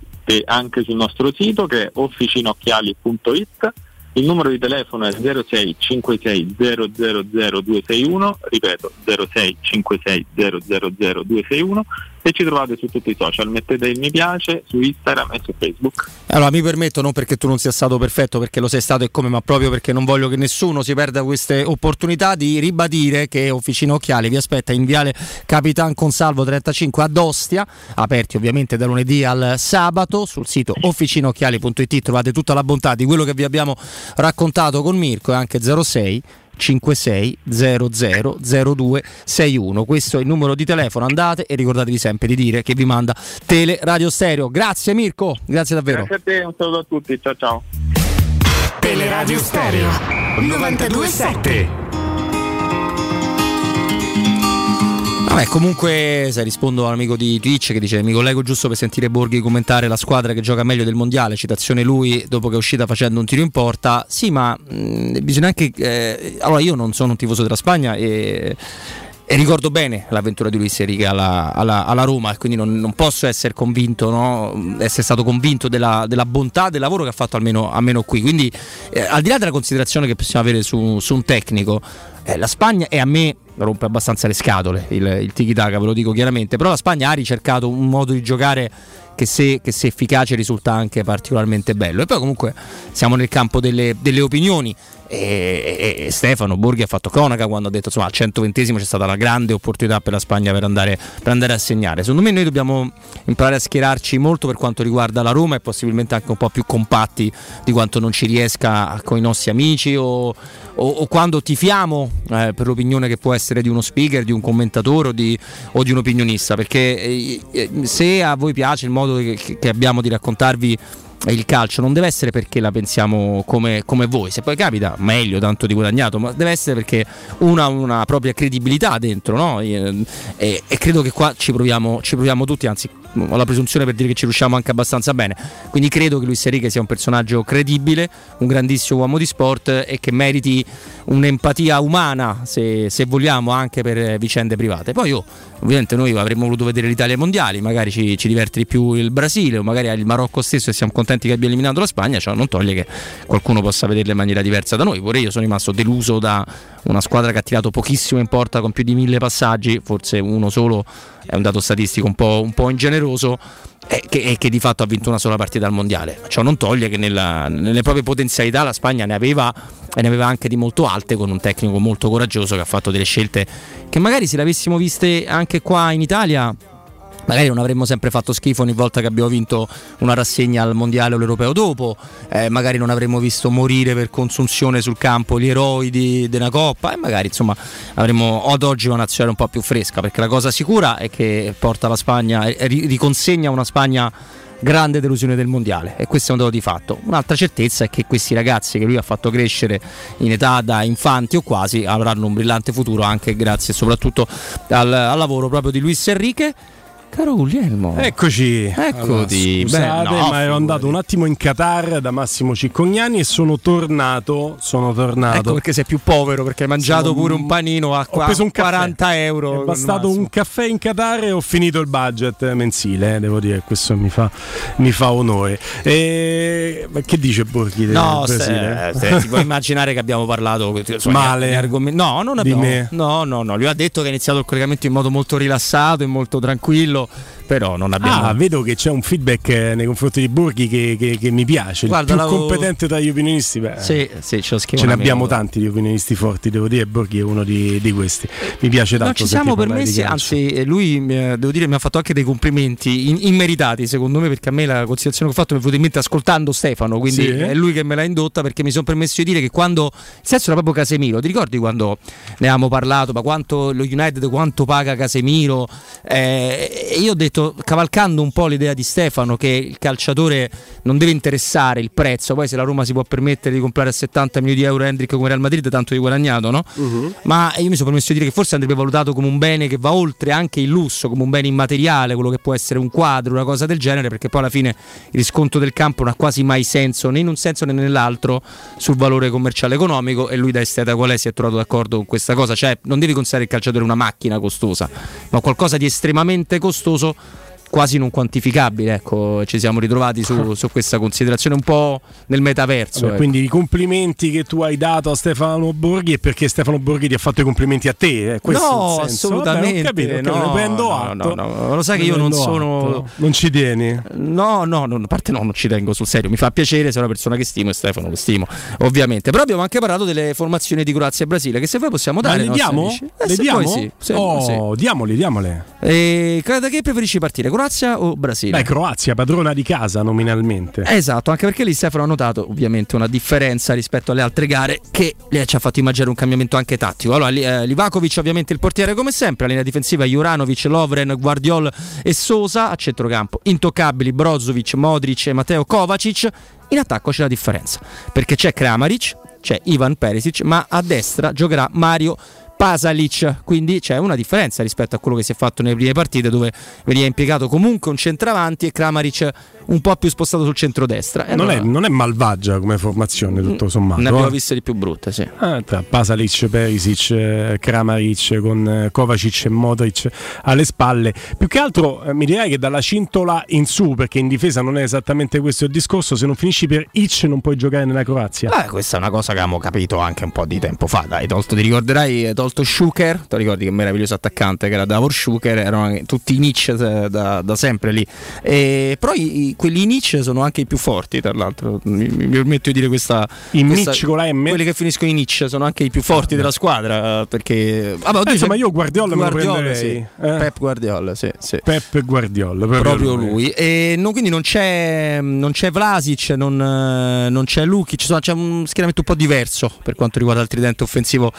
anche sul nostro sito che è officinocchiali.it il numero di telefono è 06 56 000 261, ripeto 06 56 000 261 e ci trovate su tutti i social, mettete il mi piace su Instagram e su Facebook. Allora mi permetto non perché tu non sia stato perfetto, perché lo sei stato e come, ma proprio perché non voglio che nessuno si perda queste opportunità di ribadire che Officina Occhiali vi aspetta in Viale Capitan Consalvo 35 ad Ostia, aperti ovviamente da lunedì al sabato, sul sito officinocchiali.it trovate tutta la bontà di quello che vi abbiamo raccontato con Mirko e anche 06 56 000261. Questo è il numero di telefono. Andate e ricordatevi sempre di dire che vi manda Tele Radio Stereo. Grazie Mirko, grazie davvero. Grazie a te, un saluto a tutti. Ciao ciao. Teleradio Stereo 927 Vabbè, comunque, se rispondo all'amico di Twitch che dice mi collego giusto per sentire Borghi commentare la squadra che gioca meglio del mondiale, citazione lui dopo che è uscita facendo un tiro in porta. Sì, ma mh, bisogna anche... eh, allora io non sono un tifoso della Spagna e... E ricordo bene l'avventura di Luis Enrique alla, alla- alla Roma, quindi non, non posso essere convinto, no? essere stato convinto della, della bontà del lavoro che ha fatto almeno, almeno qui. Quindi, eh, al di là della considerazione che possiamo avere su, su un tecnico, eh, la Spagna e a me rompe abbastanza le scatole il, il tiki-taka, ve lo dico chiaramente, però la Spagna ha ricercato un modo di giocare che se, che se efficace risulta anche particolarmente bello. E poi comunque siamo nel campo delle, delle opinioni. E, e- e Stefano Borghi ha fatto cronaca quando ha detto insomma al 120 c'è stata la grande opportunità per la Spagna per andare, per andare a segnare. Secondo me noi dobbiamo imparare a schierarci molto per quanto riguarda la Roma e possibilmente anche un po' più compatti di quanto non ci riesca con i nostri amici o, o- o quando tifiamo eh, per l'opinione che può essere di uno speaker, di un commentatore o di, o di un opinionista. Perché eh, eh, se a voi piace il modo che, che abbiamo di raccontarvi il calcio non deve essere perché la pensiamo come, come voi, se poi capita meglio, tanto di guadagnato, ma deve essere perché una ha una propria credibilità dentro, no? E, e- e credo che qua ci proviamo, ci proviamo tutti, anzi ho la presunzione per dire che ci riusciamo anche abbastanza bene, quindi credo che Luis Enrique sia un personaggio credibile, un grandissimo uomo di sport e che meriti un'empatia umana, se, se vogliamo, anche per vicende private. Poi io, ovviamente noi avremmo voluto vedere l'Italia ai mondiali, magari ci, ci diverte di più il Brasile o magari il Marocco stesso e siamo contenti che abbia eliminato la Spagna, ciò non toglie che qualcuno possa vederla in maniera diversa da noi. Pure io sono rimasto deluso da una squadra che ha tirato pochissimo in porta con più di mille passaggi, forse uno solo è un dato statistico un po', un po' ingeneroso e che, e che di fatto ha vinto una sola partita al mondiale. Ciò non toglie che nella- nelle proprie potenzialità la Spagna ne aveva e ne aveva anche di molto alte con un tecnico molto coraggioso che ha fatto delle scelte che magari se le avessimo viste anche qua in Italia Magari non avremmo sempre fatto schifo ogni volta che abbiamo vinto una rassegna al mondiale o l'europeo dopo, eh, magari non avremmo visto morire per consunzione sul campo gli eroi di, una coppa e magari insomma avremmo ad oggi una nazionale un po' più fresca perché la cosa sicura è che porta la Spagna e ri- riconsegna una Spagna grande delusione del mondiale e questo è un dato di fatto. Un'altra certezza è che questi ragazzi che lui ha fatto crescere in età da infanti o quasi avranno un brillante futuro anche grazie soprattutto al, al lavoro proprio di Luis Enrique. Caro Guglielmo. Eccoci. Eccoti. Scusate, Beh, no, ma ero andato un attimo in Qatar da Massimo Ciccognani e sono tornato. Sono tornato. Ecco perché sei più povero, perché hai mangiato Sono- pure un panino a Ho qua- preso un caffè. 40 euro. È bastato un caffè in Qatar e ho finito il budget mensile, eh, devo dire, questo mi fa, mi fa onore. E... ma Che dice Borghi del No, Brasile? se, se- ti puoi immaginare che abbiamo parlato insomma, Male. di argomenti- No, non Di abbiamo. me. No, no, no. Lui ha detto che ha iniziato il collegamento in modo molto rilassato e molto tranquillo, ejemplo, però non abbiamo. Ah, vedo che c'è un feedback eh, nei confronti di Borghi che, che- che mi piace. Guarda, il più competente tra gli opinionisti. Beh, Sì, sì, ce Ce ne abbiamo tanti di opinionisti forti, devo dire. Borghi è uno di, di questi. Mi piace tanto. Non ci siamo permessi, anzi, eh, lui mi ha- devo dire mi ha fatto anche dei complimenti in- immeritati, secondo me, perché a me la considerazione che ho fatto mi è venuta in mente ascoltando Stefano, quindi Sì. è lui che me l'ha indotta perché mi sono permesso di dire che quando il senso era proprio Casemiro, ti ricordi quando ne avevamo parlato, ma quanto lo United quanto paga Casemiro? Eh, e io ho detto, cavalcando un po' l'idea di Stefano che il calciatore non deve interessare il prezzo, poi se la Roma si può permettere di comprare a 70 milioni di euro Hendrick come Real Madrid, tanto di guadagnato, no? ma io mi sono permesso di dire che forse andrebbe valutato come un bene che va oltre anche il lusso, come un bene immateriale, quello che può essere un quadro, una cosa del genere, perché poi alla fine il riscontro del campo non ha quasi mai senso né in un senso né nell'altro sul valore commerciale economico e lui da esteta qual è? Si è trovato d'accordo con questa cosa, cioè non devi considerare il calciatore una macchina costosa, ma qualcosa di estremamente costoso quasi non quantificabile, ecco, ci siamo ritrovati su, su questa considerazione un po' nel metaverso. Vabbè, ecco. Quindi i complimenti che tu hai dato a Stefano Borghi è perché Stefano Borghi ti ha fatto i complimenti a te. eh? Questo No, assolutamente, Vabbè, capito, ho capito, no, prendo no, atto. no, no, lo sai che io non sono- atto. Non ci tieni. No, no, no, a parte no, non ci tengo sul serio, mi fa piacere, sei una persona che stimo e Stefano lo stimo, ovviamente. Però abbiamo anche parlato delle formazioni di Croazia e Brasile, che se vuoi possiamo Ma dare. le ai nostri diamo? Eh, Le diamo? vuoi sì, se- oh, sì. diamoli, diamole. E da che preferisci partire, Croazia o Brasile? Beh, Croazia, padrona di casa nominalmente. Esatto, anche perché lì Stefano ha notato ovviamente una differenza rispetto alle altre gare che eh, ci ha fatto immaginare un cambiamento anche tattico. Allora, eh, Livakovic ovviamente il portiere come sempre, linea difensiva Juranovic, Lovren, Guardiol e Sosa a centrocampo. Intoccabili Brozovic, Modric e Matteo Kovacic. In attacco c'è la differenza, perché c'è Kramaric, c'è Ivan Perisic, ma a destra giocherà Mario Pasalic, quindi c'è una differenza rispetto a quello che si è fatto nelle prime partite dove veniva impiegato comunque un centravanti e Kramaric un po' più spostato sul centrodestra. E Non è, allora- non è malvagia come formazione, tutto sommato. ne abbiamo eh. viste di più brutte, sì. Ah, tra Pasalic, Perisic, eh, Kramaric con eh, Kovacic e Modric alle spalle. Più che altro eh, mi direi che dalla cintola in su, perché in difesa non è esattamente questo il discorso, se non finisci per Ic non puoi giocare nella Croazia. Eh, questa è una cosa che avevamo capito anche un po' di tempo fa. Dai, tolto, ti ricorderai, hai tolto Schuker, ti ricordi che meraviglioso attaccante che era Davor Schuker, erano tutti i Nietzsche eh, da, da sempre lì. E, però i- quelli Nietzsche sono anche i più forti, tra l'altro. Mi, mi permetto di dire questa. I Nietzsche con la M? Quelli che finiscono in Nietzsche sono anche i più forti della squadra. Perché. Vabbè, oddio, Eh, insomma, io Guardiola me lo Guardiola, sì. Eh. Pep Guardiola, sì, sì. Pep Guardiola, proprio, Proprio lui. E no, quindi non c'è, non c'è Vlasic, non, eh, non c'è Lukic, insomma, c'è un schieramento un po' diverso per quanto riguarda il tridente offensivo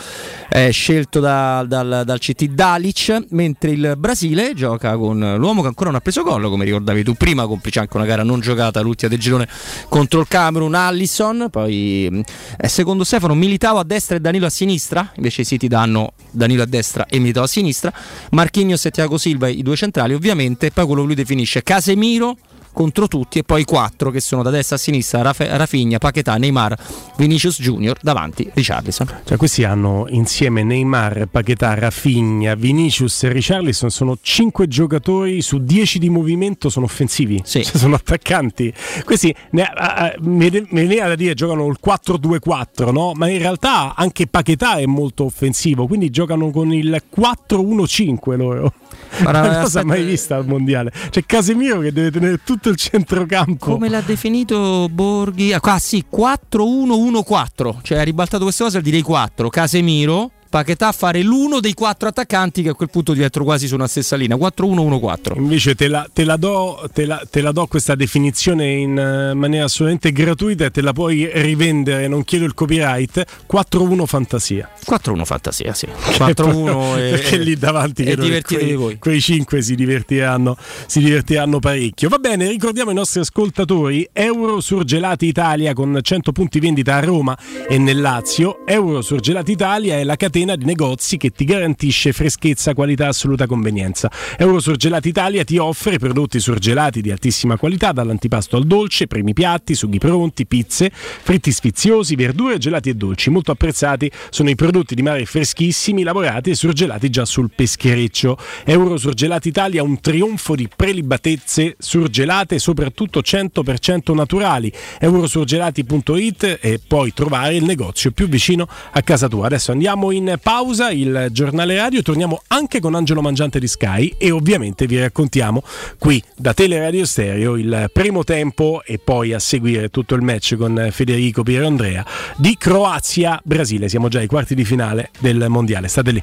eh, scelto da- dal, dal CT Dalic, mentre il Brasile gioca con l'uomo che ancora non ha preso gol, come ricordavi tu prima, complice anche una gara non giocata, l'ultima del girone contro il Camerun, Allison, poi eh, secondo Stefano Militao a destra e Danilo a sinistra, invece i City danno Danilo a destra e Militao a sinistra, Marquinhos e Thiago Silva i due centrali ovviamente, poi quello che lui definisce Casemiro contro tutti e poi i quattro che sono da destra a sinistra Raf- Rafinha, Paquetà, Neymar, Vinicius Junior davanti Richarlison. Cioè, questi hanno insieme Neymar, Paquetà, Rafinha, Vinicius e Richarlison. Sono 5 giocatori su 10 di movimento, sono offensivi. Cioè, sono attaccanti. Questi ne- a- a- mi veniva da dire giocano il 4-2-4, no? Ma in realtà anche Paquetà è molto offensivo, quindi giocano con il 4-1-5 loro. Una cosa aspetta- mai vista al mondiale. C'è Casemiro che deve tenere tutto il centrocampo. Come l'ha definito Borghi? Ah, sì, 4-1-1-4, cioè ha ribaltato queste cose al direi 4, Casemiro, Paquetà a fare l'uno dei quattro attaccanti che a quel punto diventano quasi su una stessa linea, 4-1-1-4. Invece te la, te la do, te la- te la do questa definizione in eh, maniera assolutamente gratuita e te la puoi rivendere, non chiedo il copyright, 4-1 fantasia. 4-1 fantasia, sì. 4-1 e- Perché lì davanti e divertitevi quei, voi. quei 5 si divertiranno, si divertiranno parecchio. Va bene, ricordiamo ai nostri ascoltatori Euro Surgelati Italia con 100 punti vendita a Roma e nel Lazio. Euro Surgelati Italia è la catena di negozi che ti garantisce freschezza, qualità assoluta convenienza. Euro Surgelati Italia ti offre prodotti surgelati di altissima qualità, dall'antipasto al dolce, primi piatti, sughi pronti, pizze, fritti sfiziosi, verdure, gelati e dolci. Molto apprezzati sono i prodotti di mare freschissimi, lavorati e surgelati già sul peschereccio. Euro Surgelati Italia, un trionfo di prelibatezze surgelate, soprattutto 100% naturali. Eurosurgelati.it e puoi trovare il negozio più vicino a casa tua. Adesso andiamo in pausa, il giornale radio, torniamo anche con Angelo Mangiante di Sky e ovviamente vi raccontiamo qui da Teleradio Stereo il primo tempo e poi a seguire tutto il match con Federico Piero Andrea di Croazia-Brasile. Siamo già ai quarti di finale del mondiale. State lì.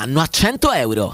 a 100 euro.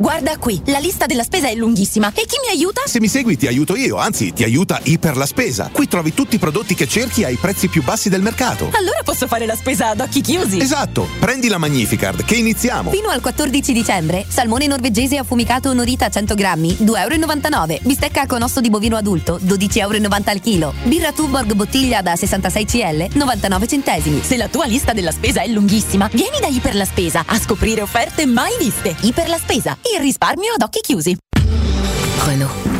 Guarda qui, la lista della spesa è lunghissima. E chi mi aiuta? Se mi segui ti aiuto io, anzi ti aiuta Iper la Spesa. Qui trovi tutti i prodotti che cerchi ai prezzi più bassi del mercato. Allora posso fare la spesa ad occhi chiusi. Esatto, prendi la Magnificard che iniziamo. Fino al 14 dicembre, salmone norvegese affumicato onorita 100 grammi, 2,99 euro. Bistecca con osso di bovino adulto, 12,90 euro al chilo. Birra Tuborg bottiglia da 66 cl, 99 centesimi. Se la tua lista della spesa è lunghissima, vieni da Iper la Spesa a scoprire offerte mai viste. Iper la Spesa, il risparmio ad occhi chiusi. Panno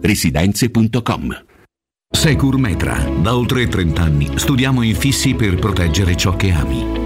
residenze.com. Secur Metra. Da oltre 30 anni studiamo infissi per proteggere ciò che ami.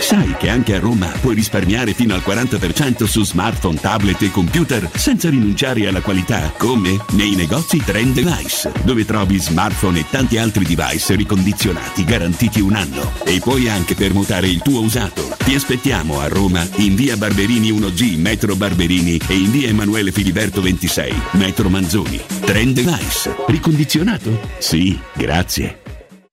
Sai che anche a Roma puoi risparmiare fino al 40% su smartphone, tablet e computer senza rinunciare alla qualità? Come? Nei negozi Trend Device, dove trovi smartphone e tanti altri device ricondizionati garantiti un anno. E puoi anche permutare il tuo usato. Ti aspettiamo a Roma in via Barberini 1G, metro Barberini e in via Emanuele Filiberto 26, metro Manzoni. Trend Device. Ricondizionato? Sì, grazie.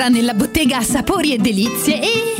Entra nella bottega Sapori e Delizie e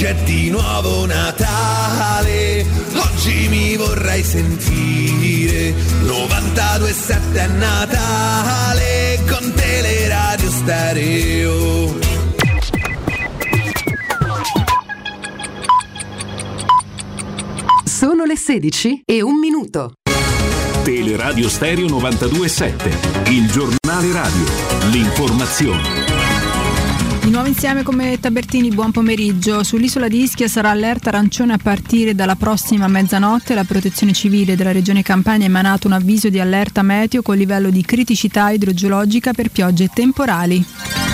Oggi è di nuovo Natale, oggi mi vorrei sentire 92.7 è Natale con Teleradio Stereo. Sono le 16 e un minuto. Teleradio Stereo 92.7, il giornale radio, l'informazione. Di nuovo insieme con me Tabertini, buon pomeriggio. Sull'isola di Ischia sarà allerta arancione a partire dalla prossima mezzanotte. La protezione civile della regione Campania ha emanato un avviso di allerta meteo con livello di criticità idrogeologica per piogge temporali.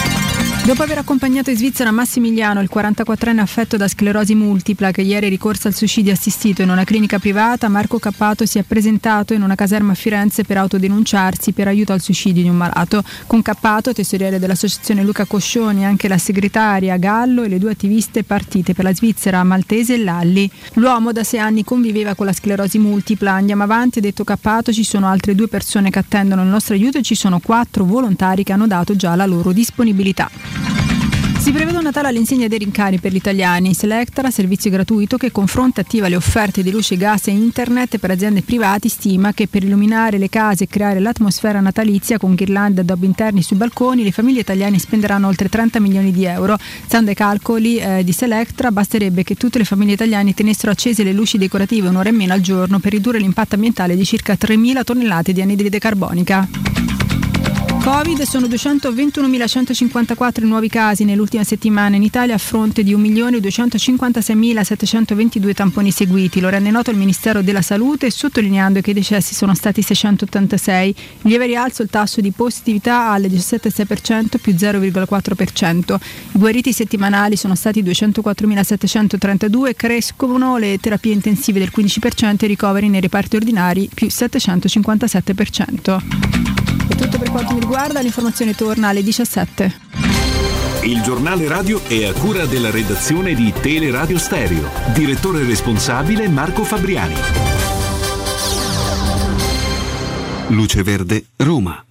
Dopo aver accompagnato in Svizzera Massimiliano, il 44enne affetto da sclerosi multipla che ieri è ricorso al suicidio assistito in una clinica privata, Marco Cappato si è presentato in una caserma a Firenze per autodenunciarsi per aiuto al suicidio di un malato. Con Cappato, tesoriere dell'associazione Luca Coscioni, anche la segretaria Gallo e le due attiviste partite per la Svizzera Maltese e Lalli. L'uomo da sei anni conviveva con la sclerosi multipla. Andiamo avanti, detto Cappato, ci sono altre due persone che attendono il nostro aiuto e ci sono quattro volontari che hanno dato già la loro disponibilità. Si prevede un Natale all'insegna dei rincari per gli italiani. Selectra, servizio gratuito che confronta e attiva le offerte di luce, gas e internet per aziende private, stima che per illuminare le case e creare l'atmosfera natalizia con ghirlande addobbi interni sui balconi, le famiglie italiane spenderanno oltre 30 milioni di euro. Stando ai calcoli eh, di Selectra, basterebbe che tutte le famiglie italiane tenessero accese le luci decorative un'ora in meno al giorno per ridurre l'impatto ambientale di circa 3.000 tonnellate di anidride carbonica. Covid sono 221.154 nuovi casi nell'ultima settimana in Italia a fronte di 1.256.722 tamponi seguiti. Lo rende noto il Ministero della Salute sottolineando che i decessi sono stati 686. In lieve rialzo il tasso di positività al 17,6% più 0,4%. I guariti settimanali sono stati 204.732, crescono le terapie intensive del 15% e i ricoveri nei reparti ordinari più 757%. È tutto per quanto mi riguarda, l'informazione torna alle 17. Il giornale radio è a cura della redazione di Teleradio Stereo. Direttore responsabile Marco Fabriani. Luce Verde, Roma.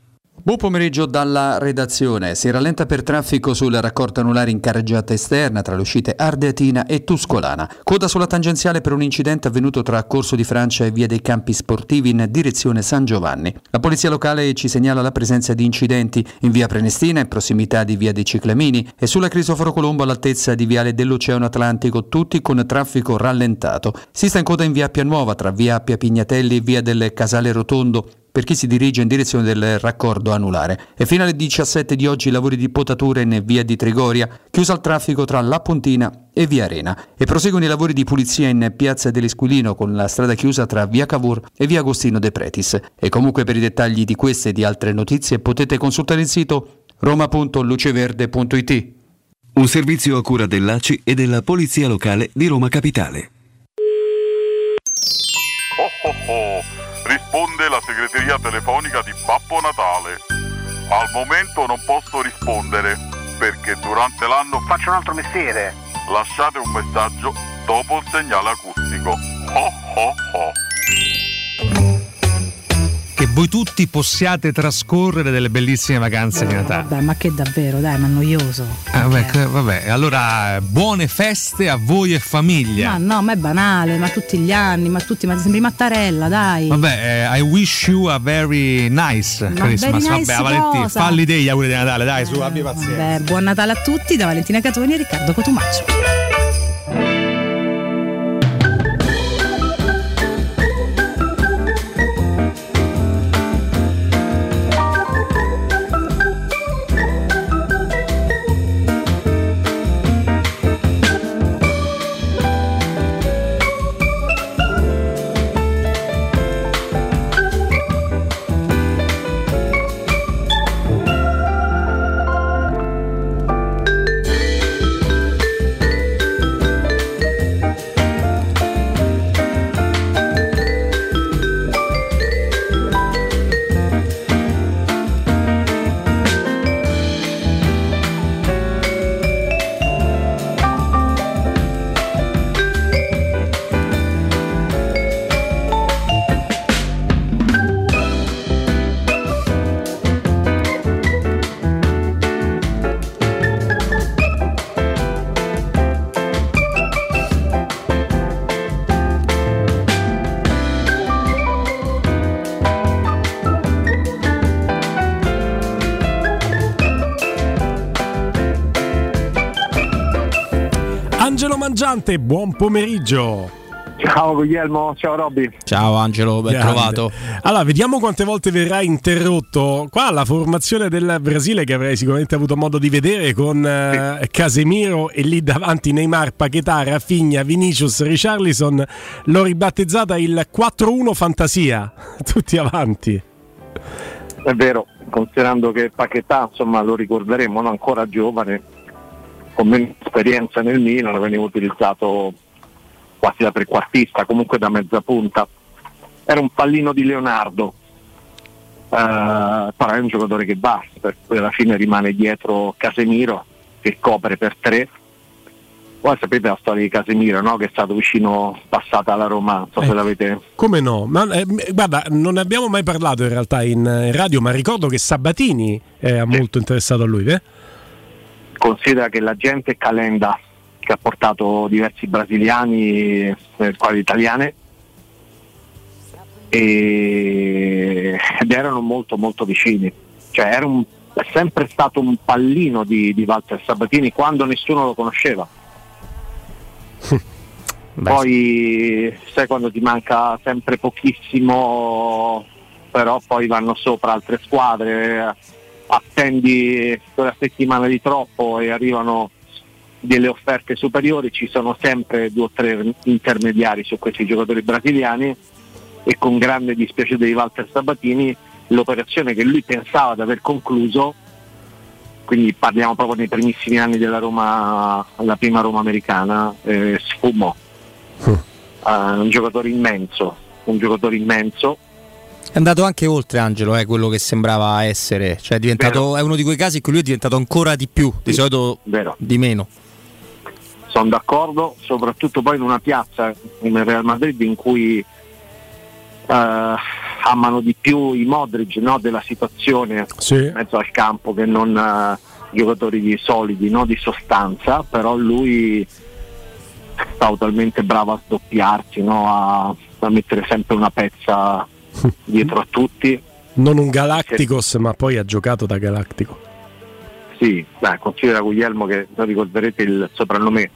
Buon pomeriggio dalla redazione. Si rallenta per traffico sulla raccorta anulare in carreggiata esterna tra le uscite Ardeatina e Tuscolana. Coda sulla tangenziale per un incidente avvenuto tra Corso di Francia e Via dei Campi Sportivi in direzione San Giovanni. La polizia locale ci segnala la presenza di incidenti in via Prenestina in prossimità di via dei Ciclamini e sulla Cristoforo Colombo all'altezza di viale dell'Oceano Atlantico, tutti con traffico rallentato. Si sta in coda in via Appia Nuova tra via Appia Pignatelli e via del Casale Rotondo per chi si dirige in direzione del raccordo anulare. E fino alle 17 di oggi i lavori di potatura in via di Trigoria, chiusa al traffico tra La Pontina e via Arena. E proseguono i lavori di pulizia in piazza dell'Esquilino con la strada chiusa tra via Cavour e via Agostino De Pretis. E comunque per i dettagli di queste e di altre notizie potete consultare il sito roma.luceverde.it. Un servizio a cura dell'ACI e della Polizia Locale di Roma Capitale. Oh oh oh, risponde la segreteria telefonica di Babbo Natale. Al momento non posso rispondere perché durante l'anno faccio un altro mestiere. Lasciate un messaggio dopo il segnale acustico. Oh oh oh. Che voi tutti possiate trascorrere delle bellissime vacanze di Natale. Vabbè, ma che davvero, dai, ma noioso. Ah, vabbè, vabbè, allora buone feste a voi e famiglia. Ma no, ma è banale, ma tutti gli anni, ma tutti, ma sembri Mattarella, dai. Vabbè, eh, I wish you a very nice Christmas. very nice vabbè, Valentina, falli te gli auguri di Natale, dai, su, abbi pazienza. Beh, buon Natale a tutti da Valentina Catoni e Riccardo Cotumaccio. Mangiante, buon pomeriggio. Ciao Guglielmo, ciao Robby. Ciao Angelo, ben Grande. trovato. Allora, vediamo quante volte verrà interrotto. Qua la formazione del Brasile che avrei sicuramente avuto modo di vedere con eh, Casemiro e lì davanti Neymar, Paquetá, Rafinha, Vinicius, Richarlison. L'ho ribattezzata il 4-1 fantasia. Tutti avanti. È vero, considerando che Paquetà, insomma, lo ricorderemo, no? ancora giovane, con meno esperienza nel Milan, veniva utilizzato quasi da trequartista, comunque da mezza punta. Era un pallino di Leonardo, eh, però è un giocatore che basta, per cui alla fine rimane dietro Casemiro che copre per tre. Poi sapete la storia di Casemiro, no? che è stato vicino, passata alla Roma, non so se Eh. l'avete... Come no? Ma, eh, guarda, non ne abbiamo mai parlato in realtà in, eh, radio, ma ricordo che Sabatini è molto interessato a lui. Eh? Considera che l'agente Calenda che ha portato diversi brasiliani nelle squadre italiane e- ed erano molto molto vicini. Cioè era un- è sempre stato un pallino di, di Walter Sabatini quando nessuno lo conosceva. Poi sai quando ti manca sempre pochissimo però poi vanno sopra altre squadre attendi quella settimana di troppo e arrivano delle offerte superiori, ci sono sempre due o tre intermediari su questi giocatori brasiliani e con grande dispiacere di Walter Sabatini l'operazione che lui pensava di aver concluso, quindi parliamo proprio nei primissimi anni della Roma, la prima Roma americana, eh, sfumò. Eh, un giocatore immenso, un giocatore immenso È andato anche oltre Angelo, eh, quello che sembrava essere. Cioè è diventato. È uno di quei casi in cui lui è diventato ancora di più, di solito di meno. sono d'accordo, soprattutto poi in una piazza come Real Madrid in cui eh, amano di più i Modric no, della situazione in mezzo al campo che non eh, giocatori di solidi, no, di sostanza, però lui è stato talmente bravo a sdoppiarsi, no, a, a mettere sempre una pezza dietro a tutti. Non un Galacticos, ma poi ha giocato da Galactico. Sì, beh, considera Guglielmo che non ricorderete il soprannome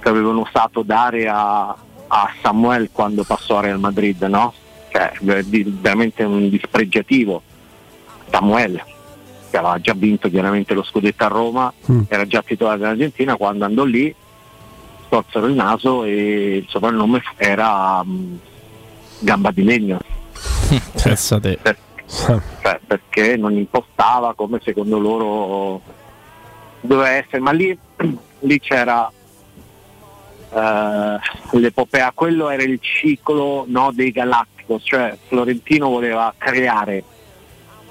che avevano usato dare a, a Samuel quando passò a Real Madrid, no? Cioè, veramente un dispregiativo. Samuel, che aveva già vinto chiaramente lo scudetto a Roma, era già titolare dell'Argentina, quando andò lì storsero il naso e il soprannome era mm, Gamba di Legno. Pensa te. Per- cioè, perché non impostava come secondo loro doveva essere, ma lì, lì c'era eh, l'epopea, quello era il ciclo no, dei Galacticos, cioè Florentino voleva creare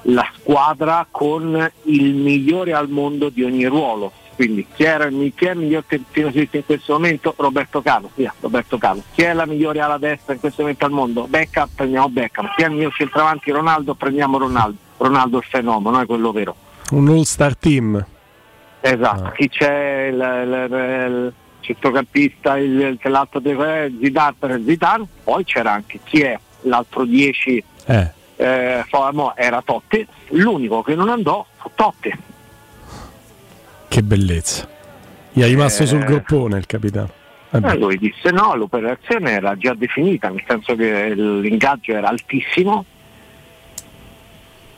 la squadra con il migliore al mondo di ogni ruolo. Quindi chi, era il, chi è il miglior terzino in questo momento? Roberto Carlos, via, Roberto Carlos. Chi è la migliore ala destra in questo momento al mondo? Beckham, prendiamo Beckham. Chi è il miglior centravanti Ronaldo? Prendiamo Ronaldo. Ronaldo è il fenomeno, è quello vero. Un all-star team. Esatto, chi c'è il, il- il centrocampista, il, il- l'altro eh, Zidane per Zidane, poi c'era anche chi è l'altro 10 Eh. eh, era Totti, l'unico che non andò fu Totti. Che bellezza. Gli è rimasto Eh. sul groppone il capitano. Eh, lui disse no, l'operazione era già definita, nel senso che l'ingaggio era altissimo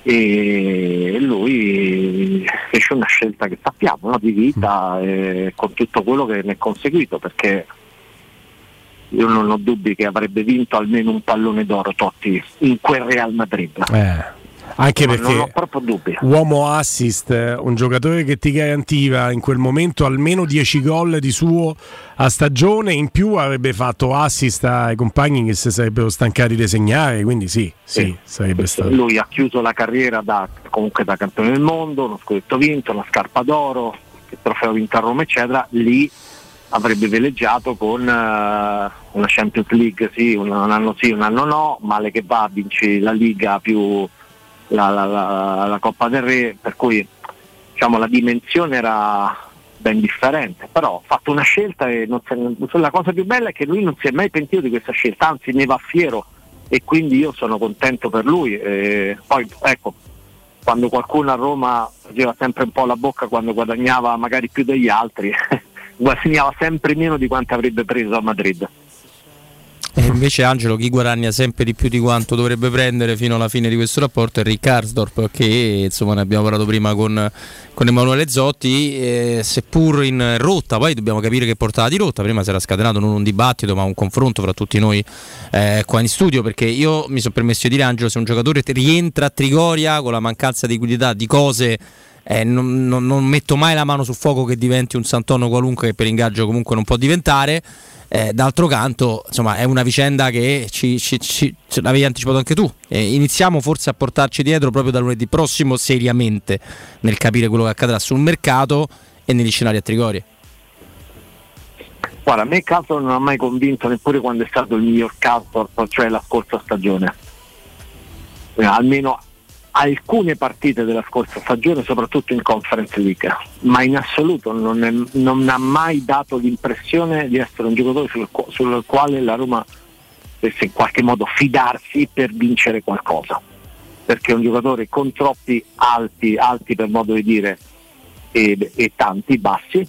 e lui fece una scelta che sappiamo no, di vita e con tutto quello che ne è conseguito perché io non ho dubbi che avrebbe vinto almeno un pallone d'oro Totti in quel Real Madrid. Eh, Anche Ma non ho perché proprio dubbi. uomo assist, eh, un giocatore che ti garantiva in quel momento almeno 10 gol di suo a stagione, in più avrebbe fatto assist ai compagni che si sarebbero stancati di segnare, quindi sì, sì, sarebbe stato. Lui ha chiuso la carriera da, comunque da campione del mondo, uno scudetto vinto, una scarpa d'oro, il trofeo vinto a Roma, eccetera. Lì avrebbe veleggiato con eh, una Champions League, sì, un, un anno sì, un anno no, male che va, vinci la Liga più la, la- la- la Coppa del Re, per cui diciamo, la dimensione era ben differente, però ha fatto una scelta e se- la cosa più bella è che lui non si è mai pentito di questa scelta, anzi ne va fiero e quindi io sono contento per lui. E poi ecco, quando qualcuno a Roma faceva sempre un po' la bocca quando guadagnava magari più degli altri, guadagnava sempre meno di quanto avrebbe preso a Madrid. E invece Angelo chi guadagna sempre di più di quanto dovrebbe prendere fino alla fine di questo rapporto è Rick Karsdorp che insomma ne abbiamo parlato prima con, con Emanuele Zotti. Eh, seppur in rotta poi dobbiamo capire che portata di rotta. Prima si era scatenato non un dibattito ma un confronto fra tutti noi eh, qua in studio perché io mi sono permesso di dire Angelo se un giocatore rientra a Trigoria con la mancanza di liquidità di cose eh, non, non, non metto mai la mano sul fuoco che diventi un Santonno qualunque che per ingaggio comunque non può diventare eh, d'altro canto, insomma, è una vicenda che ci, ci, ci, l'avevi anticipato anche tu. Eh, iniziamo forse a portarci dietro proprio da lunedì prossimo, seriamente, nel capire quello che accadrà sul mercato e negli scenari a Trigoria. Guarda, a me Castro non ha mai convinto neppure quando è stato il miglior Castro, cioè la scorsa stagione. Eh, almeno alcune partite della scorsa stagione, soprattutto in Conference League, ma in assoluto non, è, non ha mai dato l'impressione di essere un giocatore sul, sul, quale la Roma dovesse in qualche modo fidarsi per vincere qualcosa, perché è un giocatore con troppi alti, alti per modo di dire, e, e tanti bassi,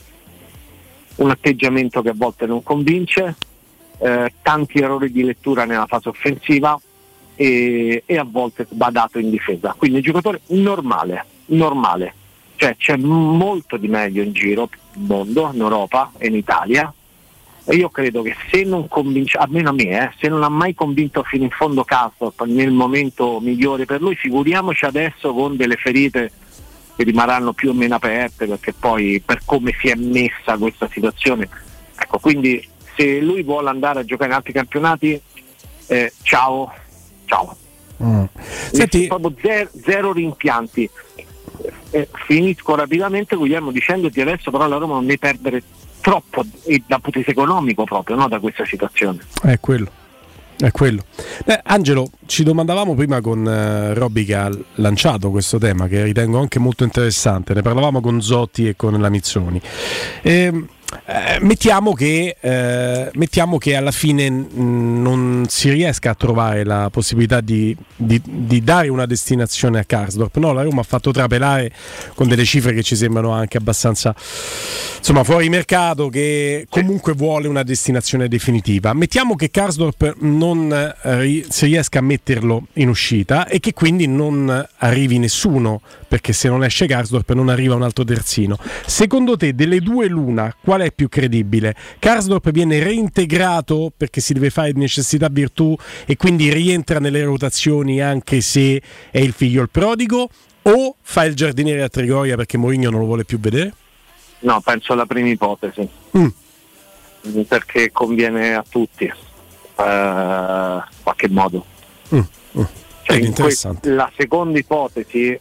un atteggiamento che a volte non convince, eh, tanti errori di lettura nella fase offensiva, e, e a volte va dato in difesa. Quindi un giocatore normale, normale. Cioè c'è molto di meglio in giro, nel mondo, in Europa e in Italia. E io credo che se non convince, almeno a me, eh, se non ha mai convinto fino in fondo Castor nel momento migliore per lui, figuriamoci adesso con delle ferite che rimarranno più o meno aperte perché poi per come si è messa questa situazione. Ecco, quindi se lui vuole andare a giocare in altri campionati, eh, ciao, ciao. Mm. Senti... Proprio zero, zero rimpianti. Eh, finisco rapidamente Guglielmo dicendoti adesso però la Roma non deve perdere troppo e dal punto di vista economico proprio no, da questa situazione. È quello. È quello. Beh, Angelo, ci domandavamo prima con eh, Robby che ha lanciato questo tema che ritengo anche molto interessante. Ne parlavamo con Zotti e con Lamizzoni. E, eh, mettiamo, che, eh, mettiamo, che, alla fine non si riesca a trovare la possibilità di, di, di, dare una destinazione a Karsdorp. No, la Roma ha fatto trapelare con delle cifre che ci sembrano anche abbastanza insomma, fuori mercato, che comunque vuole una destinazione definitiva. Mettiamo che Karsdorp non eh, si riesca a metterlo in uscita e che quindi non arrivi nessuno, perché se non esce Karsdorp non arriva un altro terzino. Secondo te, delle due l'una, qual è più credibile? Karsdorp viene reintegrato perché si deve fare di necessità virtù e quindi rientra nelle rotazioni anche se è il figlio il prodigo? O fa il giardiniere a Trigoria perché Mourinho non lo vuole più vedere? No, penso alla prima ipotesi. Mm. Perché conviene a tutti, eh, in qualche modo. Mm. Mm. Cioè, la seconda ipotesi,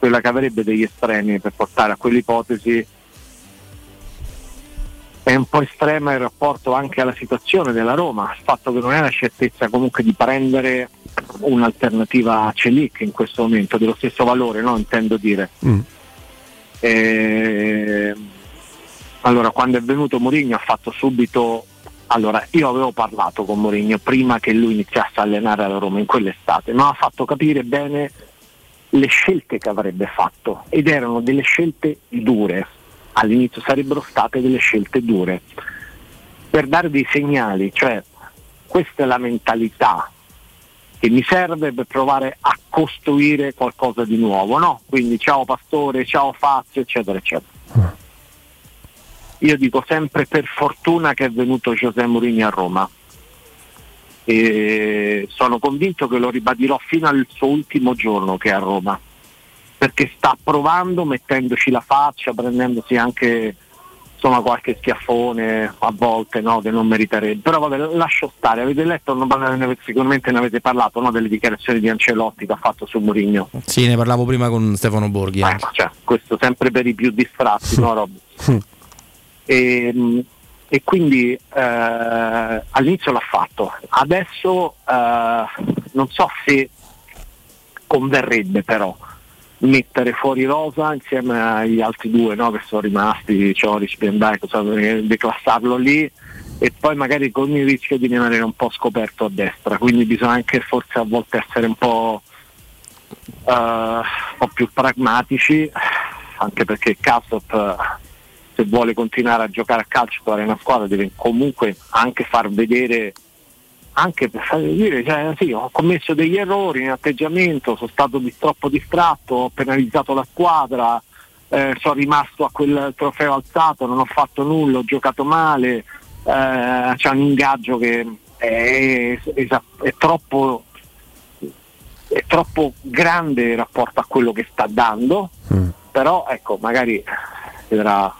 quella che avrebbe degli estremi per portare a quell'ipotesi, è un po' estrema il rapporto anche alla situazione della Roma, il fatto che non è la certezza comunque di prendere un'alternativa a Celic in questo momento, dello stesso valore, no? intendo dire. Mm. E... Allora, quando è venuto Mourinho ha fatto subito. Allora, io avevo parlato con Mourinho prima che lui iniziasse a allenare la Roma in quell'estate, ma ha fatto capire bene le scelte che avrebbe fatto ed erano delle scelte dure. All'inizio sarebbero state delle scelte dure per dare dei segnali, cioè questa è la mentalità che mi serve per provare a costruire qualcosa di nuovo, no? Quindi ciao Pastore, ciao Fazio, eccetera, eccetera. Io dico sempre per fortuna che è venuto José Mourinho a Roma. E sono convinto che lo ribadirò fino al suo ultimo giorno che è a Roma, perché sta provando, mettendoci la faccia, prendendosi anche insomma qualche schiaffone a volte no, che non meriterebbe. Però vabbè, lascio stare, avete letto, non, sicuramente ne avete parlato no, delle dichiarazioni di Ancelotti che ha fatto su Mourinho. Sì, ne parlavo prima con Stefano Borghi. Eh, cioè, questo sempre per i più distratti, no Rob? e, e, quindi eh, all'inizio l'ha fatto, adesso eh, non so se converrebbe però mettere fuori Rosa insieme agli altri due no, che sono rimasti, Cioric, Bendai, declassarlo lì e poi magari con il rischio di rimanere un po' scoperto a destra, quindi bisogna anche forse a volte essere un po', uh, un po più pragmatici, anche perché Kassop se vuole continuare a giocare a calcio trovare una squadra deve comunque anche far vedere anche per far dire cioè, sì, ho commesso degli errori in atteggiamento sono stato di- troppo distratto ho penalizzato la squadra eh, sono rimasto a quel trofeo alzato non ho fatto nulla ho giocato male eh, c'è un ingaggio che è, è- è troppo è troppo grande in rapporto a quello che sta dando però ecco magari vedrà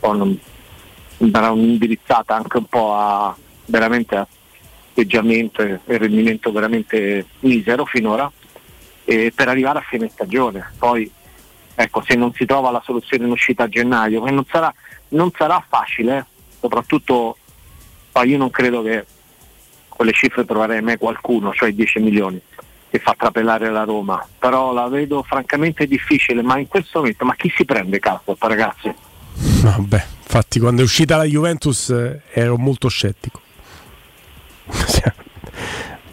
o non- darà un'indirizzata anche un po' a veramente a atteggiamento e rendimento veramente misero finora e per arrivare a fine stagione. Poi ecco se non si trova la soluzione in uscita a gennaio che non sarà, non sarà facile eh, soprattutto poi io non credo che quelle cifre troverei mai qualcuno cioè 10 milioni che fa trapelare la Roma. Però la vedo francamente difficile ma in questo momento ma chi si prende Caspot ragazzi? Vabbè, infatti quando è uscita la Juventus eh, ero molto scettico.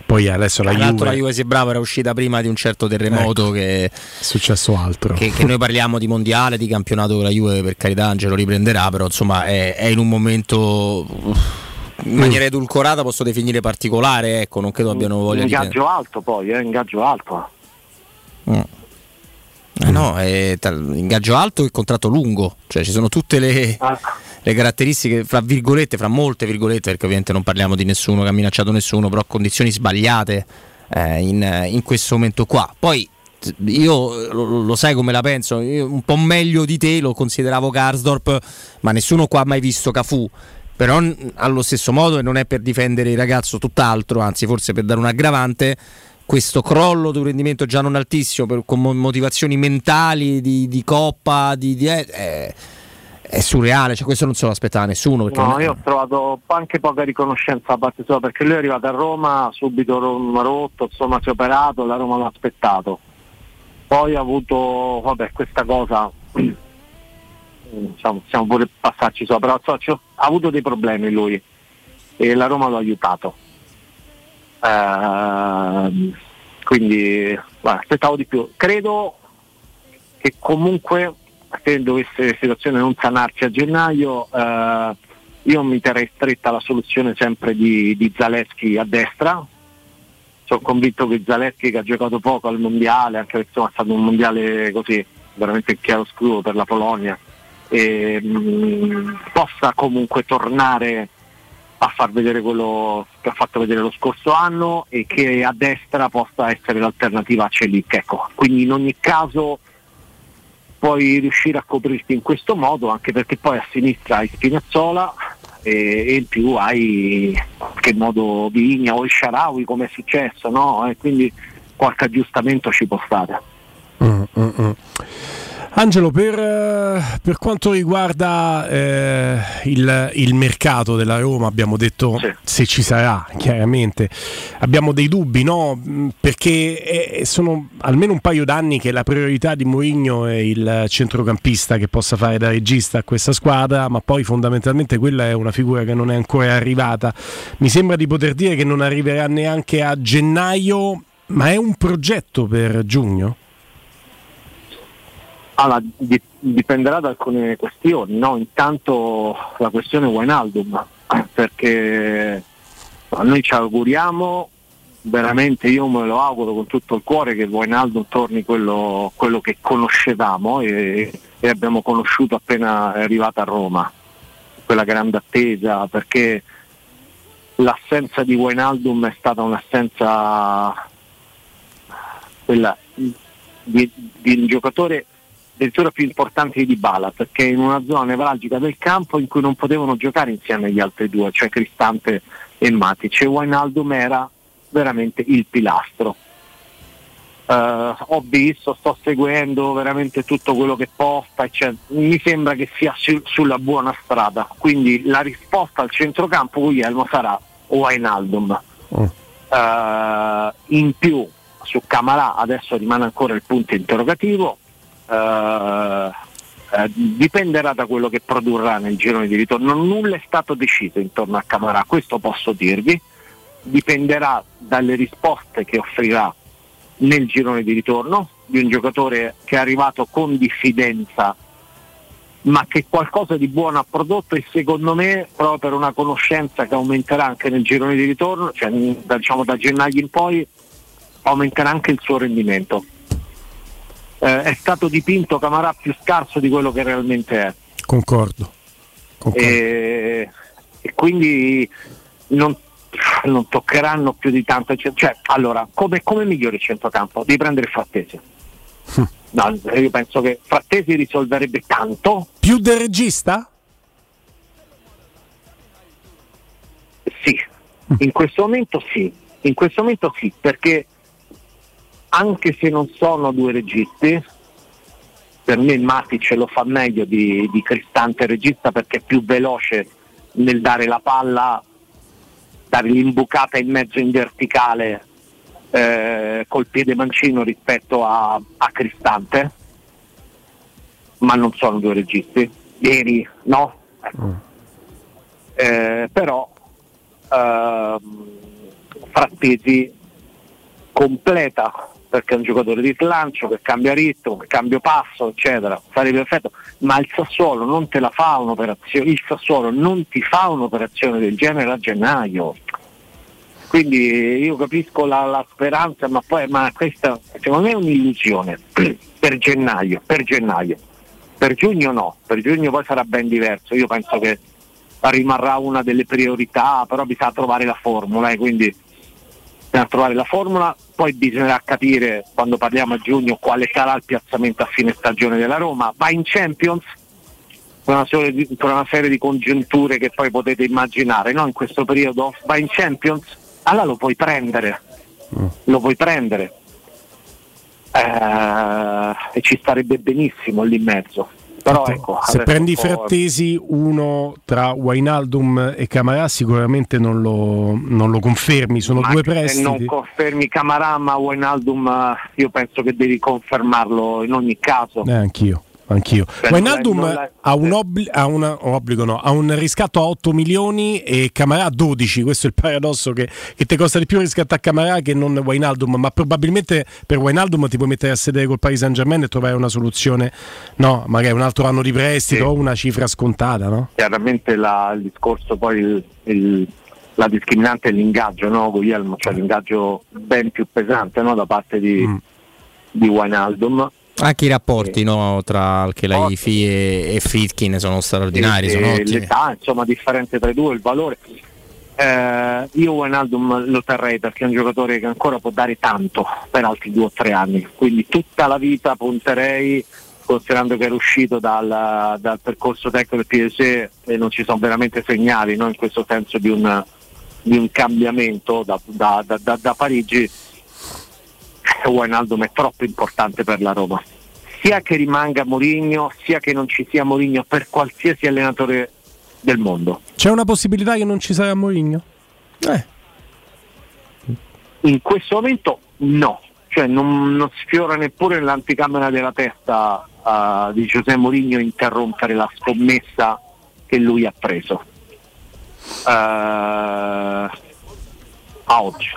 Poi adesso la Tra l'altro Juve la Juve si brava era uscita prima di un certo terremoto che è successo altro. che, che noi parliamo di mondiale, di campionato con la Juve, per carità Angelo riprenderà, però insomma è, è in un momento in maniera edulcorata posso definire particolare, ecco, non credo abbiano voglia di... ingaggio alto poi eh, ingaggio alto Eh no, è ingaggio alto e contratto lungo, cioè ci sono tutte le, Ah. le caratteristiche, fra virgolette, fra molte virgolette, perché ovviamente non parliamo di nessuno che ha minacciato nessuno, però condizioni sbagliate eh, in, in questo momento qua. Poi io lo, lo sai come la penso, un po' meglio di te lo consideravo Karsdorp, ma nessuno qua ha mai visto Cafu. Però allo stesso modo, e non è per difendere il ragazzo, tutt'altro, anzi forse per dare un aggravante, questo crollo di un rendimento già non altissimo per- con mo- motivazioni mentali di, di coppa, di, di- eh, è, surreale, cioè questo non se lo aspettava nessuno. Perché No, è- io ho trovato anche poca riconoscenza da parte sua perché lui è arrivato a Roma, subito ro- rotto, insomma si è operato, la Roma l'ha aspettato. Poi ha avuto, vabbè, questa cosa, diciamo, possiamo pure passarci sopra, però so, ha avuto dei problemi lui e la Roma l'ha aiutato. Ehm, quindi guarda, aspettavo di più. Credo che comunque se dovesse la situazione non sanarsi a gennaio eh, io mi terrei stretta la soluzione sempre di, di Zaleschi a destra sono convinto che Zaleschi che ha giocato poco al mondiale anche perché insomma, è stato un mondiale così veramente chiaroscuro per la Polonia e, mh, possa comunque tornare a far vedere quello che ha fatto vedere lo scorso anno e che a destra possa essere l'alternativa a Celic ecco. quindi in ogni caso puoi riuscire a coprirti in questo modo anche perché poi a sinistra hai Spinazzola e, e in più hai qualche modo Vigna o il Sharawi come è successo no? e quindi qualche aggiustamento ci può stare Mm, mm, mm. Angelo, per, eh, per quanto riguarda eh, il, il mercato della Roma, abbiamo detto se ci sarà, chiaramente. Abbiamo dei dubbi, no? Mm, Perché eh, sono almeno un paio d'anni che la priorità di Mourinho è il centrocampista che possa fare da regista a questa squadra, ma poi fondamentalmente quella è una figura che non è ancora arrivata. Mi sembra di poter dire che non arriverà neanche a gennaio, ma è un progetto per giugno? Allora, di- dipenderà da alcune questioni, no? Intanto la questione Wijnaldum, perché noi ci auguriamo, veramente io me lo auguro con tutto il cuore che Wijnaldum torni quello, quello che conoscevamo e, e abbiamo conosciuto appena è arrivato a Roma, quella grande attesa, perché l'assenza di Wijnaldum è stata un'assenza quella di, di un giocatore addirittura più importante di Dybala perché in una zona nevralgica del campo in cui non potevano giocare insieme agli altri due, cioè Cristante e Matic e Wijnaldum era veramente il pilastro. Eh, ho visto, sto seguendo veramente tutto quello che posta, eccetera. mi sembra che sia su- sulla buona strada, quindi la risposta al centrocampo Guglielmo sarà Wijnaldum. Eh, in più su Camarà adesso rimane ancora il punto interrogativo, eh, eh, dipenderà da quello che produrrà nel girone di ritorno. Nulla è stato deciso intorno a Camarà, questo posso dirvi, dipenderà dalle risposte che offrirà nel girone di ritorno di un giocatore che è arrivato con diffidenza ma che qualcosa di buono ha prodotto e secondo me proprio per una conoscenza che aumenterà anche nel girone di ritorno, cioè diciamo da gennaio in poi, aumenterà anche il suo rendimento. Eh, è stato dipinto Camarà più scarso di quello che realmente è. Concordo. Concordo. E, e quindi non, non toccheranno più di tanto. Cioè, cioè, allora, come, come migliore il centrocampo? Devi prendere Frattesi. No, io penso che Frattesi risolverebbe tanto. Più del regista? Sì, in questo momento sì, in questo momento sì, perché anche se non sono due registi, per me Matic lo fa meglio di, di Cristante regista perché è più veloce nel dare la palla, dare l'imbucata in mezzo in verticale eh, col piede mancino rispetto a, a Cristante, ma non sono due registi, veri, no? Eh, però ehm, Frattesi completa perché è un giocatore di slancio che cambia ritmo, che cambia passo, eccetera, sarebbe perfetto, ma il Sassuolo non te la fa un'operazione, il Sassuolo non ti fa un'operazione del genere a gennaio. Quindi io capisco la, la speranza, ma poi ma questa secondo me è un'illusione per gennaio, per gennaio. Per giugno no, per giugno poi sarà ben diverso. Io penso che rimarrà una delle priorità, però bisogna trovare la formula, eh, quindi bisogna trovare la formula, poi bisognerà capire quando parliamo a giugno quale sarà il piazzamento a fine stagione della Roma. Va in Champions per una, serie di, per una serie di congiunture che poi potete immaginare, no? in questo periodo va in Champions, allora lo puoi prendere, lo puoi prendere eh, e ci starebbe benissimo lì in mezzo. Però ecco, Se prendi po'- frattesi, uno tra Wainaldum e Camarà sicuramente non lo, non lo confermi, sono Ma due che Se prestiti. non confermi Camarà ma Wijnaldum eh, io penso che devi confermarlo in ogni caso. Eh, anch'io. Anch'io. Wijnaldum ha, un obli- ha una- un obbligo, no, ha un riscatto a 8 milioni e Camarà a 12. Questo è il paradosso che, che ti costa di più riscatto a Camarà che non Wijnaldum. Ma probabilmente per Wijnaldum ti puoi mettere a sedere col Paris Saint Germain e trovare una soluzione, no, magari un altro anno di prestito o una cifra scontata, no? Chiaramente la- il discorso poi il- il- la discriminante è l'ingaggio, no, Guglielmo? Cioè l'ingaggio ben più pesante no, da parte di, Mm. di Wijnaldum. Anche i rapporti no, tra Al-Khelaifi e, e Fritkin sono straordinari, e- sono e l'età, insomma, differenza tra i due, il valore. Eh, io Wijnaldum lo terrei perché è un giocatore che ancora può dare tanto per altri due o tre anni, quindi tutta la vita punterei, considerando che era uscito dal, dal percorso tecnico del PSG e non ci sono veramente segnali no, in questo senso di un, di un cambiamento da- da- da- da Parigi, Wijnaldum è troppo importante per la Roma sia che rimanga Mourinho, sia che non ci sia Mourinho per qualsiasi allenatore del mondo. C'è una possibilità che non ci sarà Mourinho? Eh. In questo momento no, cioè non, non sfiora neppure nell'anticamera della testa eh, di Giuseppe Mourinho interrompere la scommessa che lui ha preso. Eh, a oggi.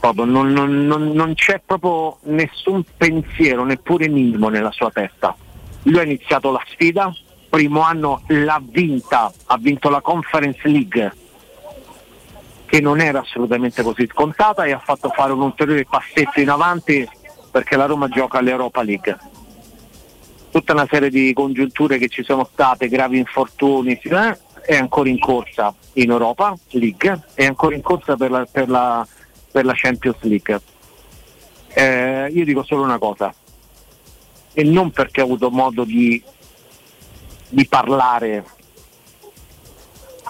Proprio non, non- non- non c'è proprio nessun pensiero, neppure minimo nella sua testa. Lui ha iniziato la sfida, primo anno l'ha vinta, ha vinto la Conference League, che non era assolutamente così scontata e ha fatto fare un ulteriore passetto in avanti perché la Roma gioca all'Europa League. Tutta una serie di congiunture che ci sono state, gravi infortuni, eh, è ancora in corsa in Europa League, è ancora in corsa per la, per la- per la Champions League. Eh, io dico solo una cosa, e non perché ho avuto modo di, di parlare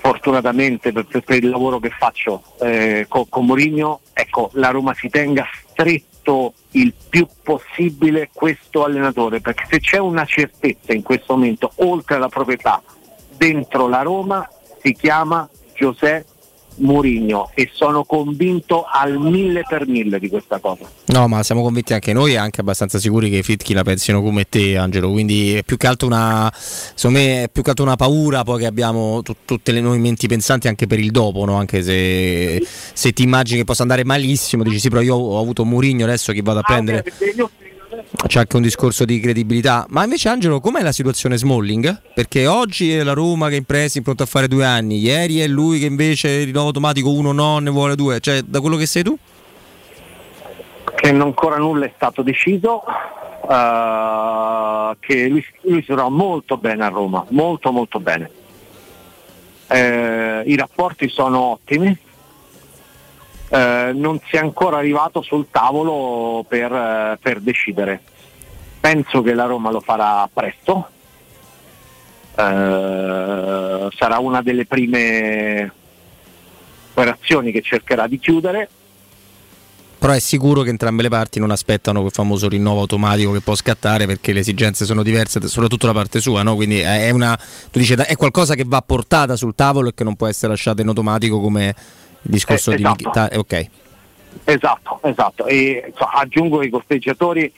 fortunatamente per, per- il lavoro che faccio eh, co- con Mourinho, ecco, la Roma si tenga stretto il più possibile questo allenatore, perché se c'è una certezza in questo momento, oltre alla proprietà, dentro la Roma, si chiama Giuseppe Mourinho e sono convinto al mille per mille di questa cosa. No, ma siamo convinti anche noi e anche abbastanza sicuri che i Fritkin la pensino come te, Angelo. Quindi è più che altro una, secondo me, è più che altro una paura poi che abbiamo tu- tutte le noi menti pensanti anche per il dopo, no? Anche se, se ti immagini che possa andare malissimo, dici sì, però io ho avuto Mourinho adesso che vado a prendere. Ah, ok, perché io, c'è anche un discorso di credibilità. Ma invece Angelo, com'è la situazione Smalling? Perché oggi è la Roma che è in prestito pronta a fare due anni, ieri è lui che invece rinnovo automatico uno no, ne vuole due. Cioè, da quello che sei tu? che ancora nulla è stato deciso, eh, che lui, lui si trova molto bene a Roma, molto molto bene. Eh, I rapporti sono ottimi, eh, non si è ancora arrivato sul tavolo per, eh, per decidere. Penso che la Roma lo farà presto, Eh, sarà una delle prime operazioni che cercherà di chiudere Però è sicuro che entrambe le parti non aspettano quel famoso rinnovo automatico che può scattare perché le esigenze sono diverse, soprattutto da parte sua, no? Quindi è, una, dici, è qualcosa che va portata sul tavolo e che non può essere lasciata in automatico come il discorso Eh, di esatto. Mkhitaryan. Ok. Esatto, esatto. E insomma, aggiungo che i costeggiatori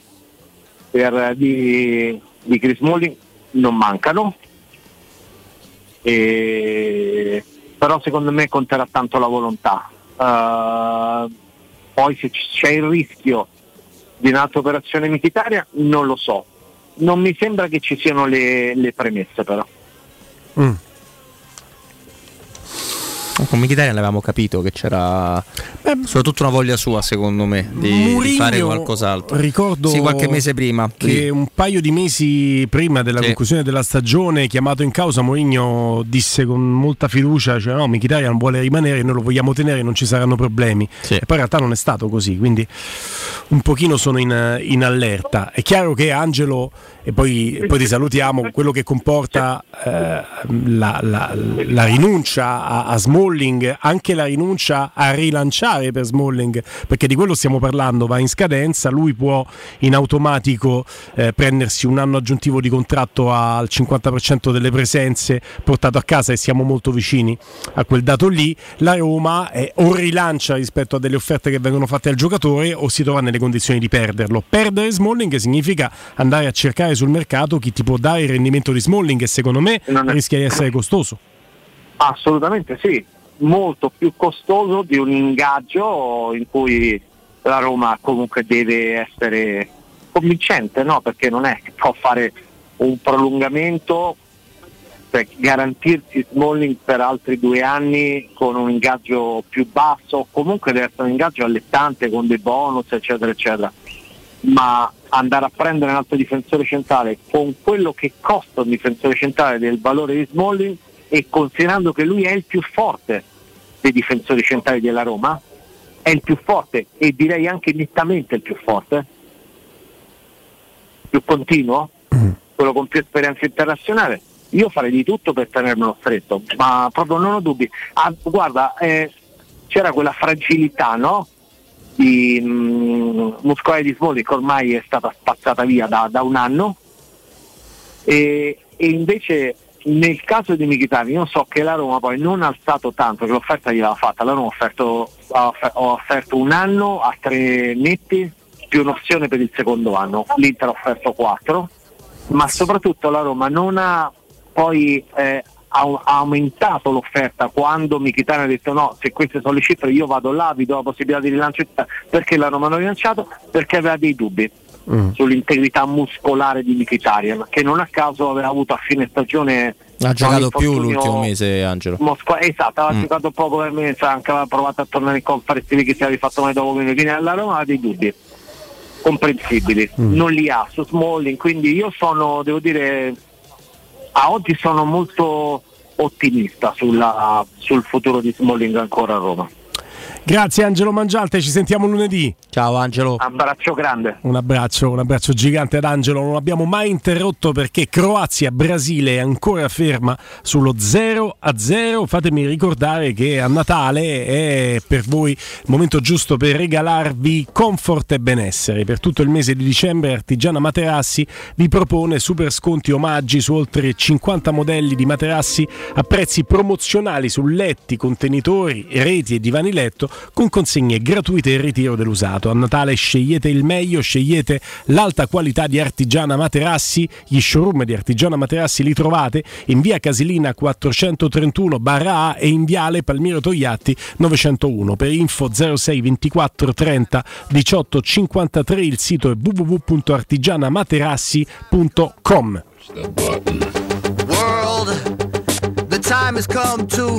per, di, di Chris Smalling non mancano, E- però secondo me conterà tanto la volontà. Eh, poi se c'è il rischio di un'altra operazione militaria non lo so. Non mi sembra che ci siano le, le premesse però. Con Mkhitaryan l'avevamo capito che c'era soprattutto una voglia sua, secondo me, di, di fare qualcos'altro. Ricordo sì, qualche mese prima. che un paio di mesi prima della Sì. conclusione della stagione, chiamato in causa, Mourinho disse con molta fiducia: cioè, No, Mkhitaryan vuole rimanere, noi lo vogliamo tenere, non ci saranno problemi. E poi in realtà non è stato così, quindi un pochino sono in, in allerta. È chiaro che Angelo, e poi, e poi ti salutiamo, quello che comporta eh, la, la- la rinuncia a, a Smalling, anche la rinuncia a rilanciare per Smalling, perché di quello stiamo parlando, va in scadenza, lui può in automatico eh, prendersi un anno aggiuntivo di contratto al 50% delle presenze portato a casa e siamo molto vicini a quel dato lì. La Roma eh, o rilancia rispetto a delle offerte che vengono fatte al giocatore o si trova nelle condizioni di perderlo. Perdere Smalling significa andare a cercare sul mercato chi ti può dare il rendimento di Smalling e secondo me rischia di essere costoso. Assolutamente sì, molto più costoso di un ingaggio in cui la Roma comunque deve essere convincente, no? perché non è che può fare un prolungamento, cioè garantirsi Smalling per altri due anni con un ingaggio più basso, comunque deve essere un ingaggio allettante con dei bonus, eccetera, eccetera. Ma andare a prendere un altro difensore centrale con quello che costa un difensore centrale del valore di Smalling e considerando che lui è il più forte dei difensori centrali della Roma, è il più forte e direi anche nettamente il più forte, più continuo, quello con più esperienza internazionale, io farei di tutto per tenermelo stretto, ma proprio non ho dubbi. Ah, guarda, eh, c'era quella fragilità, no? Di mh, muscolare di Smalling che ormai è stata spazzata via da, da un anno e, e invece nel caso di Mkhitaryan io so che la Roma poi non ha alzato tanto che l'offerta gliel'ha fatta. La Roma ha offerto, offerto un anno a tre netti più un'opzione per il secondo anno. l'Inter ha offerto quattro ma soprattutto la Roma non ha poi eh, ha aumentato l'offerta quando Mkhitaryan ha detto no, se queste sono le cifre io vado là, vi do la possibilità di rilancio perché la Roma non ha rilanciato? Perché aveva dei dubbi sull'integrità muscolare di Mkhitaryan che non a caso aveva avuto a fine stagione Ha giocato più l'ultimo mese, Angelo. Mosca- esatto, aveva Mm. giocato poco per me, sa, anche aveva provato a tornare in conference che si era rifatto male dopo quindi alla Roma ha dei dubbi comprensibili, non li ha su Smalling, quindi io sono, devo dire, a oggi sono molto ottimista sulla- sul futuro di Smalling ancora a Roma. Grazie Angelo Mangialte, ci sentiamo lunedì. Ciao Angelo. Abbraccio grande. Un abbraccio, un abbraccio gigante ad Angelo. Non abbiamo mai interrotto perché Croazia-Brasile è ancora ferma sullo 0 a 0. Fatemi ricordare che a Natale è per voi il momento giusto per regalarvi comfort e benessere. Per tutto il mese di dicembre Artigiana Materassi vi propone super sconti omaggi su oltre 50 modelli di materassi a prezzi promozionali su letti, contenitori, reti e divani letto progetto con consegne gratuite e ritiro dell'usato. A Natale scegliete il meglio, scegliete l'alta qualità di Artigiana Materassi. Gli showroom di Artigiana Materassi li trovate in via Casilina 431 barra A e in viale Palmiro Togliatti 901. Per info 06 24 30 18 53 il sito è www.artigianamaterassi.com. World, the time has come to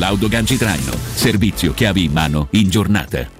collaudo ganci traino. Servizio chiavi in mano in giornata.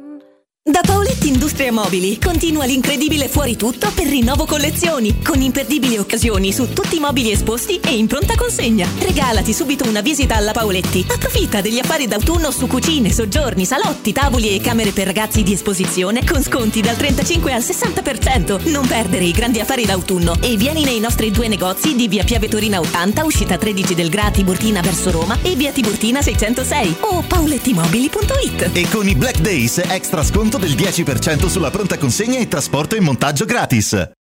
Da Paoletti Industria Mobili continua l'incredibile fuori tutto per rinnovo collezioni, con imperdibili occasioni su tutti i mobili esposti e in pronta consegna. Regalati subito una visita alla Paoletti. Approfitta degli affari d'autunno su cucine, soggiorni, salotti, tavoli e camere per ragazzi di esposizione con sconti dal 35 al 60%. Non perdere i grandi affari d'autunno e vieni nei nostri due negozi di via Piave Torina 80, uscita 13 del Gra Tiburtina verso Roma e via Tiburtina 606 o paolettimobili.it. E con i Black Days extra sconto del 10% sulla pronta consegna e trasporto e montaggio gratis.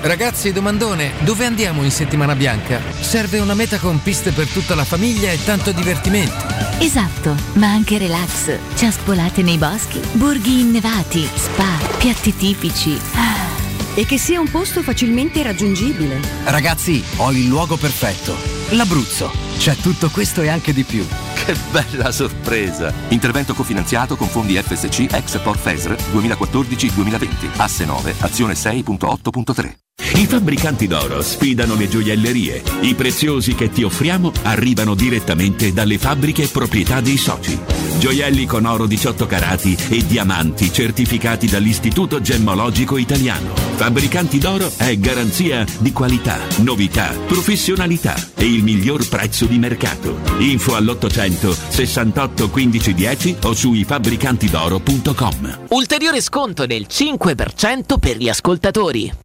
Ragazzi, domandone, dove andiamo in settimana bianca? Serve una meta con piste per tutta la famiglia e tanto divertimento. Esatto, ma anche relax. Ciaspolate nei boschi, borghi innevati, spa, piatti tipici. E che sia un posto facilmente raggiungibile. Ragazzi, ho il luogo perfetto. L'Abruzzo. C'è tutto questo e anche di più. Che bella sorpresa! Intervento cofinanziato con fondi FSC ex Port FESR 2014-2020. Asse 9, azione 6.8.3. I fabbricanti d'oro sfidano le gioiellerie. I preziosi che ti offriamo arrivano direttamente dalle fabbriche proprietà dei soci. Gioielli con oro 18 carati e diamanti certificati dall'Istituto Gemmologico Italiano. Fabbricanti d'oro è garanzia di qualità, novità, professionalità e il miglior prezzo di mercato. Info all'800 68 15 10 o su ifabbricantidoro.com. Ulteriore sconto del 5% per gli ascoltatori.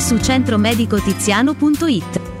su centromedicotiziano.it.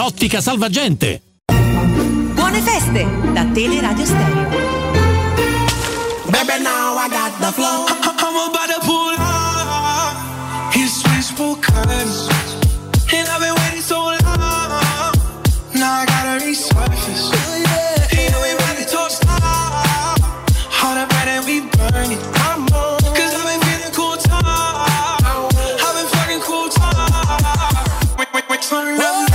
Ottica Salvagente. Buone feste da Teleradio Stereo. Baby, now I got the flow. I'm about to pull up. His wishful curves. And I've been waiting so long. Now I gotta resurface. You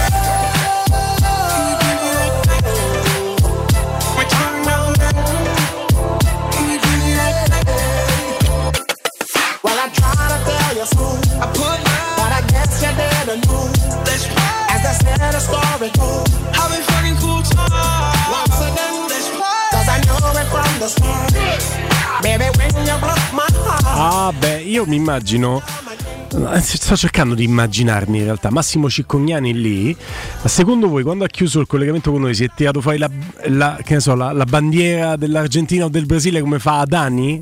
story been fucking cool talk. Once again, cause I know it from the start. Baby, when you broke my heart. Ah, beh, io mi immagino. Eh, Sto cercando di immaginarmi in realtà Massimo Ciccognani lì. Ma secondo voi, quando ha chiuso il collegamento con noi, si è tirato fuori la, la- che ne so, la, la bandiera dell'Argentina o del Brasile come fa Adani?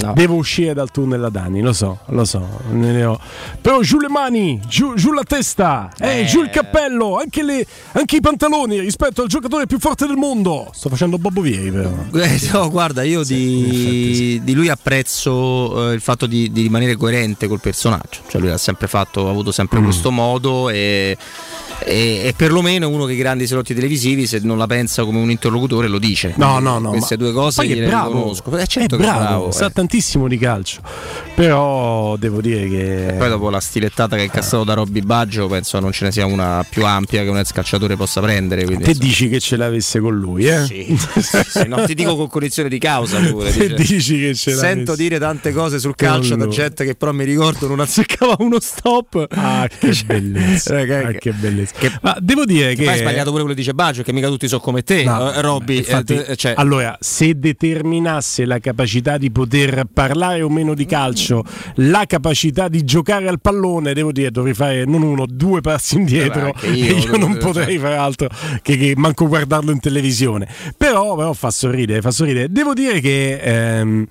No. Devo uscire dal tunnel Adani, lo so, lo so. ne- ne ho. Però giù le mani, giù, giù la testa, eh, Eh. giù il cappello, anche, le- anche i pantaloni rispetto al giocatore più forte del mondo. Sto facendo Bobo Vieri, però. Eh, no, guarda, io di, di lui apprezzo eh, il fatto di, di rimanere coerente col personaggio. Cioè, lui ha sempre fatto, ha avuto sempre Mm. questo modo e, e, e perlomeno uno che i grandi salotti televisivi, se non la pensa come un interlocutore, lo dice. No, no, no. Queste due cose poi è bravo. riconosco. Eh, certo è bravo, bravo, sa eh. tantissimo di calcio. Però devo dire che. E poi dopo la stilettata che è incastrato da Robby Baggio, penso non ce ne sia una più ampia che un ex calciatore possa prendere. Quindi, Te dici che ce l'avesse con lui, eh? Sì, sì, sì, no, ti dico con condizione di causa pure. Te dice. dici che ce l'avesse. Sento dire tante cose sul calcio da gente che però mi ricordo non azzeccava uno stop. Ah, che bellezza. Eh, che- Ah, che bellezza. Ma devo dire che. Hai sbagliato pure quello che dice Baggio, che mica tutti sono come te, No, eh, Robby. infatti, eh, cioè- allora, se determinasse la capacità di poter parlare o meno di calcio, la capacità di giocare al pallone, devo dire, dovrei fare non uno, due passi indietro. Eh, beh, io, e io non devo- potrei fare altro che, che manco guardarlo in televisione. Però, però fa sorridere, fa sorridere. Devo dire che. ehm,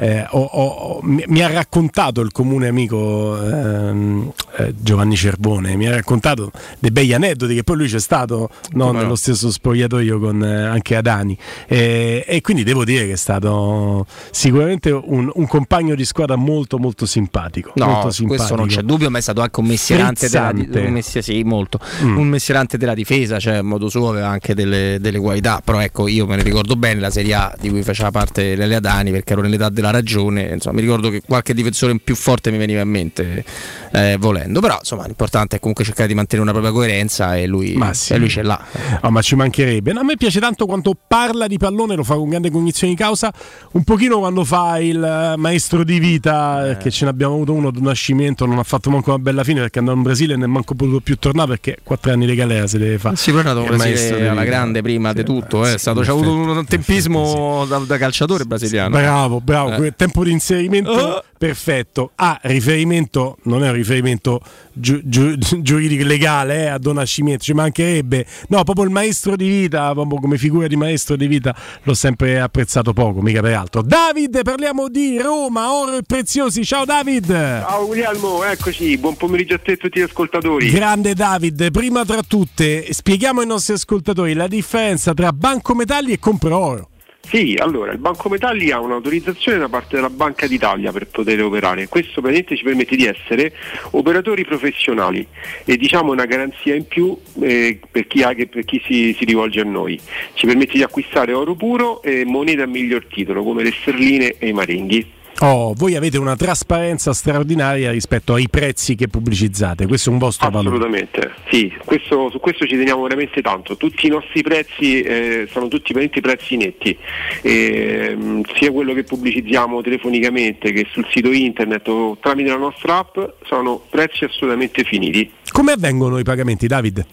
eh, ho- ho- mi, mi ha raccontato il comune amico ehm, eh, Giovanni Cerbone, mi ha raccontato dei begli aneddoti che poi lui c'è stato no, nello stesso spogliatoio con eh, anche Adani Eh, e quindi devo dire che è stato sicuramente un, un compagno di squadra molto molto simpatico. No, molto su questo non c'è simpatico. dubbio, ma è stato anche un messierante della, un messia- sì, molto. Mm. Un messierante della difesa, cioè a modo suo aveva anche delle, delle qualità, però ecco io me ne ricordo bene la Serie A di cui faceva parte Lele Adani perché ero nell'età della ragione, insomma mi ricordo che qualche difensore più forte mi veniva in mente eh, volendo, però insomma l'importante è comunque cercare di mantenere una propria coerenza e lui, Ma sì. e lui ce l'ha. Oh, ma ci mancherebbe. No, a me piace tanto quando parla di pallone, lo fa con grande cognizione di causa. Un pochino quando fa il eh, maestro di vita, eh, che ce n'abbiamo avuto uno ad un nascimento, non ha fatto manco una bella fine perché andò in Brasile e non è manco potuto più tornare perché quattro anni di galera si deve fare. Si è tornato Il in maestro Brasile alla grande prima di tutto, eh, è stato, c'ha avuto un tempismo da, da calciatore brasiliano. Bravo, bravo, Eh. tempo di inserimento perfetto. Ah, riferimento, non è un riferimento giu- giu- giuridico legale eh, a Don Nascimento, ci mancherebbe. No, proprio il maestro di vita, proprio come figura di maestro di vita, l'ho sempre apprezzato poco, mica per altro. David, parliamo di Roma, oro e preziosi. Ciao David. Ciao Guglielmo, eccoci, buon pomeriggio a te e a tutti gli ascoltatori. Grande David, prima tra tutte, spieghiamo ai nostri ascoltatori la differenza tra banco metalli e compro oro. Sì, allora, il Banco Metalli ha un'autorizzazione da parte della Banca d'Italia per poter operare. Questo praticamente ci permette di essere operatori professionali e diciamo una garanzia in più eh, per chi, ha- per chi si, si rivolge a noi. Ci permette di acquistare oro puro e monete a miglior titolo come le sterline e i marenghi. Oh, voi avete una trasparenza straordinaria rispetto ai prezzi che pubblicizzate, questo è un vostro valore. Assolutamente, sì, questo- su questo ci teniamo veramente tanto. Tutti i nostri prezzi eh, sono tutti prezzi netti, Ehm, sia quello che pubblicizziamo telefonicamente che sul sito internet o tramite la nostra app sono prezzi assolutamente finiti. Come avvengono i pagamenti, David?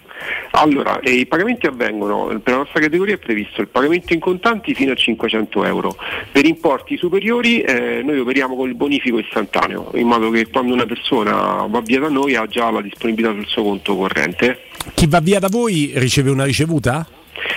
Allora, eh, i pagamenti avvengono, per la nostra categoria è previsto il pagamento in contanti fino a 500 euro, per importi superiori eh, noi operiamo con il bonifico istantaneo, in modo che quando una persona va via da noi ha già la disponibilità sul suo conto corrente. Chi va via da voi riceve una ricevuta?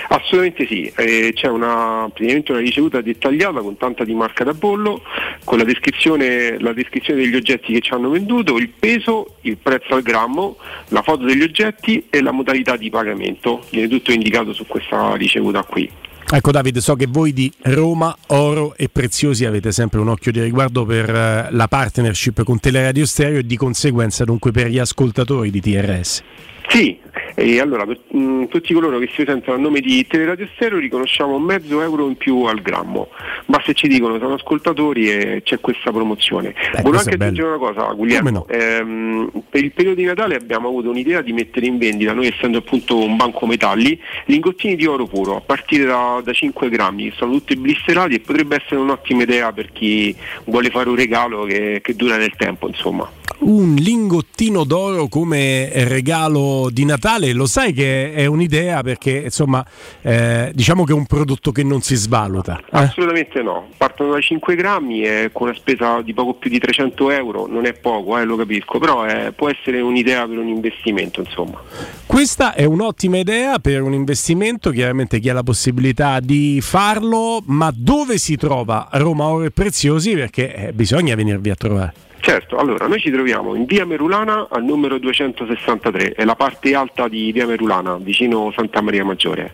Assolutamente sì, eh, c'è una, praticamente una ricevuta dettagliata con tanta di marca da bollo, con la descrizione, la descrizione degli oggetti che ci hanno venduto, il peso, il prezzo al grammo, la foto degli oggetti e la modalità di pagamento. Viene tutto indicato su questa ricevuta qui. Ecco David, so che voi di Roma, Oro e Preziosi avete sempre un occhio di riguardo per eh, la partnership con Teleradio Stereo e di conseguenza dunque per gli ascoltatori di TRS. Sì, e allora per mh, tutti coloro che si presentano a nome di Teleradio Stereo riconosciamo mezzo euro in più al grammo. Basta ci dicono sono ascoltatori e c'è questa promozione. Volevo questo anche aggiungere una cosa, Guglielmo. Ehm, per il periodo di Natale abbiamo avuto un'idea di mettere in vendita, noi essendo appunto un banco metalli, lingottini di oro puro a partire da, da 5 grammi, che sono tutti blisterati e potrebbe essere un'ottima idea per chi vuole fare un regalo che, che dura nel tempo, insomma. Un lingottino d'oro come regalo di Natale, lo sai che è un'idea perché insomma eh, diciamo che è un prodotto che non si svaluta. eh? Assolutamente no, partono da 5 grammi e con una spesa di poco più di 300 euro, non è poco, eh, lo capisco, però eh, può essere un'idea per un investimento, insomma. Questa è un'ottima idea per un investimento, chiaramente chi ha la possibilità di farlo, ma dove si trova Roma Oro e Preziosi? Perché eh, bisogna venirvi a trovare. Certo, allora noi ci troviamo in via Merulana al numero 263, è la parte alta di via Merulana, vicino Santa Maria Maggiore.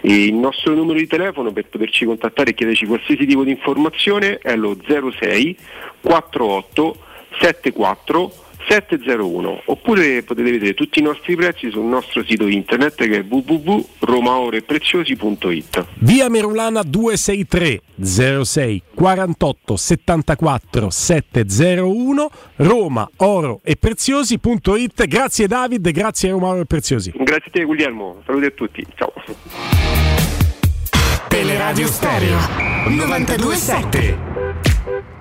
E il nostro numero di telefono per poterci contattare e chiederci qualsiasi tipo di informazione è lo 06 48 74 701 oppure potete vedere tutti i nostri prezzi sul nostro sito internet che è www.romaorepreziosi.it Via Merulana 263 06 48 74 701 Roma Oro e Preziosi.it Grazie David, grazie Roma Oro e Preziosi. Grazie a te Guglielmo, saluti a tutti, ciao. Teleradio Stereo 927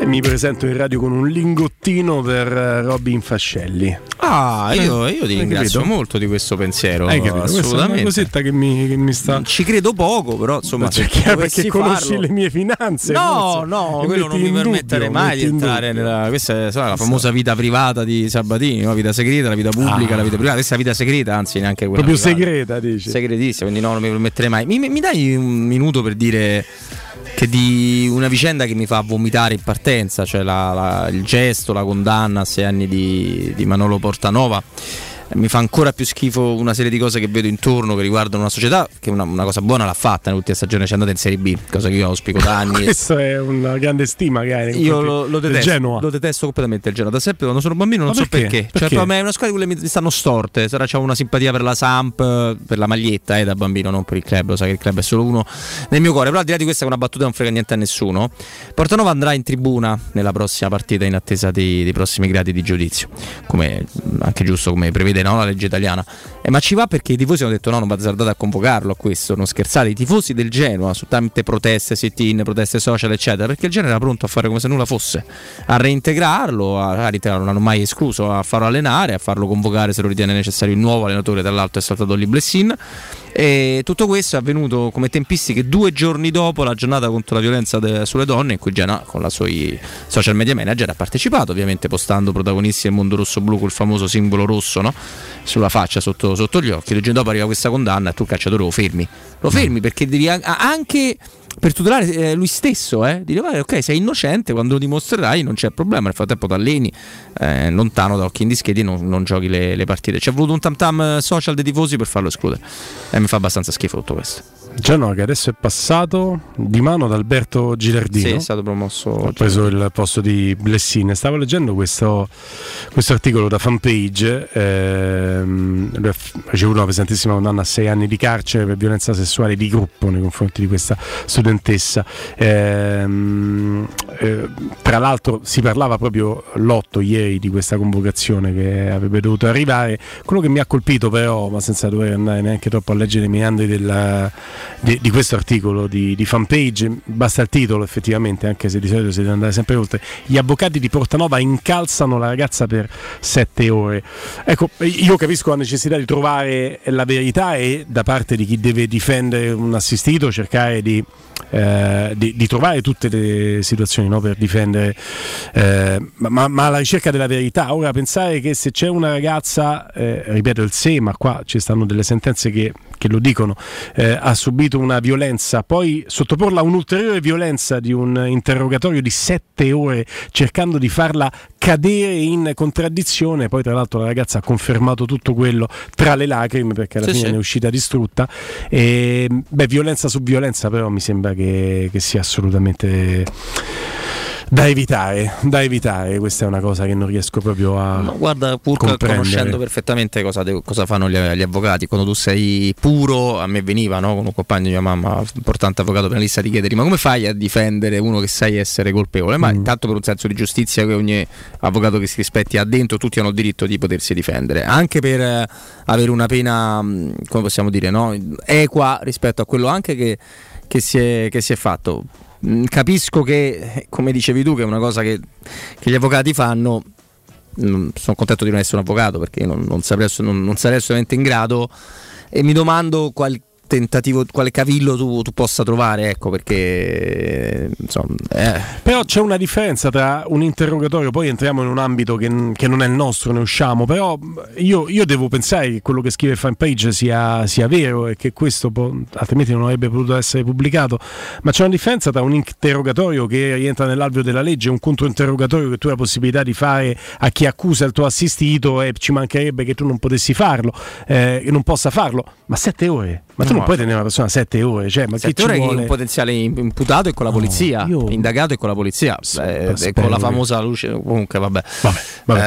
E mi presento in radio con un lingottino per eh, Robin Fascelli. Ah, io, io ti ringrazio capito? molto di questo pensiero. Hai capito? Questa è una Assolutamente. cosetta che mi, che mi sta. Ci credo poco, però insomma, perché, dovessi perché conosci farlo- le mie finanze? No, no, quello non mi permetterei mai di entrare nella. Questa è sai, la famosa vita privata di Sabatini, no? vita segreta, la vita pubblica, Ah. la vita privata. Questa è la vita segreta, anzi, neanche quella Proprio privata. segreta, dici. Segretissima, quindi no, non mi permetterei mai. Mi, mi dai un minuto per dire che di una vicenda che mi fa vomitare in partenza, cioè la- la- il gesto, la condanna a sei anni di, di Manolo Portanova. Mi fa ancora più schifo una serie di cose che vedo intorno che riguardano una società che una, una cosa buona l'ha fatta nell'ultima stagione, ci è andata in Serie B, cosa che io auspico da anni. Questa è una grande stima, magari. Io lo, lo detesto, lo detesto completamente il Genoa. Da sempre quando sono bambino non Ma so perché? perché. Cioè, Perché? me è una squadra di quelle che mi stanno storte. Sarà c'ho una simpatia per la Samp, per la maglietta, eh, da bambino, non per il club. Lo sai che il club è solo uno nel mio cuore. Però al di là di questa, che è una battuta non frega niente a nessuno. Portanova andrà in tribuna nella prossima partita in attesa di- dei prossimi gradi di giudizio. Come anche giusto come prevede no, la legge italiana. Eh, ma ci va perché i tifosi hanno detto no, non va azzardate a convocarlo a questo, non scherzate. I tifosi del Genoa su tante proteste, sit-in, proteste social, eccetera, perché il Genoa era pronto a fare come se nulla fosse, a reintegrarlo, a, a reintegrarlo, non hanno mai escluso, a farlo allenare, a farlo convocare se lo ritiene necessario il nuovo allenatore, tra l'altro è saltato Oli Blessin. E tutto questo è avvenuto come tempistiche due giorni dopo la giornata contro la violenza de- sulle donne, in cui Genoa con la suoi social media manager ha partecipato, ovviamente postando protagonisti del mondo rosso-blu col famoso simbolo rosso no? sulla faccia sotto, sotto gli occhi. Due giorni dopo arriva questa condanna e tu calciatore lo fermi. Lo fermi perché devi an- anche per tutelare eh, lui stesso, eh, dire "Guarda, ok, sei innocente, quando lo dimostrerai non c'è problema, nel frattempo ti alleni eh, lontano da occhi indischietti non, non giochi le, le partite. Ci è voluto un tam tam social dei tifosi per farlo escludere e mi fa abbastanza schifo tutto questo. Genoa che adesso è passato di mano ad Alberto Gilardino. Sì, è stato promosso. ha preso il posto di Blessine. Stavo leggendo questo, questo articolo da fanpage. Ehm, lui ha ricevuto una pesantissima condanna a sei anni di carcere per violenza sessuale di gruppo nei confronti di questa studentessa. Ehm, eh, tra l'altro, si parlava proprio l'otto ieri di questa convocazione che avrebbe dovuto arrivare. Quello che mi ha colpito, però, ma senza dover andare neanche troppo a leggere i meandri della- di, di questo articolo di, di fanpage, basta il titolo effettivamente, anche se di solito si deve andare sempre oltre. Gli avvocati di Portanova incalzano la ragazza per sette ore. Ecco, io capisco la necessità di trovare la verità e da parte di chi deve difendere un assistito cercare di, eh, di- di trovare tutte le situazioni no, per difendere, eh, ma, ma- alla ricerca della verità. Ora pensare che se c'è una ragazza, eh, ripeto il se, ma qua ci stanno delle sentenze che, che lo dicono, eh, ha subito una violenza, poi sottoporla a un'ulteriore violenza di un interrogatorio di sette ore cercando di farla cadere in contraddizione, poi tra l'altro la ragazza ha confermato tutto quello tra le lacrime perché alla Sì, fine sì. ne è uscita distrutta. E, beh, violenza su violenza però mi sembra che, che sia assolutamente da evitare, da evitare, questa è una cosa che non riesco proprio a No, guarda, pur conoscendo perfettamente cosa, cosa fanno gli, gli avvocati, quando tu sei puro, a me veniva no? con un compagno di mia mamma, importante avvocato penalista, di chiedergli ma come fai a difendere uno che sai essere colpevole? Ma Mm. intanto per un senso di giustizia che ogni avvocato che si rispetti ha dentro, tutti hanno il diritto di potersi difendere, anche per eh, avere una pena, mh, come possiamo dire, no? equa rispetto a quello anche che, che si è, che si è fatto. Mm, Capisco che, come dicevi tu, che è una cosa che, che gli avvocati fanno, sono contento di non essere un avvocato perché non, non saprei non- non sarei assolutamente in grado e mi domando qual tentativo, quale cavillo tu, tu possa trovare, ecco perché insomma, eh, Però c'è una differenza tra un interrogatorio, poi entriamo in un ambito che, che non è il nostro, ne usciamo, però io, io devo pensare che quello che scrive fanpage sia, sia vero e che questo può- altrimenti non avrebbe potuto essere pubblicato, ma c'è una differenza tra un interrogatorio che rientra nell'alveo della legge e un controinterrogatorio che tu hai la possibilità di fare a chi accusa il tuo assistito e ci mancherebbe che tu non potessi farlo, eh, non possa farlo, ma sette ore? Ma tu No, non puoi tenere una persona sette ore, cioè, ma chi Sette ci ore che vuole? un potenziale imputato è con la polizia, indagato è con la polizia, eh, e spero con la famosa luce, comunque vabbè. vabbè.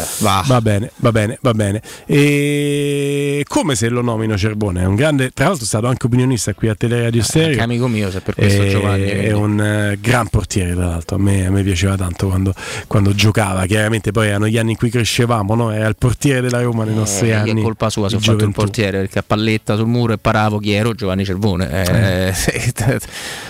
Eh, va. Va bene, va bene, va bene. E come se lo nomino Cerbone? È un grande, tra l'altro è stato anche opinionista qui a Teleradio Stereo. anche amico mio, se per questo E- Giovanni, È un eh, gran portiere, tra l'altro. A me, a me piaceva tanto quando, quando giocava. Chiaramente poi erano gli anni in cui crescevamo, no? Era il portiere della Roma nei nostri Eh, anni. È colpa sua se ho fatto il portiere perché a palletta sul muro muro e paravo chi ero, Giovanni Cervone. Eh,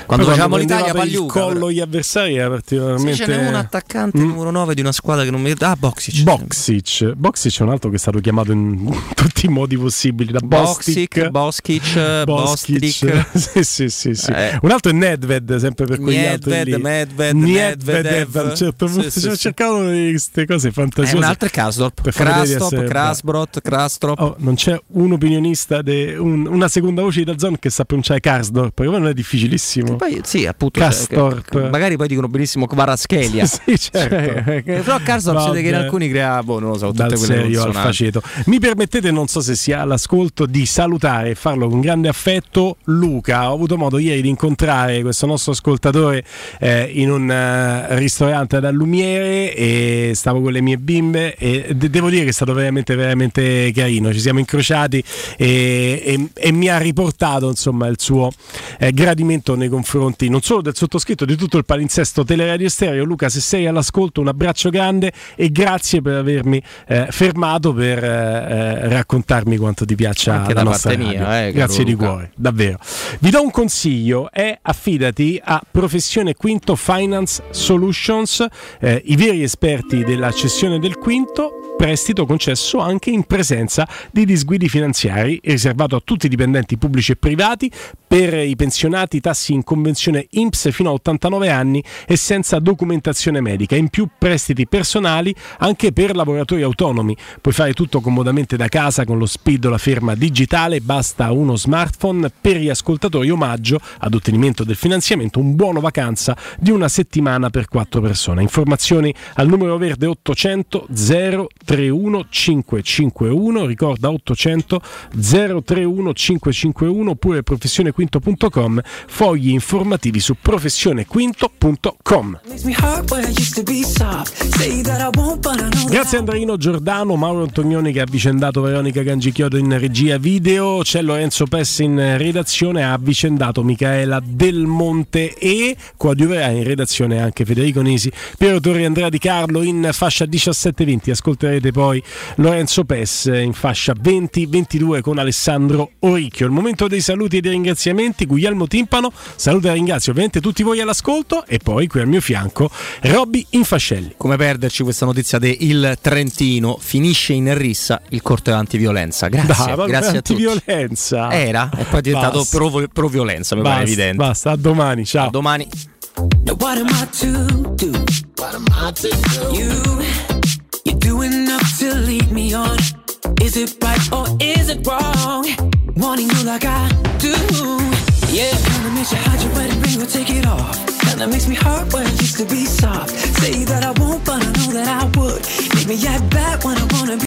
quando Poi facciamo prendeva l'Italia, per il Pagliuca. collo gli avversari era particolarmente Sì, ce n'è un attaccante numero 9 di una squadra che non mi Ah, Boxic. Boxic. Boxic è un altro che è stato chiamato in tutti i modi possibili da Boxic, Bostic. Boskic, Boskic. Bostic. sì, sì, sì, sì. Eh. Un altro è Nedved, sempre per quegli altri Nedved, lì. Medved, Nedved, certo punto sì, cioè, sì. cercavano queste cose È fantasiose. un altro è Krastop, essere Krasbrot, Krastrop. Oh, non c'è un opinionista, de- un- una seconda voce di Dazon che sa pronunciare Karsdorp, perché poi non è difficilissimo. Poi, sì, appunto, cioè, che- che magari poi dicono benissimo Kvaraschelia. sì, certo. Cioè, che- però Karsdorp siete che in alcuni crea, boh, non lo so, tutte quelle serio al faceto. Mi permettete, non so se sia all'ascolto, di salutare e farlo con grande affetto Luca. Ho avuto modo ieri di incontrare questo nostro ascoltatore eh, in un eh, ristorante ad Allumiere e stavo con le mie bimbe e de- devo dire che è stato veramente veramente carino. Ci siamo incrociati e, e- e mi ha riportato insomma il suo eh, gradimento nei confronti non solo del sottoscritto, di tutto il palinsesto Teleradio Stereo. Luca, se sei all'ascolto, un abbraccio grande e grazie per avermi eh, fermato per eh, eh, raccontarmi quanto ti piaccia Anche la nostra mia, eh, grazie di Luca. cuore, davvero. Vi do un consiglio, è affidati a Professione Quinto Finance Solutions, eh, i veri esperti della cessione del quinto prestito concesso anche in presenza di disguidi finanziari, riservato a tutti i dipendenti pubblici e privati, per i pensionati tassi in convenzione INPS fino a 89 anni e senza documentazione medica, in più prestiti personali anche per lavoratori autonomi. Puoi fare tutto comodamente da casa con lo SPID o la firma digitale, basta uno smartphone per gli ascoltatori omaggio ad ottenimento del finanziamento, un buono vacanza di una settimana per quattro persone. Informazioni al numero verde 800 031 551, ricorda 800 031 551 oppure professionequinto.com, fogli informativi su professionequinto.com. Grazie Andreino Giordano, Mauro Antonioni che ha avvicendato Veronica Gangichiodo in regia video, c'è Lorenzo Pessi in redazione, ha avvicendato Michaela Del Monte e coadiuverà in redazione anche Federico Nisi, Piero Torri Andrea Di Carlo in fascia 17-20, ascolterete poi Lorenzo Pes in fascia 20-22 con Alessandro Oricchio. Il momento dei saluti e dei ringraziamenti, Guglielmo Timpano, saluto e ringrazio ovviamente tutti voi all'ascolto e poi qui al mio fianco Robby Infascelli. Come perderci questa notizia del Trentino finisce in rissa il corte antiviolenza. Grazie, Dai, grazie a tutti. antiviolenza. Era e poi è diventato pro, pro violenza, mi pare Basta, evidente. Basta, a domani, ciao. A domani. Now what am I to do? What am I to do? You, you do enough to lead me on. Is it right or is it wrong? Wanting you like I do. Yeah, kinda makes you hide your wedding ring or take it off. Kinda makes me hurt where it used to be soft. Say that I won't, but I know that I would. Make me act bad when I wanna be.